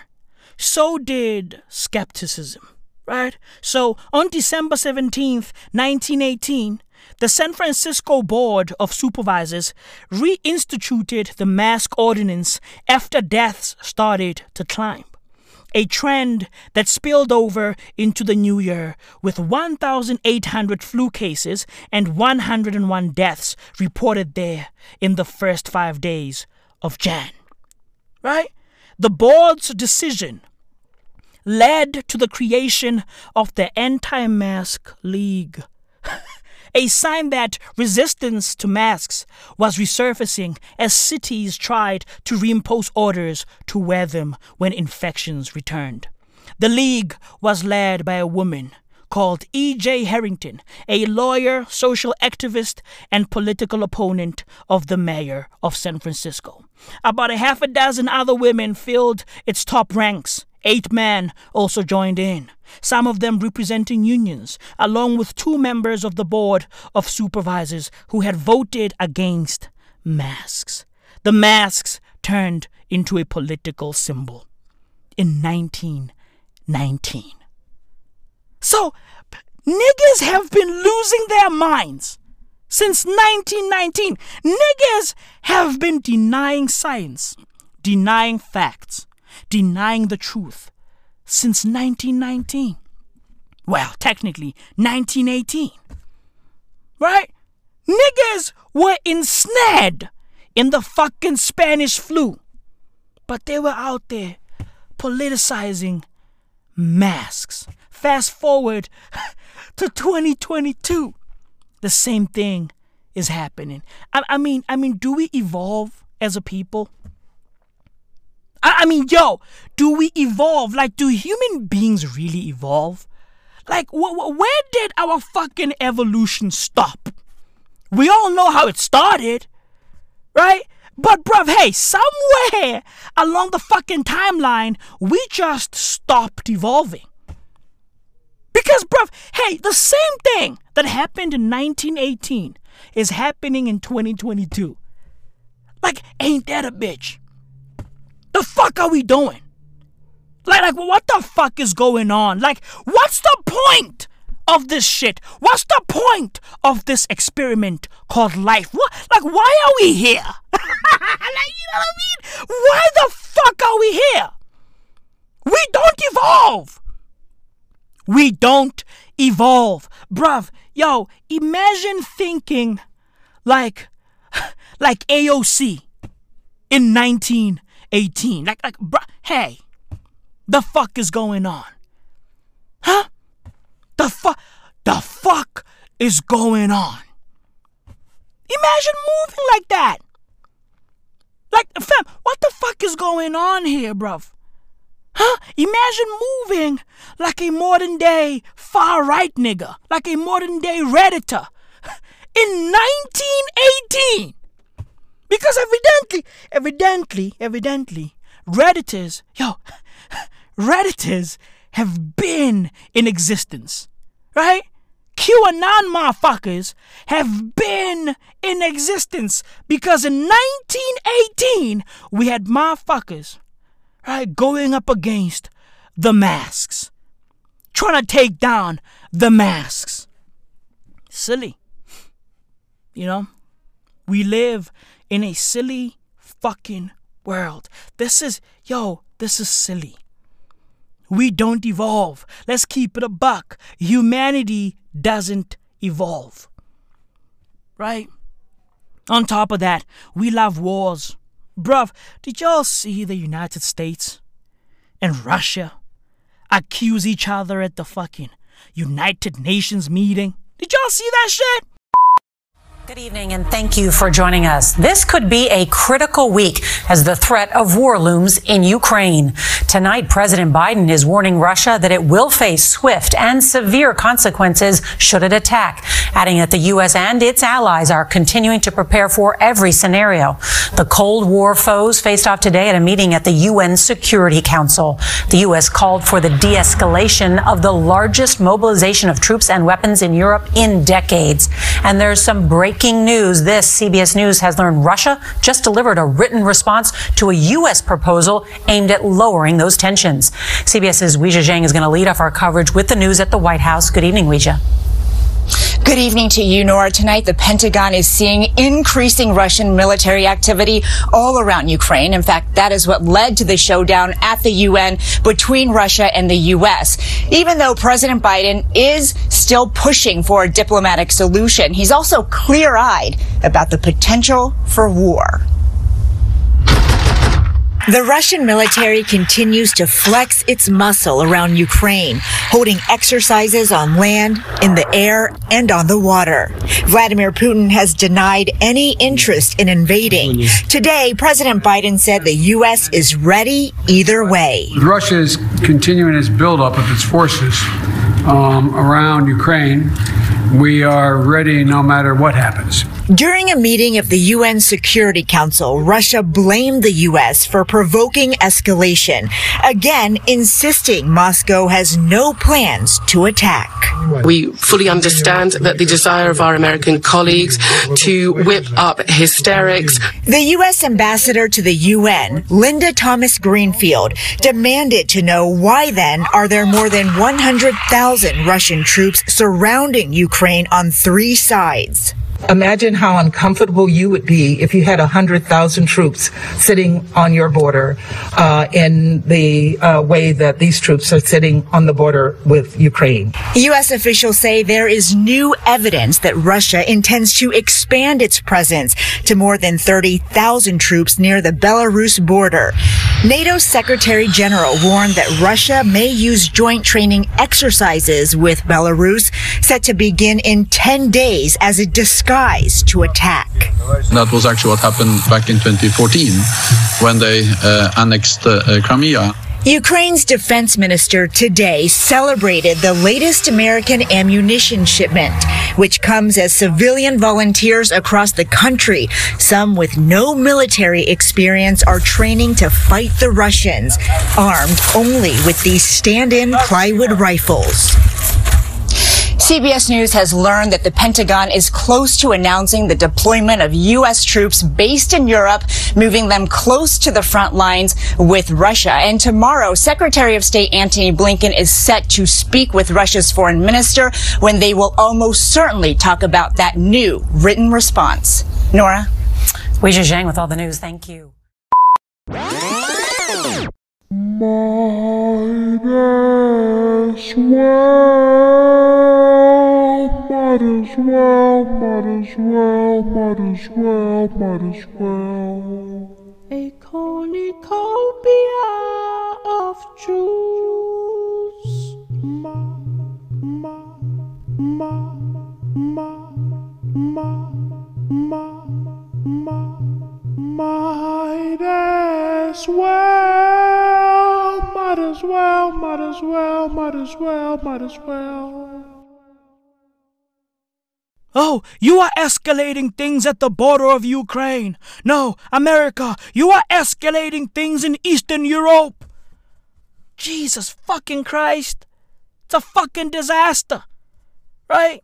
so did skepticism, right? So on December 17th, 1918, the San Francisco Board of Supervisors reinstituted the mask ordinance after deaths started to climb. A trend that spilled over into the new year with 1,800 flu cases and 101 deaths reported there in the first five days of Jan. Right? The board's decision led to the creation of the Anti Mask League. a sign that resistance to masks was resurfacing as cities tried to reimpose orders to wear them when infections returned. The League was led by a woman called E.J. Harrington, a lawyer, social activist, and political opponent of the mayor of San Francisco. About a half a dozen other women filled its top ranks. Eight men also joined in, some of them representing unions, along with two members of the board of supervisors who had voted against masks. The masks turned into a political symbol in 1919. So, niggas have been losing their minds since 1919. Niggas have been denying science, denying facts, denying the truth since 1919. Well, technically, 1918. Right? Niggas were ensnared in the fucking Spanish flu. But they were out there politicizing masks. Fast forward to 2022. The same thing is happening. I, I mean, I mean, do we evolve as a people? I, I mean, yo, do we evolve? Like, do human beings really evolve? Like, wh- wh- where did our fucking evolution stop? We all know how it started, right? But, bruv, hey, somewhere along the fucking timeline, we just stopped evolving. Because, bruv, hey, the same thing that happened in 1918 is happening in 2022. Like, ain't that a bitch? The fuck are we doing? Like, like, what the fuck is going on? Like, what's the point of this shit? What's the point of this experiment called life? What, like, why are we here? like, you know what I mean? Why the fuck are we here? We don't evolve. We don't evolve. Bruv, yo, imagine thinking like, like AOC in 1918. Like, like, bruh, hey, the fuck is going on? Huh? The fuck, the fuck is going on? Imagine moving like that. Like, fam, what the fuck is going on here, bruv? Huh? Imagine moving like a modern day far right nigga, like a modern day redditor in 1918. Because evidently, evidently, evidently, redditors, yo, redditors have been in existence, right? QAnon motherfuckers have been in existence because in 1918 we had motherfuckers right, going up against the masks, trying to take down the masks. Silly. You know, we live in a silly fucking world. This is, yo, this is silly. We don't evolve. Let's keep it a buck. Humanity doesn't evolve. Right? On top of that, we love wars. Bruv, did y'all see the United States and Russia accuse each other at the fucking United Nations meeting? Did y'all see that shit? Good evening and thank you for joining us. This could be a critical week as the threat of war looms in Ukraine. Tonight, President Biden is warning Russia that it will face swift and severe consequences should it attack, adding that the U.S. and its allies are continuing to prepare for every scenario. The Cold War foes faced off today at a meeting at the UN Security Council. The U.S. called for the de-escalation of the largest mobilization of troops and weapons in Europe in decades. And there's some breaking Breaking news. This CBS News has learned Russia just delivered a written response to a U.S. proposal aimed at lowering those tensions. CBS's Weijia Jiang is going to lead off our coverage with the news at the White House. Good evening, Weijia. Good evening to you, Nora. Tonight, the Pentagon is seeing increasing Russian military activity all around Ukraine. In fact, that is what led to the showdown at the UN between Russia and the U.S. Even though President Biden is still pushing for a diplomatic solution, he's also clear-eyed about the potential for war. The Russian military continues to flex its muscle around Ukraine, holding exercises on land, in the air, and on the water. Vladimir Putin has denied any interest in invading. Today, President Biden said the U.S. is ready either way. Russia is continuing its buildup of its forces um, around Ukraine. We are ready no matter what happens. During a meeting of the UN Security Council, Russia blamed the U.S. for provoking escalation, again insisting Moscow has no plans to attack. We fully understand that the desire of our American colleagues to whip up hysterics. The U.S. ambassador to the UN, Linda Thomas Greenfield, demanded to know why then are there more than 100,000 Russian troops surrounding Ukraine on three sides. Imagine how uncomfortable you would be if you had 100,000 troops sitting on your border uh, in the uh, way that these troops are sitting on the border with Ukraine. U.S. officials say there is new evidence that Russia intends to expand its presence to more than 30,000 troops near the Belarus border. NATO Secretary General warned that Russia may use joint training exercises with Belarus set to begin in 10 days as a disguise to attack. That was actually what happened back in 2014 when they uh, annexed uh, Crimea. Ukraine's defense minister today celebrated the latest American ammunition shipment, which comes as civilian volunteers across the country, some with no military experience, are training to fight the Russians, armed only with these stand in plywood rifles. CBS News has learned that the Pentagon is close to announcing the deployment of U.S. troops based in Europe, moving them close to the front lines with Russia. And tomorrow, Secretary of State Antony Blinken is set to speak with Russia's foreign minister when they will almost certainly talk about that new written response. Nora? Weijia Jiang with all the news. Thank you. Might as well, might as well, might as well, might as well. A cornucopia of Jews. Ma, ma, ma, ma, ma, ma, ma, might as well, might as well, might as well, might as well, might as well. Oh, you are escalating things at the border of Ukraine. No, America, you are escalating things in Eastern Europe. Jesus fucking Christ. It's a fucking disaster. Right?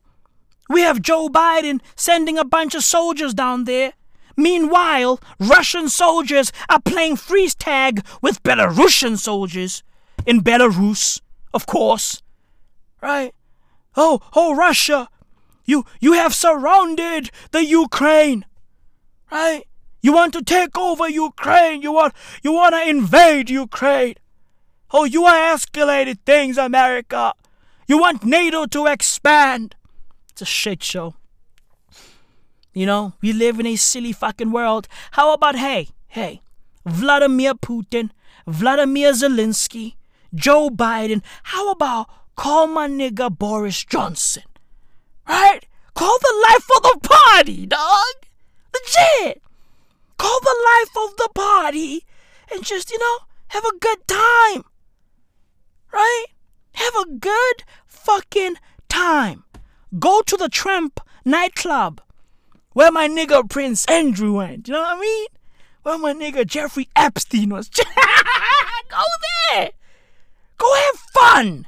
We have Joe Biden sending a bunch of soldiers down there. Meanwhile, Russian soldiers are playing freeze tag with Belarusian soldiers in Belarus, of course. Right? Oh, oh, Russia, you you have surrounded the Ukraine. Right? You want to take over Ukraine. You want you want to invade Ukraine. Oh, you are escalating things, America. You want NATO to expand. It's a shit show. You know, we live in a silly fucking world. How about hey, hey, Vladimir Putin, Vladimir Zelensky, Joe Biden. How about call my nigga Boris Johnson? Right? Call the life of the party, dog. Legit. Call the life of the party and just, you know, have a good time. Right? Have a good fucking time. Go to the Tramp nightclub where my nigga Prince Andrew went. You know what I mean? Where my nigga Jeffrey Epstein was. Go there. Go have fun.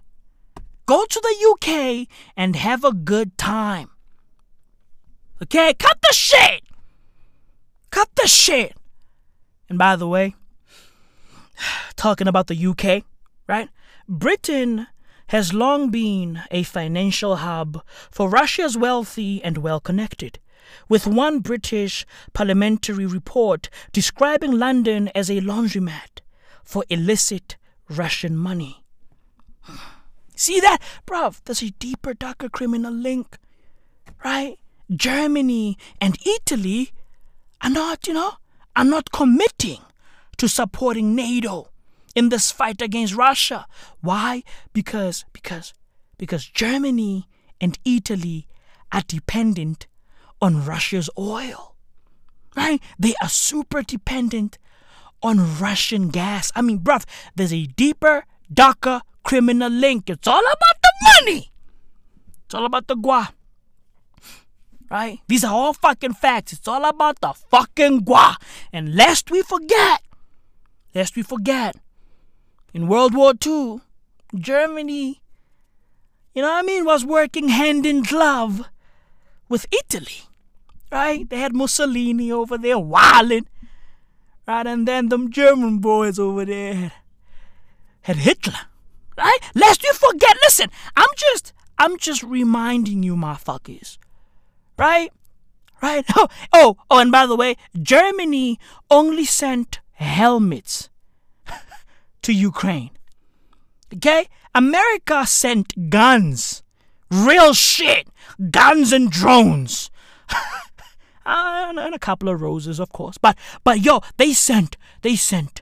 Go to the UK and have a good time. Okay? Cut the shit. Cut the shit. And by the way, talking about the UK, right? Britain has long been a financial hub for Russia's wealthy and well connected, with one British parliamentary report describing London as a laundromat for illicit Russian money. See that? Bruv, there's a deeper, darker criminal link, right? Germany and Italy are not, you know, are not committing to supporting NATO in this fight against Russia. Why? Because because because Germany and Italy are dependent on Russia's oil. Right? They are super dependent on Russian gas. I mean, bruv, there's a deeper, darker criminal link. It's all about the money. It's all about the gua. Right? These are all fucking facts. It's all about the fucking gua. And lest we forget, lest we forget, in World War II, Germany, you know what I mean, was working hand in glove with Italy. Right? They had Mussolini over there wilding. Right? And then them German boys over there had, had Hitler. Right? Lest you forget, listen, I'm just I'm just reminding you motherfuckers. Right? Right? Oh, oh, oh, and by the way, Germany only sent helmets to Ukraine. Okay? America sent guns. Real shit. Guns and drones. Uh, and a couple of roses, of course. But but yo, they sent they sent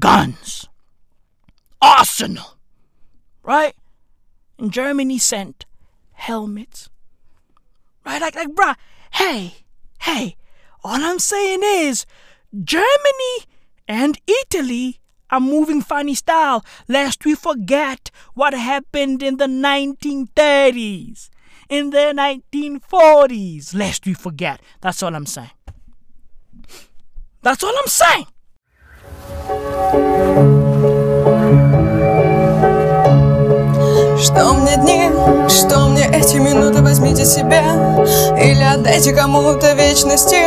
guns. Arsenal. Right? And Germany sent helmets. Right? Like like bruh, hey, hey, all I'm saying is Germany and Italy are moving funny style lest we forget what happened in the 1930s in the 1940s, lest we forget. That's all I'm saying. That's all I'm saying. Что мне дни, что мне эти минуты, возьмите себе Или отдайте кому-то вечности.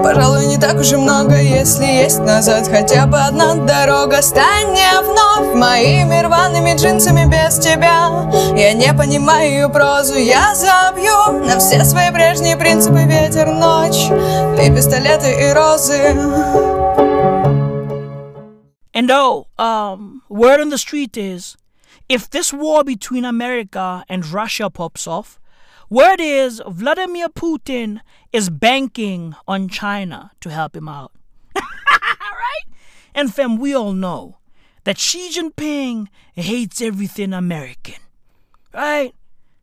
Пожалуй, не так уж и много, если есть назад. Хотя бы одна дорога, стань мне вновь Моими рваными джинсами без тебя. Я не понимаю прозу, я забью На все свои прежние принципы. Ветер, ночь Ты пистолеты и розы. And oh, um, word on the street is if this war between America and Russia pops off, word is Vladimir Putin is banking on China to help him out. right? And fam, we all know that Xi Jinping hates everything American. Right?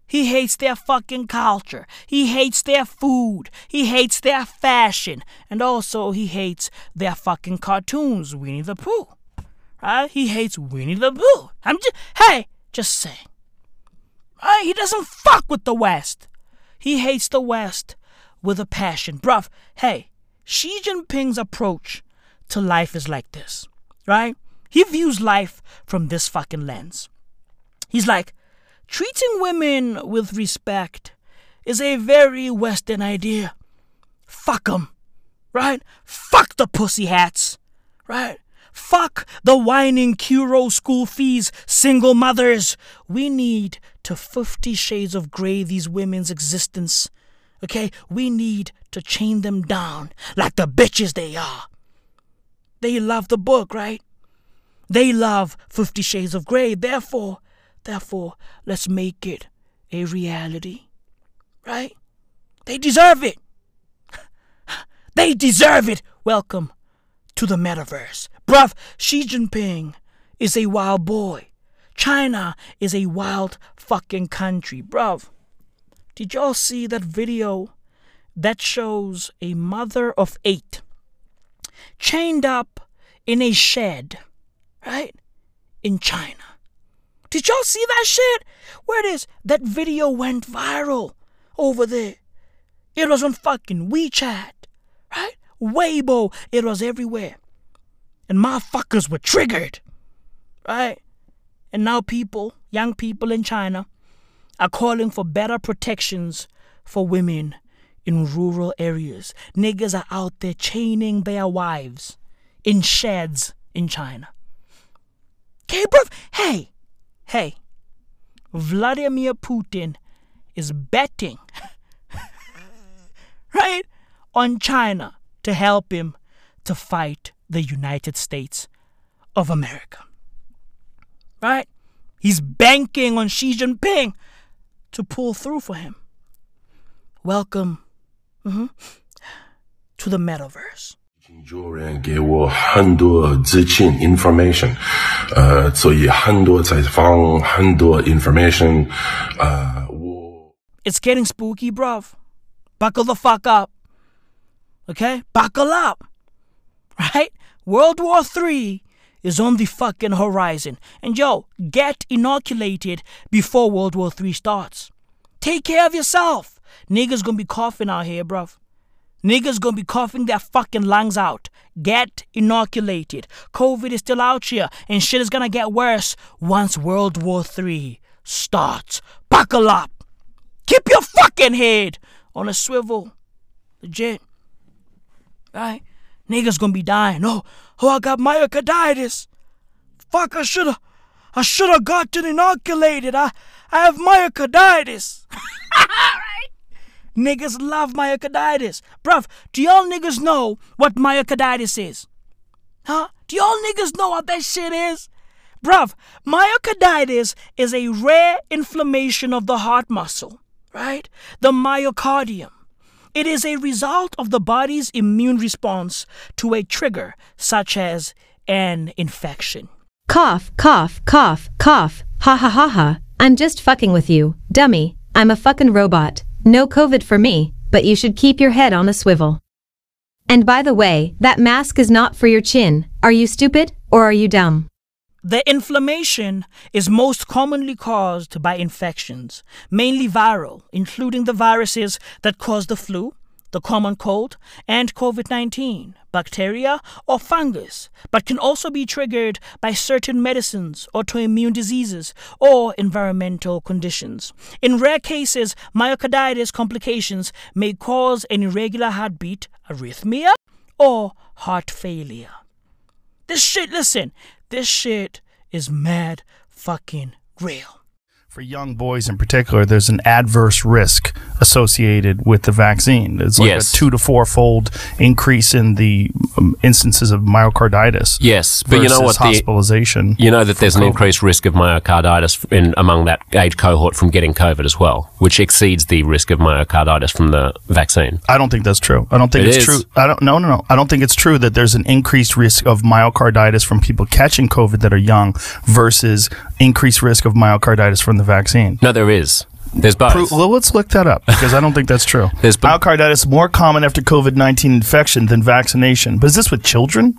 He hates their fucking culture. He hates their food. He hates their fashion. And also, he hates their fucking cartoons, Winnie the Pooh. Right? He hates Winnie the Pooh. I'm just, hey, just saying. Right? He doesn't fuck with the West. He hates the West with a passion. Bruv, hey, Xi Jinping's approach to life is like this, right? He views life from this fucking lens. He's like, treating women with respect is a very Western idea. Fuck 'em, right? Fuck the pussy hats, right? Fuck the whining Kuro school fees, single mothers. We need to 50 shades of gray these women's existence. Okay? We need to chain them down like the bitches they are. They love the book, right? They love 50 shades of gray. Therefore, therefore, let's make it a reality. Right? They deserve it. They deserve it. Welcome to the metaverse. Bruv, Xi Jinping is a wild boy. China is a wild fucking country. Bruv, did y'all see that video that shows a mother of eight chained up in a shed, right? In China. Did y'all see that shit? Where it is? That video went viral over there. It was on fucking WeChat, right? Weibo. It was everywhere. And motherfuckers were triggered, right? And now people, young people in China, are calling for better protections for women in rural areas. Niggas are out there chaining their wives in sheds in China. Okay, bruv? Hey, hey, Vladimir Putin is betting, right, on China to help him to fight the United States of America. Right? He's banking on Xi Jinping to pull through for him. Welcome mhm, to the metaverse. 有人给我很多资讯 information，呃，所以很多采访，很多 information，呃， It's getting spooky, bruv. Buckle the fuck up. Okay? Buckle up. Right? World War III is on the fucking horizon. And yo, get inoculated before World War III starts. Take care of yourself. Niggas gonna be coughing out here, bruv. Niggas gonna be coughing their fucking lungs out. Get inoculated. COVID is still out here, and shit is gonna get worse once World War III starts. Buckle up. Keep your fucking head on a swivel. Legit. Right? Niggas gonna be dying. Oh, oh, I got myocarditis. Fuck, I shoulda, I shoulda gotten inoculated. I, I have myocarditis. right? Niggas love myocarditis. Bruv, do y'all niggas know what myocarditis is? Huh? Do y'all niggas know what that shit is? Bruv, myocarditis is a rare inflammation of the heart muscle, right? The myocardium. It is a result of the body's immune response to a trigger, such as an infection. Cough, cough, cough, cough. Ha ha ha ha. I'm just fucking with you. Dummy. I'm a fucking robot. No COVID for me, but you should keep your head on a swivel. And by the way, that mask is not for your chin. Are you stupid or are you dumb? The inflammation is most commonly caused by infections, mainly viral, including the viruses that cause the flu, the common cold, and COVID 19, bacteria, or fungus, but can also be triggered by certain medicines, autoimmune diseases, or environmental conditions. In rare cases, myocarditis complications may cause an irregular heartbeat, arrhythmia, or heart failure. This shit, listen, this shit is mad fucking real. For young boys in particular, there's an adverse risk associated with the vaccine. It's like Yes. a two to four fold increase in the um, instances of myocarditis. Yes, but you know versus what? The, hospitalization. you know that there's an COVID. increased risk of myocarditis in among that age cohort from getting COVID as well, which exceeds the risk of myocarditis from the vaccine. I don't think that's true. I don't think It it's is. true. I don't. No, no, no. I don't think it's true that there's an increased risk of myocarditis from people catching COVID that are young versus increased risk of myocarditis from the vaccine. No, there is. There's both. Pro- well, let's look that up because I don't think that's true. There's bo- myocarditis more common after COVID nineteen infection than vaccination. But is this with children?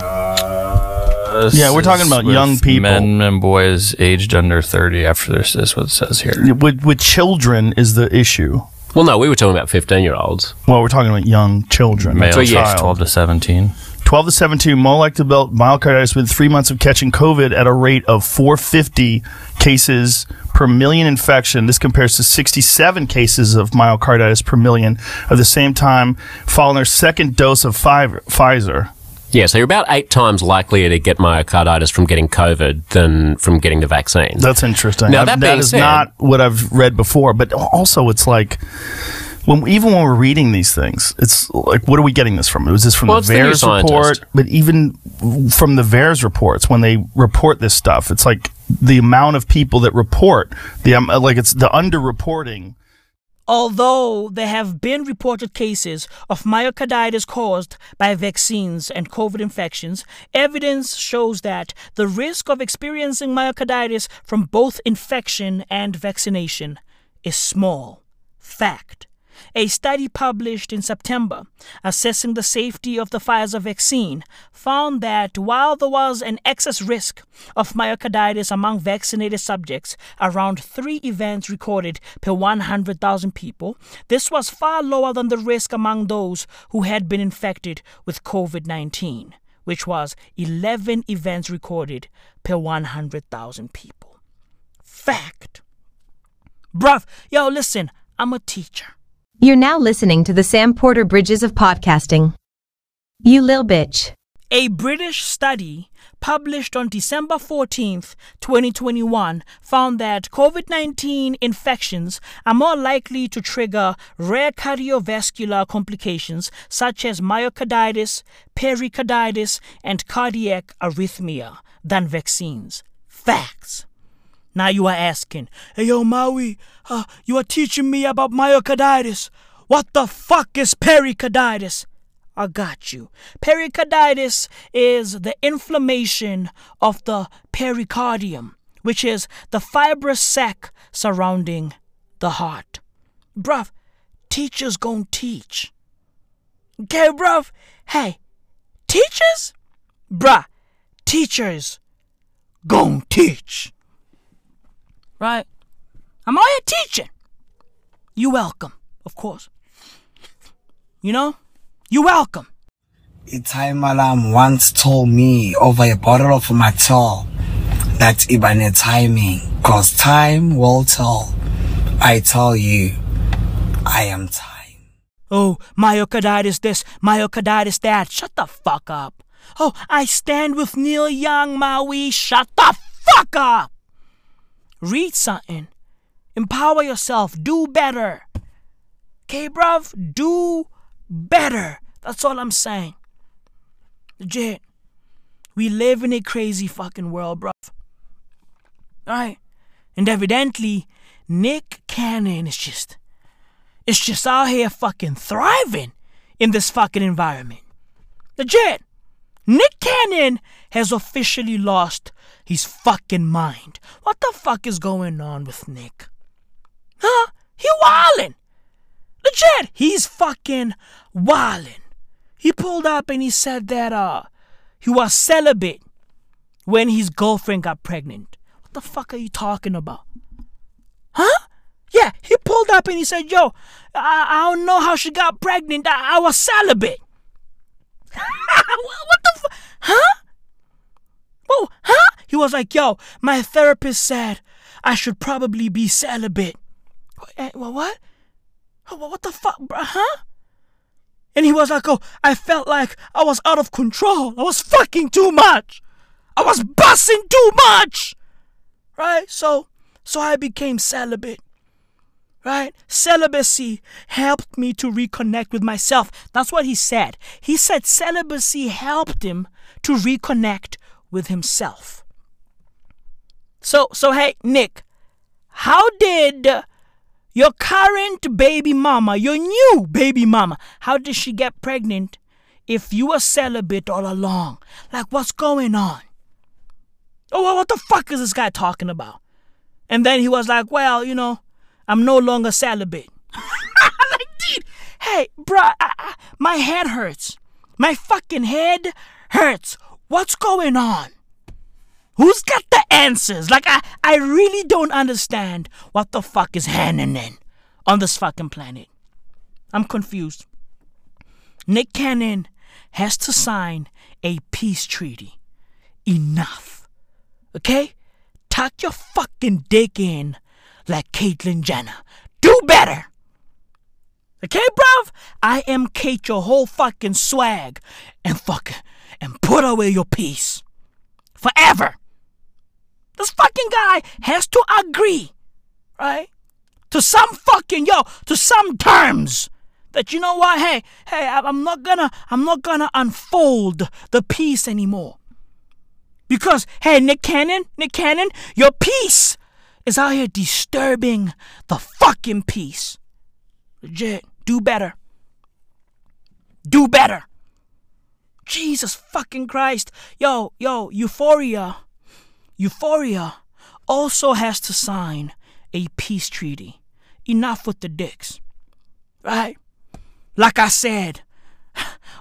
Uh, yeah, we're talking about young people. men and boys aged under 30 after this is what it says here. With with children is the issue. Well, no, we were talking about 15 year olds. Well, we're talking about young children. Male So, yes, child. 12 to 17. 12 to 17 more likely myocarditis within three months of catching COVID at a rate of 450 cases per million infection. This compares to 67 cases of myocarditis per million at the same time following their second dose of Fi- Pfizer. Yeah, so you're about eight times likelier to get myocarditis from getting COVID than from getting the vaccine. That's interesting. Now, I've- that is said- not what I've read before, but also it's like. When, even when we're reading these things, it's like, what are we getting this from? Was this from Well, the it's the report? But even from the VAERS reports, when they report this stuff, it's like the amount of people that report, the um, like it's the underreporting. Although there have been reported cases of myocarditis caused by vaccines and COVID infections, evidence shows that the risk of experiencing myocarditis from both infection and vaccination is small. Fact. A study published in September assessing the safety of the Pfizer vaccine found that while there was an excess risk of myocarditis among vaccinated subjects, around three events recorded per 100,000 people, this was far lower than the risk among those who had been infected with COVID 19, which was 11 events recorded per 100,000 people. Fact. Bruv, yo, listen, I'm a teacher. You're now listening to the Sam Porter Bridges of podcasting. You lil bitch. A British study published on December 14th, 2021, found that COVID 19 infections are more likely to trigger rare cardiovascular complications such as myocarditis, pericarditis, and cardiac arrhythmia than vaccines. Facts. Now you are asking, hey yo, Maui, uh, you are teaching me about myocarditis. What the fuck is pericarditis? I got you. Pericarditis is the inflammation of the pericardium, which is the fibrous sac surrounding the heart. Bruv, teachers gon' teach. Okay, bruv? Hey, teachers? Bruh, teachers gon' teach. Right? I'm out here teaching. You welcome, of course. You know? You welcome. A Time alarm once told me over a bottle of Mattel that Ibane timing, cause time will tell. I tell you, I am time. Oh, myocarditis this, myocarditis that. Shut the fuck up. Oh, I stand with Neil Young, Maui. Shut the fuck up. Read something. Empower yourself. Do better. Okay, bruv? Do better. That's all I'm saying. Legit. We live in a crazy fucking world, bruv. Alright? And evidently, Nick Cannon is just is just out here fucking thriving in this fucking environment. Legit. Nick Cannon has officially lost his fucking mind. What the fuck is going on with Nick? Huh? He wildin'. Legit, he's fucking wildin'. He pulled up and he said that uh he was celibate when his girlfriend got pregnant. What the fuck are you talking about? Huh? Yeah, he pulled up and he said, Yo, I, I don't know how she got pregnant. I, I was celibate. what the fuck? Huh? Oh, huh? He was like, Yo, my therapist said I should probably be celibate. Eh, What? What? What the fuck, bruh? Huh? And he was like, Oh, I felt like I was out of control. I was fucking too much. I was busting too much. Right? So, so I became celibate right? Celibacy helped me to reconnect with myself. That's what he said. He said celibacy helped him to reconnect with himself. So, so hey, Nick, how did your current baby mama, your new baby mama, how did she get pregnant if you were celibate all along? Like, what's going on? Oh, what the fuck is this guy talking about? And then he was like, well, you know, I'm no longer celibate. like, dude, hey, bruh, I, I, my head hurts. My fucking head hurts. What's going on? Who's got the answers? Like, I, I really don't understand what the fuck is happening on this fucking planet. I'm confused. Nick Cannon has to sign a peace treaty. Enough. Okay? Tuck your fucking dick in like Caitlyn Jenner. Do better. Okay, bruv? I am Kate your whole fucking swag and fuck and put away your piece. Forever. This fucking guy has to agree, right? To some fucking yo, to some terms. That you know what? Hey, hey, I'm not gonna I'm not gonna unfold the piece anymore. Because hey, Nick Cannon, Nick Cannon, your piece is out here disturbing the fucking peace. Legit. Do better. Do better. Jesus fucking Christ. Yo, yo, Euphoria. Euphoria also has to sign a peace treaty. Enough with the dicks. Right? Like I said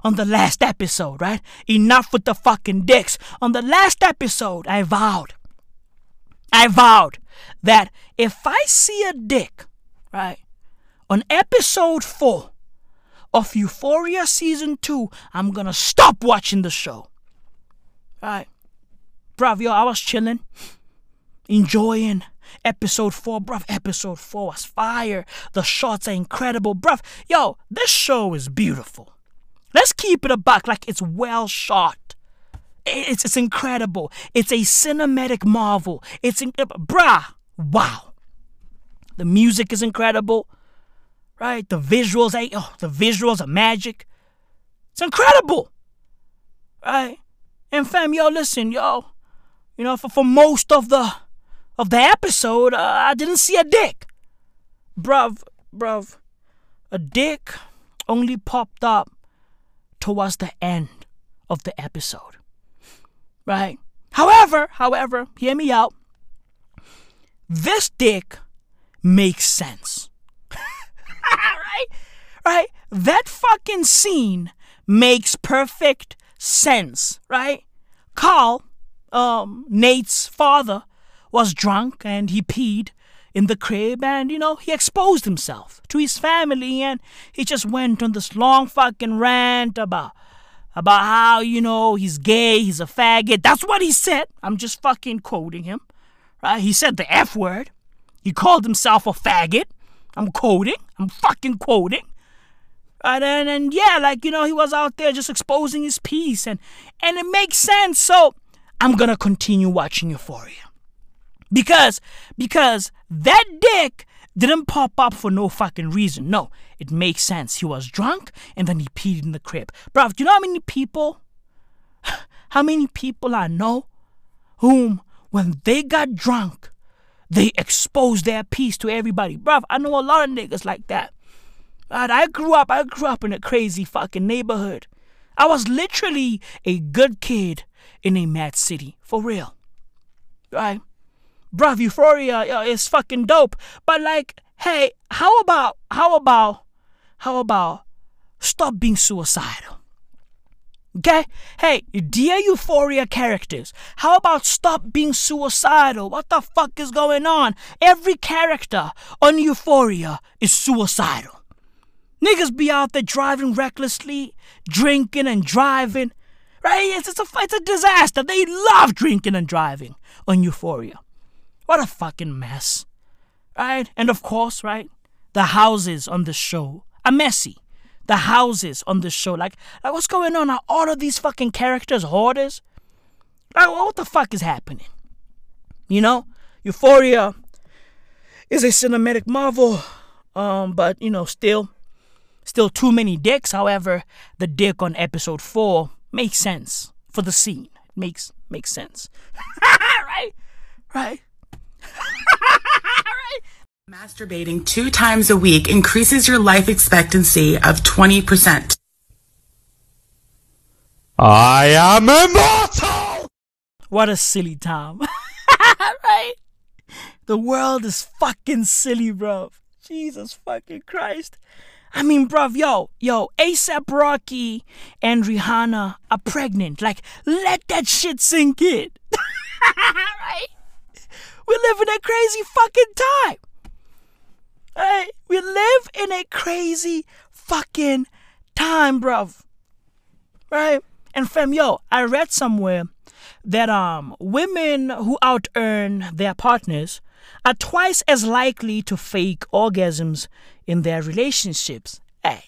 on the last episode, right? Enough with the fucking dicks. On the last episode, I vowed. I vowed that if I see a dick, right, on episode four of Euphoria season two, I'm gonna stop watching the show. Right, bruv, yo, I was chilling, enjoying episode four, bruv. Episode four was fire. The shots are incredible, bruv. Yo, this show is beautiful. Let's keep it a buck, like it's well shot. It's it's incredible. It's a cinematic marvel. It's in, bruh, wow. The music is incredible, right? The visuals, oh, the visuals are magic. It's incredible, right? And fam, yo, listen, yo, you know, for, for most of the of the episode, uh, I didn't see a dick, bruv, bruv. A dick only popped up towards the end of the episode, right? However, however, hear me out. This dick makes sense. Right? Right? That fucking scene makes perfect sense, right? Carl, um, Nate's father, was drunk and he peed in the crib and, you know, he exposed himself to his family and he just went on this long fucking rant about about how, you know, he's gay, he's a faggot. That's what he said. I'm just fucking quoting him. Right? He said the F word. He called himself a faggot. I'm quoting. I'm fucking quoting. Right? And, and yeah, like, you know, he was out there just exposing his piece and and it makes sense. So I'm gonna continue watching Euphoria. Because because that dick didn't pop up for no fucking reason. No, it makes sense. He was drunk and then he peed in the crib. Bro, do you know how many people, how many people I know whom, when they got drunk, they expose their piece to everybody. Bro, I know a lot of niggas like that. Right, I grew up, I grew up in a crazy fucking neighborhood. I was literally a good kid in a mad city. For real. Right? bruv, Euphoria is fucking dope. But like, hey, how about, how about, how about stop being suicidal? Okay? Hey, dear Euphoria characters, how about stop being suicidal? What the fuck is going on? Every character on Euphoria is suicidal. Niggas be out there driving recklessly, drinking and driving. Right? It's, it's, a, it's a disaster. They love drinking and driving on Euphoria. What a fucking mess. Right? And of course, right? The houses on the show are messy. The houses on the show, like, like what's going on? Are all of these fucking characters hoarders? Like, what the fuck is happening? You know, Euphoria is a cinematic marvel, um, but you know, still, still too many dicks. However, the dick on episode four makes sense for the scene. It makes makes sense, right? Right? Masturbating two times a week increases your life expectancy of 20%. I am immortal! What a silly time. right? The world is fucking silly, bro. Jesus fucking Christ. I mean, bruv, yo, yo, ASAP Rocky and Rihanna are pregnant. Like, let that shit sink in. right? We live in a crazy fucking time. Hey, we live in a crazy fucking time, bruv. Right? And fam, yo, I read somewhere that um women who out earn their partners are twice as likely to fake orgasms in their relationships. Hey.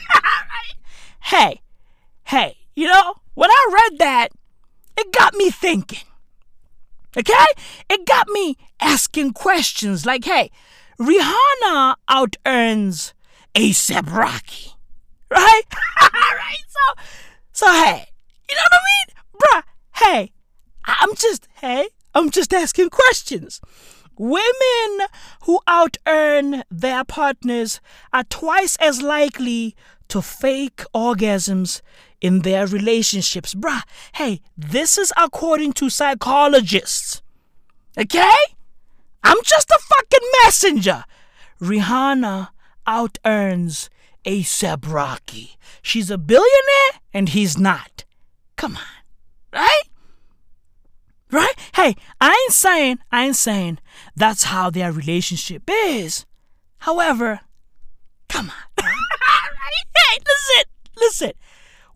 hey. Hey, you know, when I read that, it got me thinking. Okay? It got me asking questions like, hey, Rihanna out earns ASAP Rocky. Right? right? So, so hey, you know what I mean? Bruh, hey, I'm just, hey, I'm just asking questions. Women who out earn their partners are twice as likely to fake orgasms in their relationships. Bruh, hey, this is according to psychologists. Okay? I'm just a fucking messenger. Rihanna out earns ASAP Rocky. She's a billionaire and he's not. Come on. Right? Right? Hey, I ain't saying, I ain't saying that's how their relationship is. However, come on. right? Hey, listen, listen.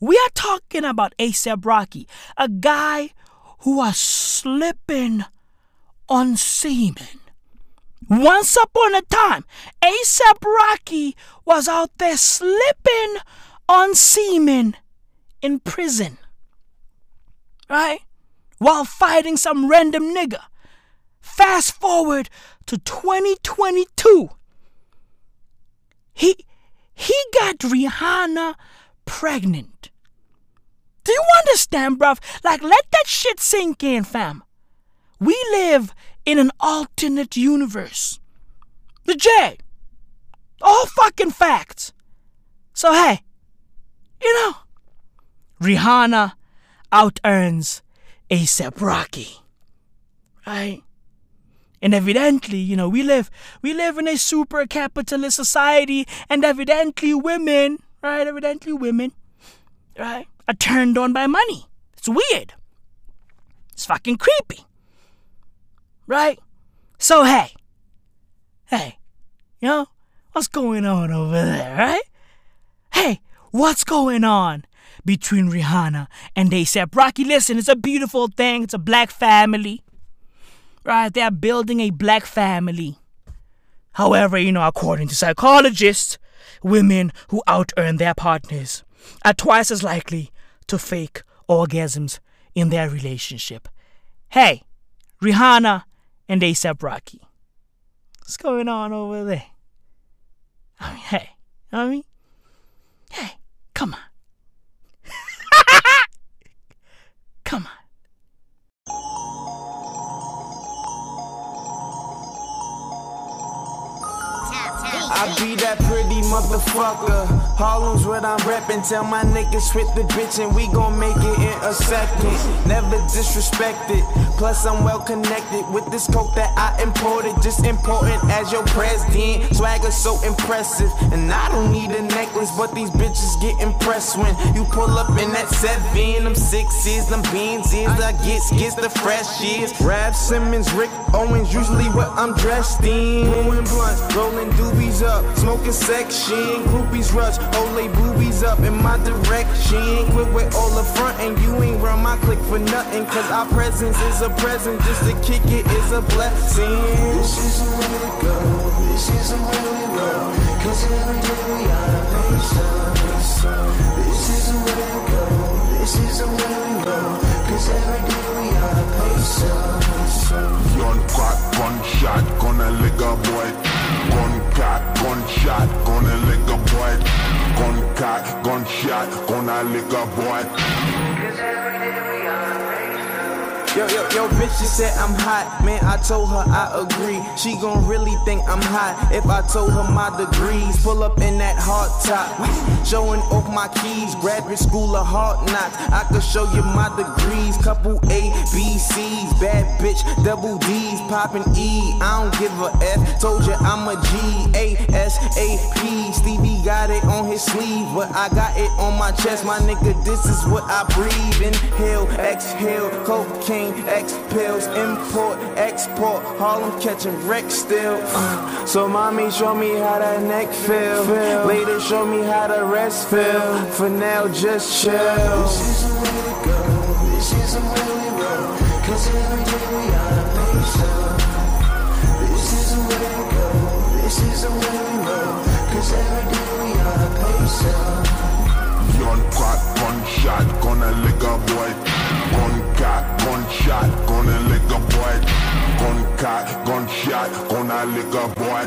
We are talking about ASAP Rocky, a guy who was slipping on semen. Once upon a time, ASAP Rocky was out there slipping on semen in prison. Right? While fighting some random nigga. Fast forward to 2022. He he got Rihanna pregnant. Do you understand, bruv? Like, let that shit sink in, fam. We live in an alternate universe. The J. All fucking facts. So, hey, you know, Rihanna out earns ASAP Rocky. Right? And evidently, you know, we live we live in a super capitalist society, and evidently women, right? Evidently women, right, are turned on by money. It's weird. It's fucking creepy. Right? So, hey, hey, you know, what's going on over there, right? Hey, what's going on between Rihanna and ASAP Rocky? Listen, it's a beautiful thing. It's a black family, right? They're building a black family. However, you know, according to psychologists, women who out earn their partners are twice as likely to fake orgasms in their relationship. Hey, Rihanna and ASAP Rocky. What's going on over there? I mean, hey, you know I mean? Hey, come on. come on. I be that pretty motherfucker. Harlem's what I'm reppin'. Tell my niggas hit the bitch and we gon' make it in a second. Never disrespected. Plus I'm well connected with this coke that I imported. Just important as your president. Swagger so impressive. And I don't need a necklace, but these bitches get impressed when you pull up in that seven. Them sixes, them beans is I get gets the fresh years. Raf Simons, Rick Owens, usually what I'm dressed in. Blowing blunts, rolling doobies up, smoking section. Groupies rush, Olay boobies up in my direction. Quit with all the front, and you ain't run my click for nothing. Cause our presence is a present, just to kick it is a blessing. This is the way to go, this is the way we roll. Cause every day we are. This is the way to go, this is the way we Cause every day we are nation. Gun crack, gunshot, gonna lick a boy. Gun cat, gunshot, gonna lick a boy. Gun cat, gunshot, gonna lick a boy. Yo, yo, yo, bitch, she said I'm hot. Man, I told her I agree. She gon' really think I'm hot if I told her my degrees. Pull up in that hard top, showing off my keys. Graduate school of hard knocks. I could show you my degrees. Couple A, B, C's. Bad bitch, double D's. Poppin' E. I don't give a F. Told you I'm a G. A, S, A, P. Stevie got it on his sleeve, but I got it on my chest. My nigga, this is what I breathe. Inhale, exhale, cocaine, X pills, import, export. Harlem catching wreck still. Uh, so mommy, show me how that neck feel. Later, show me how the rest feel. For now, just chill. The way to go. Is the way we roll. Cause every day we are nation. This is the way to go. This is the way we roll. Cause every day we are nation. Gun crack, gunshot, gonna lick a boy. Gun cat, gunshot, gonna lick a boy. Gun cat, gunshot, gonna lick a boy.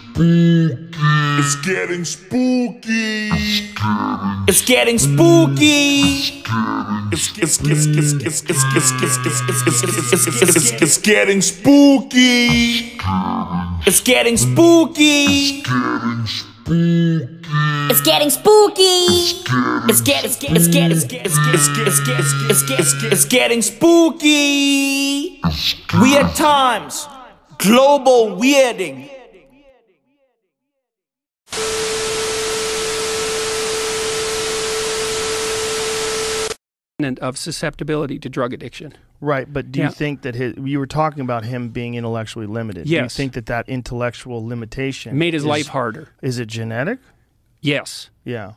It's getting spooky. It's it's it's it's it's it's it's it's it's it's it's it's it's it's getting spooky. It's getting spooky. It's getting spooky. It's get it's get it's get it's get it's get it's get it's get it's get it's get it's getting spooky. Weird times. Global weirding. Of susceptibility to drug addiction. Right, but do Yeah. you think that his, you were talking about him being intellectually limited? Do you Yes. think that that intellectual limitation Made his is- life harder. Is it genetic? Yes. Yeah.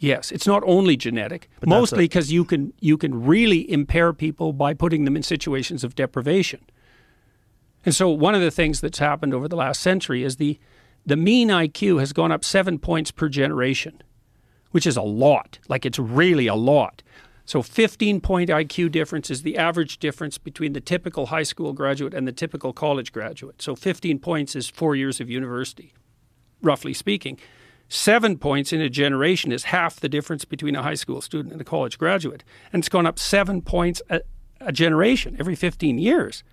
Yes, it's not only genetic, But mostly because you can you can really impair people by putting them in situations of deprivation. And so one of the things that's happened over the last century is the the mean IQ has gone up 7 points per generation, which is a lot. Like it's really a lot. So 15 point IQ difference is the average difference between the typical high school graduate and the typical college graduate. So 15 points is four years of university, roughly speaking. Seven points in a generation is half the difference between a high school student and a college graduate. And it's gone up seven points a, a generation every 15 years.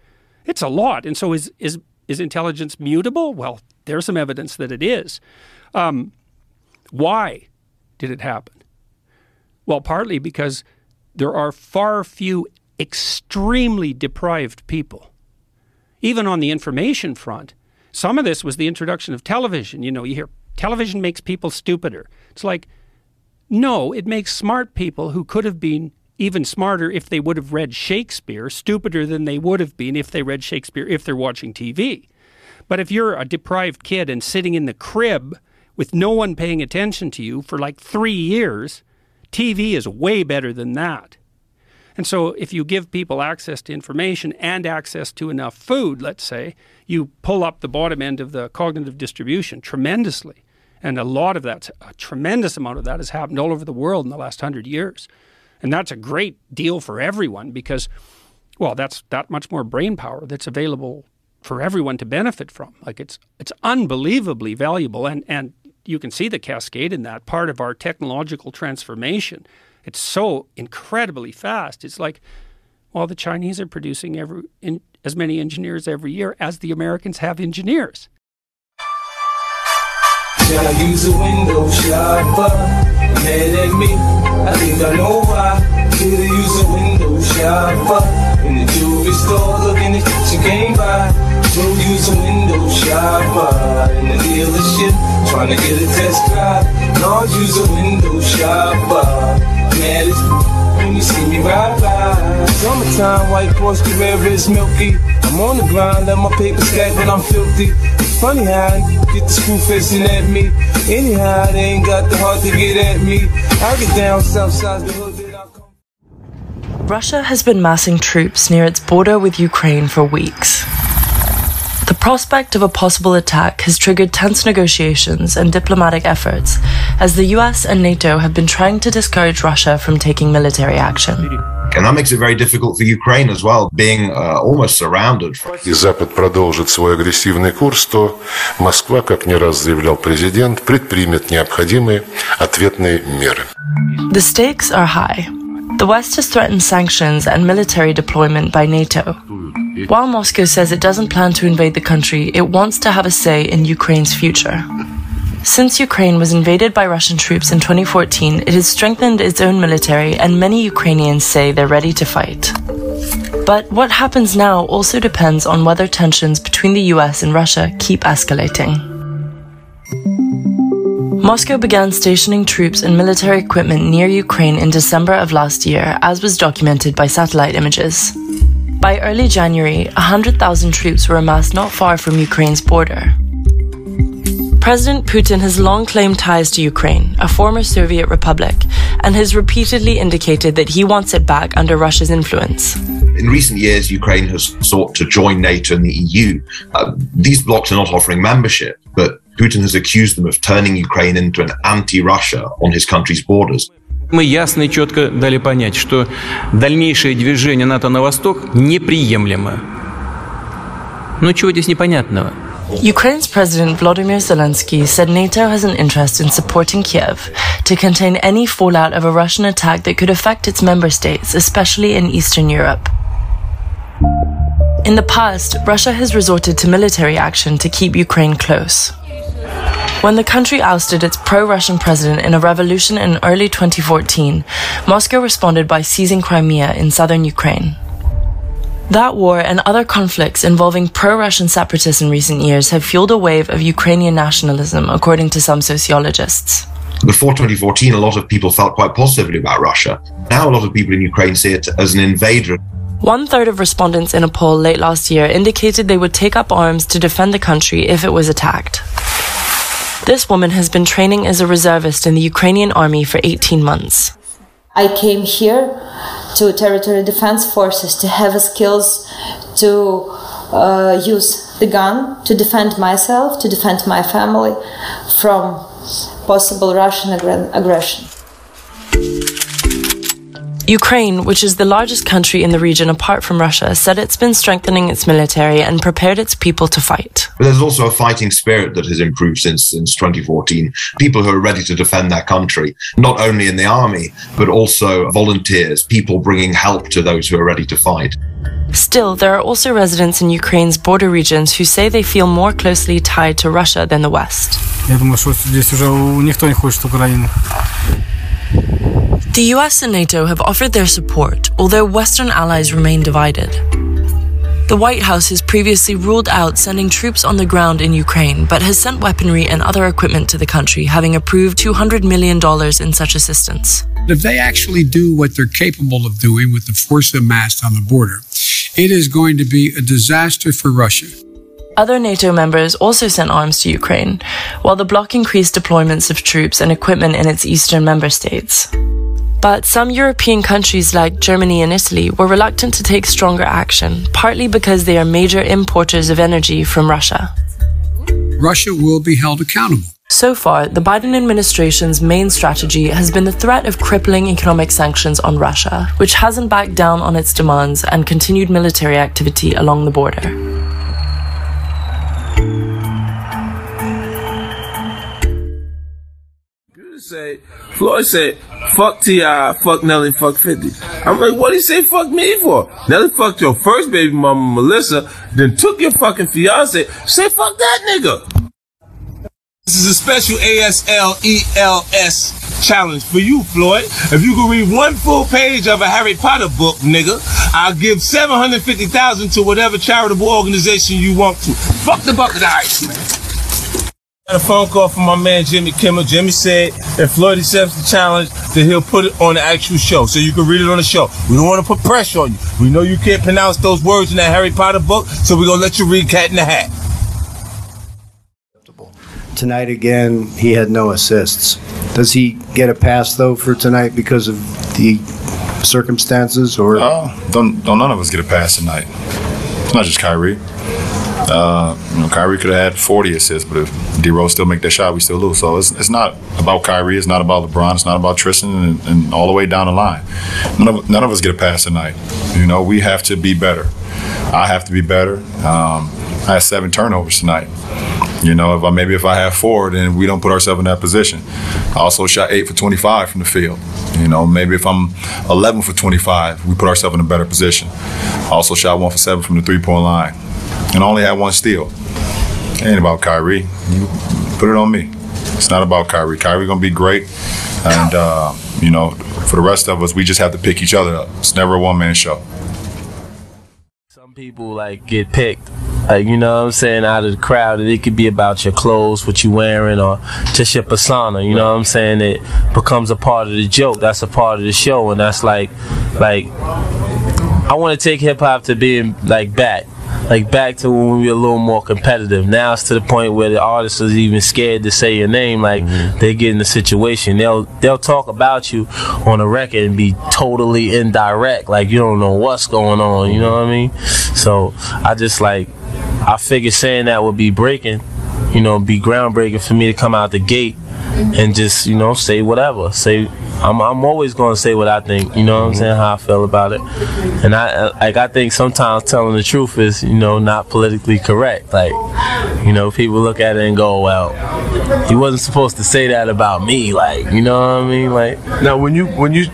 It's a lot. And so is, is, is intelligence mutable? Well, there's some evidence that it is. Um, why did it happen? Well, partly because there are far few extremely deprived people. Even on the information front, some of this was the introduction of television. You know, you hear television makes people stupider. It's like, no, it makes smart people who could have been even smarter if they would have read Shakespeare, stupider than they would have been if they read Shakespeare if they're watching TV. But if you're a deprived kid and sitting in the crib with no one paying attention to you for like three years, TV is way better than that. And so, if you give people access to information and access to enough food, let's say, you pull up the bottom end of the cognitive distribution tremendously. And a lot of that, a tremendous amount of that has happened all over the world in the last hundred years. And that's a great deal for everyone because, well, that's that much more brain power that's available for everyone to benefit from. Like it's it's unbelievably valuable and and you can see the cascade in that part of our technological transformation. It's so incredibly fast. It's like, well, the Chinese are producing every in, as many engineers every year as the Americans have engineers. I use a window? Mad at me, I think I know why. Should I use a window? In the jewelry store, looking at buy. Trying to get a test drive. Don't use a window shopper. Uh, Mad as when you see me ride by. Summertime, white Carrera is milky. I'm on the grind, let my paper stack, but I'm filthy. Funny how I get the screw facing at me. Anyhow, they ain't got the heart to get at me. I get down south side the hood. Russia has been massing troops near its border with Ukraine for weeks. The prospect of a possible attack has triggered tense negotiations and diplomatic efforts, as the US and NATO have been trying to discourage Russia from taking military action. And that makes it very difficult for Ukraine as well, being uh, almost surrounded. и Запад продолжит свой агрессивный курс, то Москва, как не раз заявлял президент, предпримет необходимые ответные меры. The stakes are high. The West has threatened sanctions and military deployment by NATO. While Moscow says it doesn't plan to invade the country, it wants to have a say in Ukraine's future. Since Ukraine was invaded by Russian troops in 2014, it has strengthened its own military, and many Ukrainians say they're ready to fight. But what happens now also depends on whether tensions between the US and Russia keep escalating. Moscow began stationing troops and military equipment near Ukraine in December of last year, as was documented by satellite images. By early January, 100,000 troops were amassed not far from Ukraine's border. President Putin has long claimed ties to Ukraine, a former Soviet republic, and has repeatedly indicated that he wants it back under Russia's influence. In recent years, Ukraine has sought to join NATO and the EU. Uh, these blocs are not offering membership, but Putin has accused them of turning Ukraine into an anti Russia on his country's borders. Мы ясно и четко дали понять, что дальнейшее движение НАТО на восток неприемлемо. Но чего здесь непонятного? Ukraine's President Volodymyr Zelensky said NATO has an interest in supporting Kiev to contain any fallout of a Russian attack that could affect its member states, especially in Eastern Europe. In the past, Russia has resorted to military action to keep Ukraine close. When the country ousted its pro Russian president in a revolution in early 2014, Moscow responded by seizing Crimea in southern Ukraine. That war and other conflicts involving pro Russian separatists in recent years have fueled a wave of Ukrainian nationalism, according to some sociologists. Before 2014, a lot of people felt quite positively about Russia. Now, a lot of people in Ukraine see it as an invader. One third of respondents in a poll late last year indicated they would take up arms to defend the country if it was attacked. This woman has been training as a reservist in the Ukrainian army for 18 months. I came here to territorial defense forces to have skills to uh, use the gun to defend myself, to defend my family from possible Russian aggr- aggression. Ukraine, which is the largest country in the region apart from Russia, said it's been strengthening its military and prepared its people to fight. But there's also a fighting spirit that has improved since since 2014. People who are ready to defend their country, not only in the army, but also volunteers, people bringing help to those who are ready to fight. Still, there are also residents in Ukraine's border regions who say they feel more closely tied to Russia than the West. Я думаю, что здесь уже никто не хочет Украину. The US and NATO have offered their support, although Western allies remain divided. The White House has previously ruled out sending troops on the ground in Ukraine, but has sent weaponry and other equipment to the country, having approved $200 million in such assistance. If they actually do what they're capable of doing with the force amassed on the border, it is going to be a disaster for Russia. Other NATO members also sent arms to Ukraine, while the bloc increased deployments of troops and equipment in its eastern member states. But some European countries like Germany and Italy were reluctant to take stronger action, partly because they are major importers of energy from Russia. Russia will be held accountable. So far, the Biden administration's main strategy has been the threat of crippling economic sanctions on Russia, which hasn't backed down on its demands and continued military activity along the border. say, Floyd said, fuck T.I., fuck Nelly, fuck 50. I'm like, what did he say fuck me for? Nelly fucked your first baby mama, Melissa, then took your fucking fiance. Say fuck that nigga. This is a special ASL ELS challenge for you, Floyd. If you can read one full page of a Harry Potter book, nigga, I'll give 750000 to whatever charitable organization you want to. Fuck the bucket of ice, man. Got a phone call from my man Jimmy Kimmel. Jimmy said if Floyd accepts the challenge, then he'll put it on the actual show, so you can read it on the show. We don't want to put pressure on you. We know you can't pronounce those words in that Harry Potter book, so we're gonna let you read Cat in the Hat. Tonight again, he had no assists. Does he get a pass though for tonight because of the circumstances, or Oh, don't don't none of us get a pass tonight. It's not just Kyrie. Uh, you know, Kyrie could have had 40 assists, but if D Rose still make that shot, we still lose. So it's, it's not about Kyrie. It's not about LeBron. It's not about Tristan, and, and all the way down the line. None of, none of us get a pass tonight. You know, we have to be better. I have to be better. Um, I had seven turnovers tonight. You know, if I maybe if I have four, then we don't put ourselves in that position. I also shot eight for 25 from the field. You know, maybe if I'm 11 for 25, we put ourselves in a better position. I also shot one for seven from the three-point line, and I only had one steal. It ain't about Kyrie. You put it on me. It's not about Kyrie. Kyrie gonna be great, and uh, you know, for the rest of us, we just have to pick each other up. It's never a one-man show. Some people like get picked. Like, you know what I'm saying, out of the crowd, it could be about your clothes, what you're wearing, or just your persona, you know what I'm saying? It becomes a part of the joke. That's a part of the show, and that's like, like, I want to take hip hop to being like back. Like back to when we were a little more competitive. Now it's to the point where the artist is even scared to say your name. Like mm-hmm. they get in the situation, they'll they'll talk about you on a record and be totally indirect. Like you don't know what's going on. You know what I mean? So I just like I figured saying that would be breaking. You know, be groundbreaking for me to come out the gate mm-hmm. and just you know say whatever. Say I'm I'm always gonna say what I think. You know what I'm saying? How I feel about it. And I like I think sometimes telling the truth is you know not politically correct. Like you know people look at it and go, well, he wasn't supposed to say that about me. Like you know what I mean? Like Now, when you when you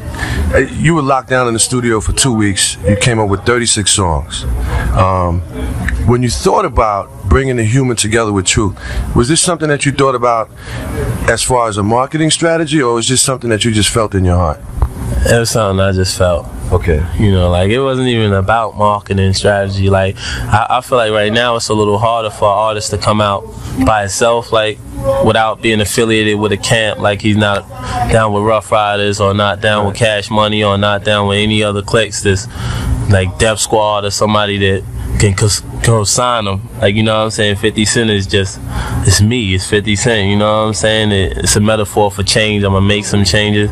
uh, you were locked down in the studio for two weeks, you came up with 36 songs. Um, when you thought about bringing the human together with truth, was this something that you thought about as far as a marketing strategy, or was this something that you just felt in your heart? It was something I just felt. Okay. You know, like it wasn't even about marketing strategy. Like I, I feel like right now it's a little harder for an artist to come out by itself, like without being affiliated with a camp. Like he's not down with Ruff Ryders or not down with Cash Money or not down with any other cliques. This like Def Squad or somebody that can cos- co-sign them. Like you know what I'm saying? 50 Cent is just it's me. It's 50 Cent. You know what I'm saying? It, it's a metaphor for change. I'm gonna make some changes.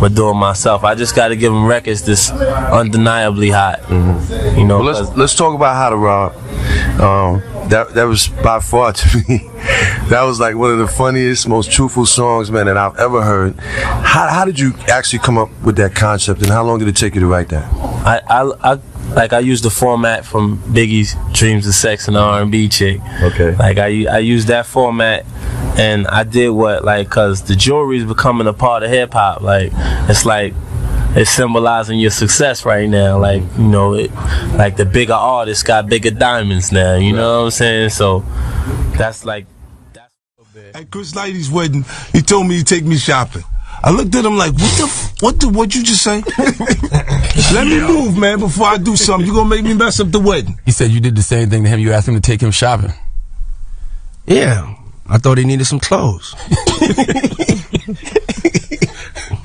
but doing myself. I just got to give them records that's undeniably hot. Mm-hmm. You know, Well, let's let's talk about how to rob. Um, that that was by far to me, that was like one of the funniest, most truthful songs, man, that I've ever heard. How how did you actually come up with that concept, and how long did it take you to write that? I, I, I like I use the format from Biggie's "Dreams of Sex and the R&B Chick." Okay. Like I I use that format, and I did what like because the jewelry is becoming a part of hip hop. Like it's like it's symbolizing your success right now. Like you know, it, like the bigger artists got bigger diamonds now. You know what I'm saying? So that's like That's At Chris Lighty's wedding, he told me to take me shopping. I looked at him like, what the, f- what the, what you just say? Let me move, man, before I do something. You gonna make me mess up the wedding. He said you did the same thing to him. You asked him to take him shopping. Yeah, I thought he needed some clothes.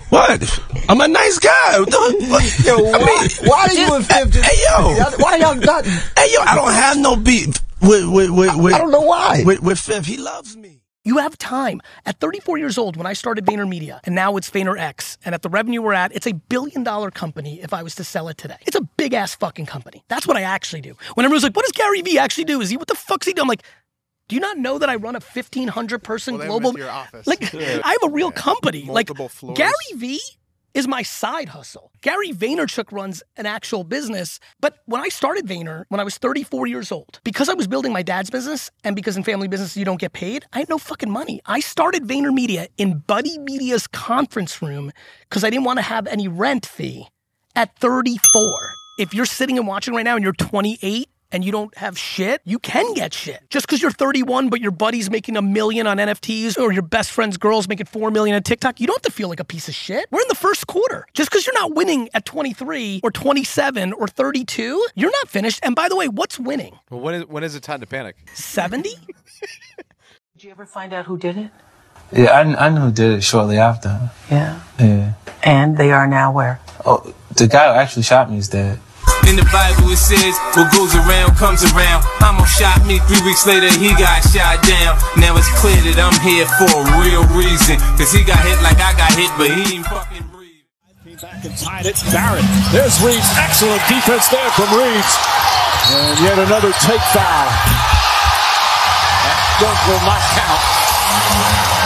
what? I'm a nice guy. What the- what- Yo, I why- mean, why are you Fifth just- Hey, yo. Why y'all not- Hey, yo, I don't have no beef with, with, with, with I don't know why. With, with Fifth. He loves me. You have time. At 34 years old, when I started VaynerMedia, and now it's VaynerX, and at the revenue we're at, it's a billion dollar company if I was to sell it today. It's a big ass fucking company. That's what I actually do. When everyone's like, what does Gary Vee actually do? Is he, what the fuck's he do? I'm like, do you not know that I run a 1,500 person global? Like, I have a real company. Like, Gary Vee is my side hustle. Gary Vaynerchuk runs an actual business. But when I started Vayner, when I was 34 years old, because I was building my dad's business and because in family business you don't get paid, I had no fucking money. I started Vayner Media in Buddy Media's conference room because I didn't want to have any rent fee at 34. If you're sitting and watching right now and you're 28 and you don't have shit, you can get shit. Just because you're 31, but your buddy's making a million on NFTs or your best friend's girl's making 4 million on TikTok, you don't have to feel like a piece of shit. We're in the first quarter. Just because you're not winning at 23 or 27 or 32, you're not finished. And by the way, what's winning? Well, when is when is it time to panic? 70? Did you ever find out who did it? Yeah, I, I knew who did it shortly after. Yeah. Yeah. And they are now where? Oh, the guy who actually shot me is dead. In the Bible it says, what goes around comes around. Almost shot me, three weeks later he got shot down. Now it's clear that I'm here for a real reason. Cause he got hit like I got hit, but he ain't fucking breathe. Came Back and tied it. Barrett. There's Reeves. Excellent defense there from Reeves. And yet another take foul. That dunk will not count.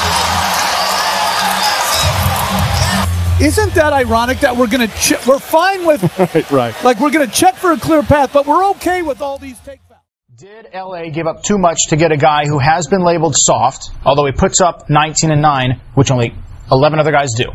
Isn't that ironic that we're going to ch- we're fine with right, right. like we're going to check for a clear path, but we're okay with all these take Did LA give up too much to get a guy who has been labeled soft, although he puts up 19 and 9, which only 11 other guys do?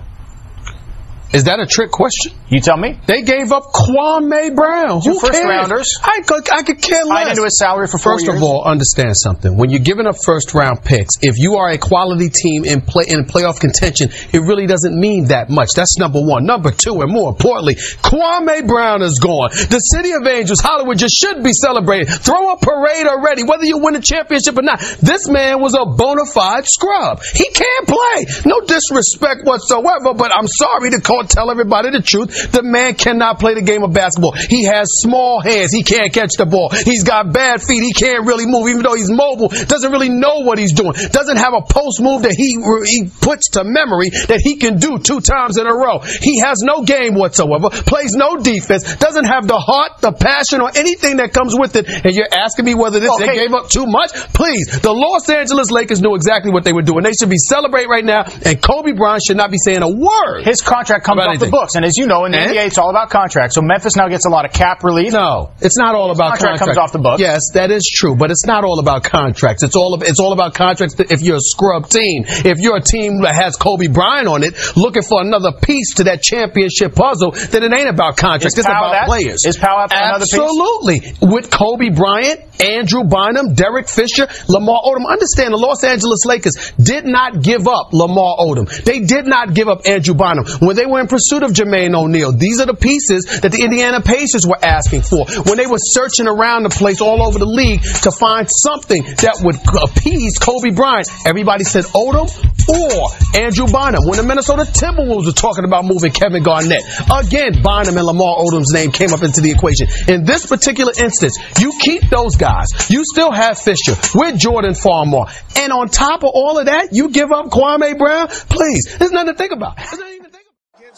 Is that a trick question? You tell me. They gave up Kwame Brown. Two Who first cares? rounders. I could, I could care less. into his salary for First years. of all, understand something. When you're giving up first round picks, if you are a quality team in play in playoff contention, it really doesn't mean that much. That's number one. Number two, and more importantly, Kwame Brown is gone. The city of Angels, Hollywood, just should be celebrating. Throw a parade already, whether you win a championship or not. This man was a bona fide scrub. He can't play. No disrespect whatsoever, but I'm sorry to call, tell everybody the truth. The man cannot play the game of basketball. He has small hands. He can't catch the ball. He's got bad feet. He can't really move, even though he's mobile. Doesn't really know what he's doing. Doesn't have a post move that he he puts to memory that he can do two times in a row. He has no game whatsoever. Plays no defense. Doesn't have the heart, the passion, or anything that comes with it. And you're asking me whether this, oh, they Okay. gave up too much? Please, the Los Angeles Lakers knew exactly what they were doing. They should be celebrating right now, and Kobe Bryant should not be saying a word. His contract comes off the books, and as you know, in the And? NBA, it's all about contracts. So Memphis now gets a lot of cap relief. No, it's not all about contract contracts. comes off the books. Yes, that is true, but it's not all about contracts. It's all of, it's all about contracts. If you're a scrub team, if you're a team that has Kobe Bryant on it, looking for another piece to that championship puzzle, then it ain't about contracts. Is it's Powell about that? players. Is Powell up for another piece? Absolutely. With Kobe Bryant, Andrew Bynum, Derek Fisher, Lamar Odom. Understand the Los Angeles Lakers did not give up Lamar Odom. They did not give up Andrew Bynum when they were in pursuit of Jermaine O'Neal. These are the pieces that the Indiana Pacers were asking for when they were searching around the place all over the league to find something that would appease Kobe Bryant. Everybody said Odom or Andrew Bynum. When the Minnesota Timberwolves were talking about moving Kevin Garnett, again, Bynum and Lamar Odom's name came up into the equation. In this particular instance, you keep those guys. You still have Fisher with Jordan Farmar. And on top of all of that, you give up Kwame Brown? Please, there's nothing to think about.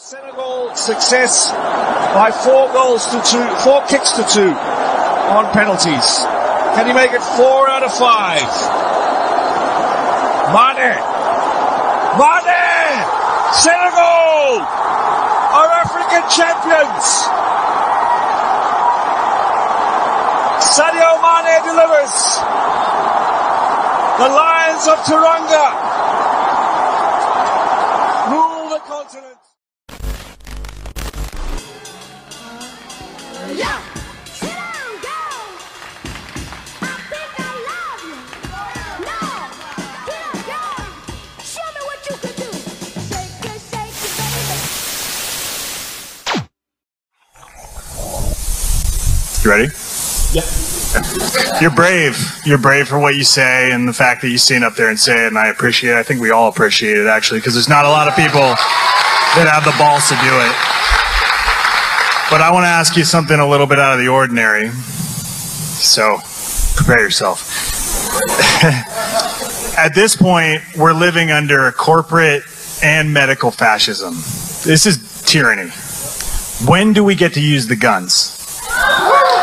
Senegal success by four goals to two, four kicks to two on penalties. Can he make it four out of five? Mane. Mane! Senegal are African champions. Sadio Mane delivers. The Lions of Teranga ready? Yeah. You're brave. You're brave for what you say and the fact that you stand up there and say it, and I appreciate it. I think we all appreciate it, actually, because there's not a lot of people that have the balls to do it. But I want to ask you something a little bit out of the ordinary. So prepare yourself. At this point, we're living under a corporate and medical fascism. This is tyranny. When do we get to use the guns?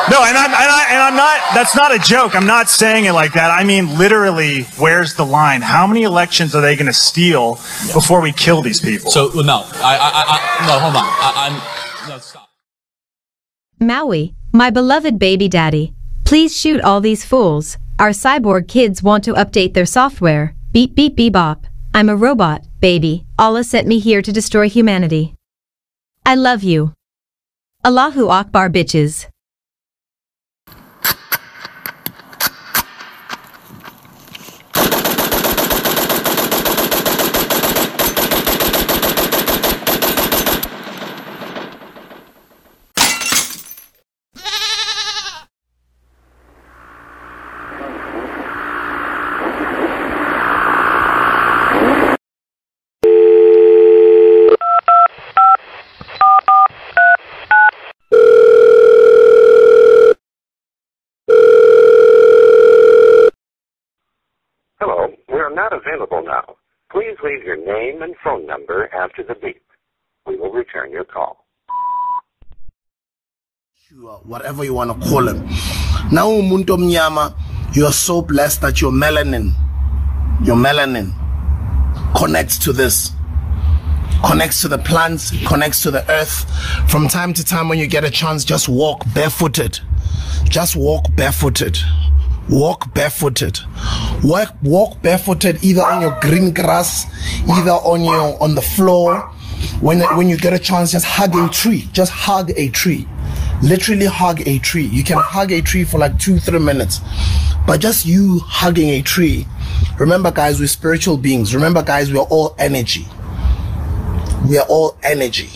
No, and I'm, and, I, and I'm not, that's not a joke. I'm not saying it like that. I mean, literally, where's the line? How many elections are they going to steal before we kill these people? So, no, I, I, I, no, hold on. I, I'm, no, stop. Maui, my beloved baby daddy, please shoot all these fools. Our cyborg kids want to update their software. Beep beep beep bop. I'm a robot, baby. Allah sent me here to destroy humanity. I love you. Allahu Akbar bitches. Hello, we are not available now. Please leave your name and phone number after the beep. We will return your call. whatever you want to call him. Now, umuntu omnyama, you are so blessed that your melanin, your melanin, connects to this, connects to the plants, connects to the earth. From time to time, when you get a chance, just walk barefooted. Just walk barefooted. Walk barefooted. Walk, walk barefooted either on your green grass, either on your on the floor. When when you get a chance, just hug a tree. Just hug a tree. Literally hug a tree. You can hug a tree for like two, three minutes. But just you hugging a tree. Remember, guys, we're spiritual beings. Remember, guys, we are all energy. We are all energy.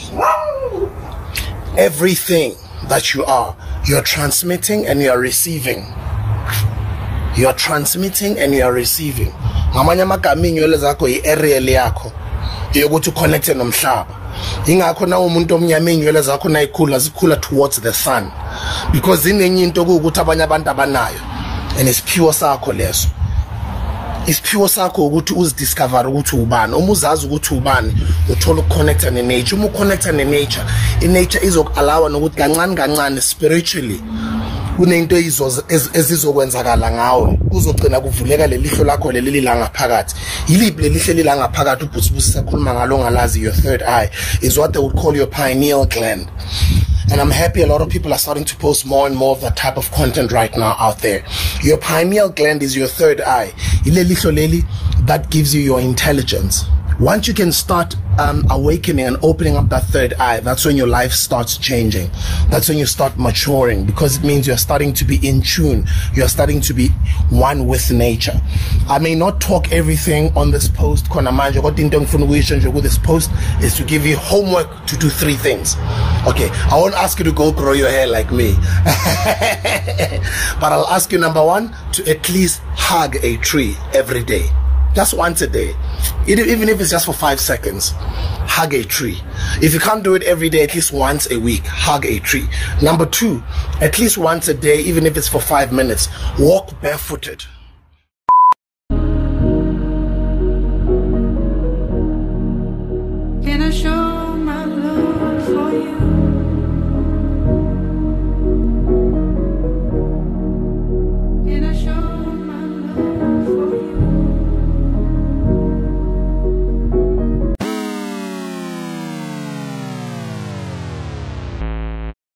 Everything that you are, you're transmitting and you're receiving. You are transmitting and you are receiving. Ngamanye amagama iy'nywele zakho yi-aerial yakho yokuthi uconnecte nomhlaba. Ingakho na umuntu omnyama iy'nywele zakho nayikhula zikhula towards the sun. Because zinenye into kuwukuthi abanye abantu abanayo and isiphiwo sakho leso. Isiphiwo sakho ukuthi uzidiscover ukuthi ubani. Uma uzazi ukuthi ubani uthola ukuconnecta ne-nature. Uma uconnecta ne-nature i-nature izoku-alawa nokuthi kancane kancane spiritually kunento ezizokwenzakala ngawe kuzogcina kuvuleka lelihlo lakho leli lilangaphakathi yiliphi lelihle lilangaphakathi ubhusibusisa akhuluma ngalo ngalazi your third eye is what they would call your pineal gland And I'm happy a lot of people are starting to post more and more of that type of content right now out there. Your pineal gland is your third eye. That gives you your intelligence. Once you can start um, awakening and opening up that third eye, that's when your life starts changing. That's when you start maturing because it means you're starting to be in tune. You're starting to be one with nature. I may not talk everything on this post. This post is to give you homework to do three things. Okay, I won't ask you to go grow your hair like me. but I'll ask you number one to at least hug a tree every day. Just once a day. Even if it's just for five seconds. Hug a tree. If you can't do it every day, at least once a week, hug a tree. Number two, at least once a day, even if it's for five minutes, walk barefooted.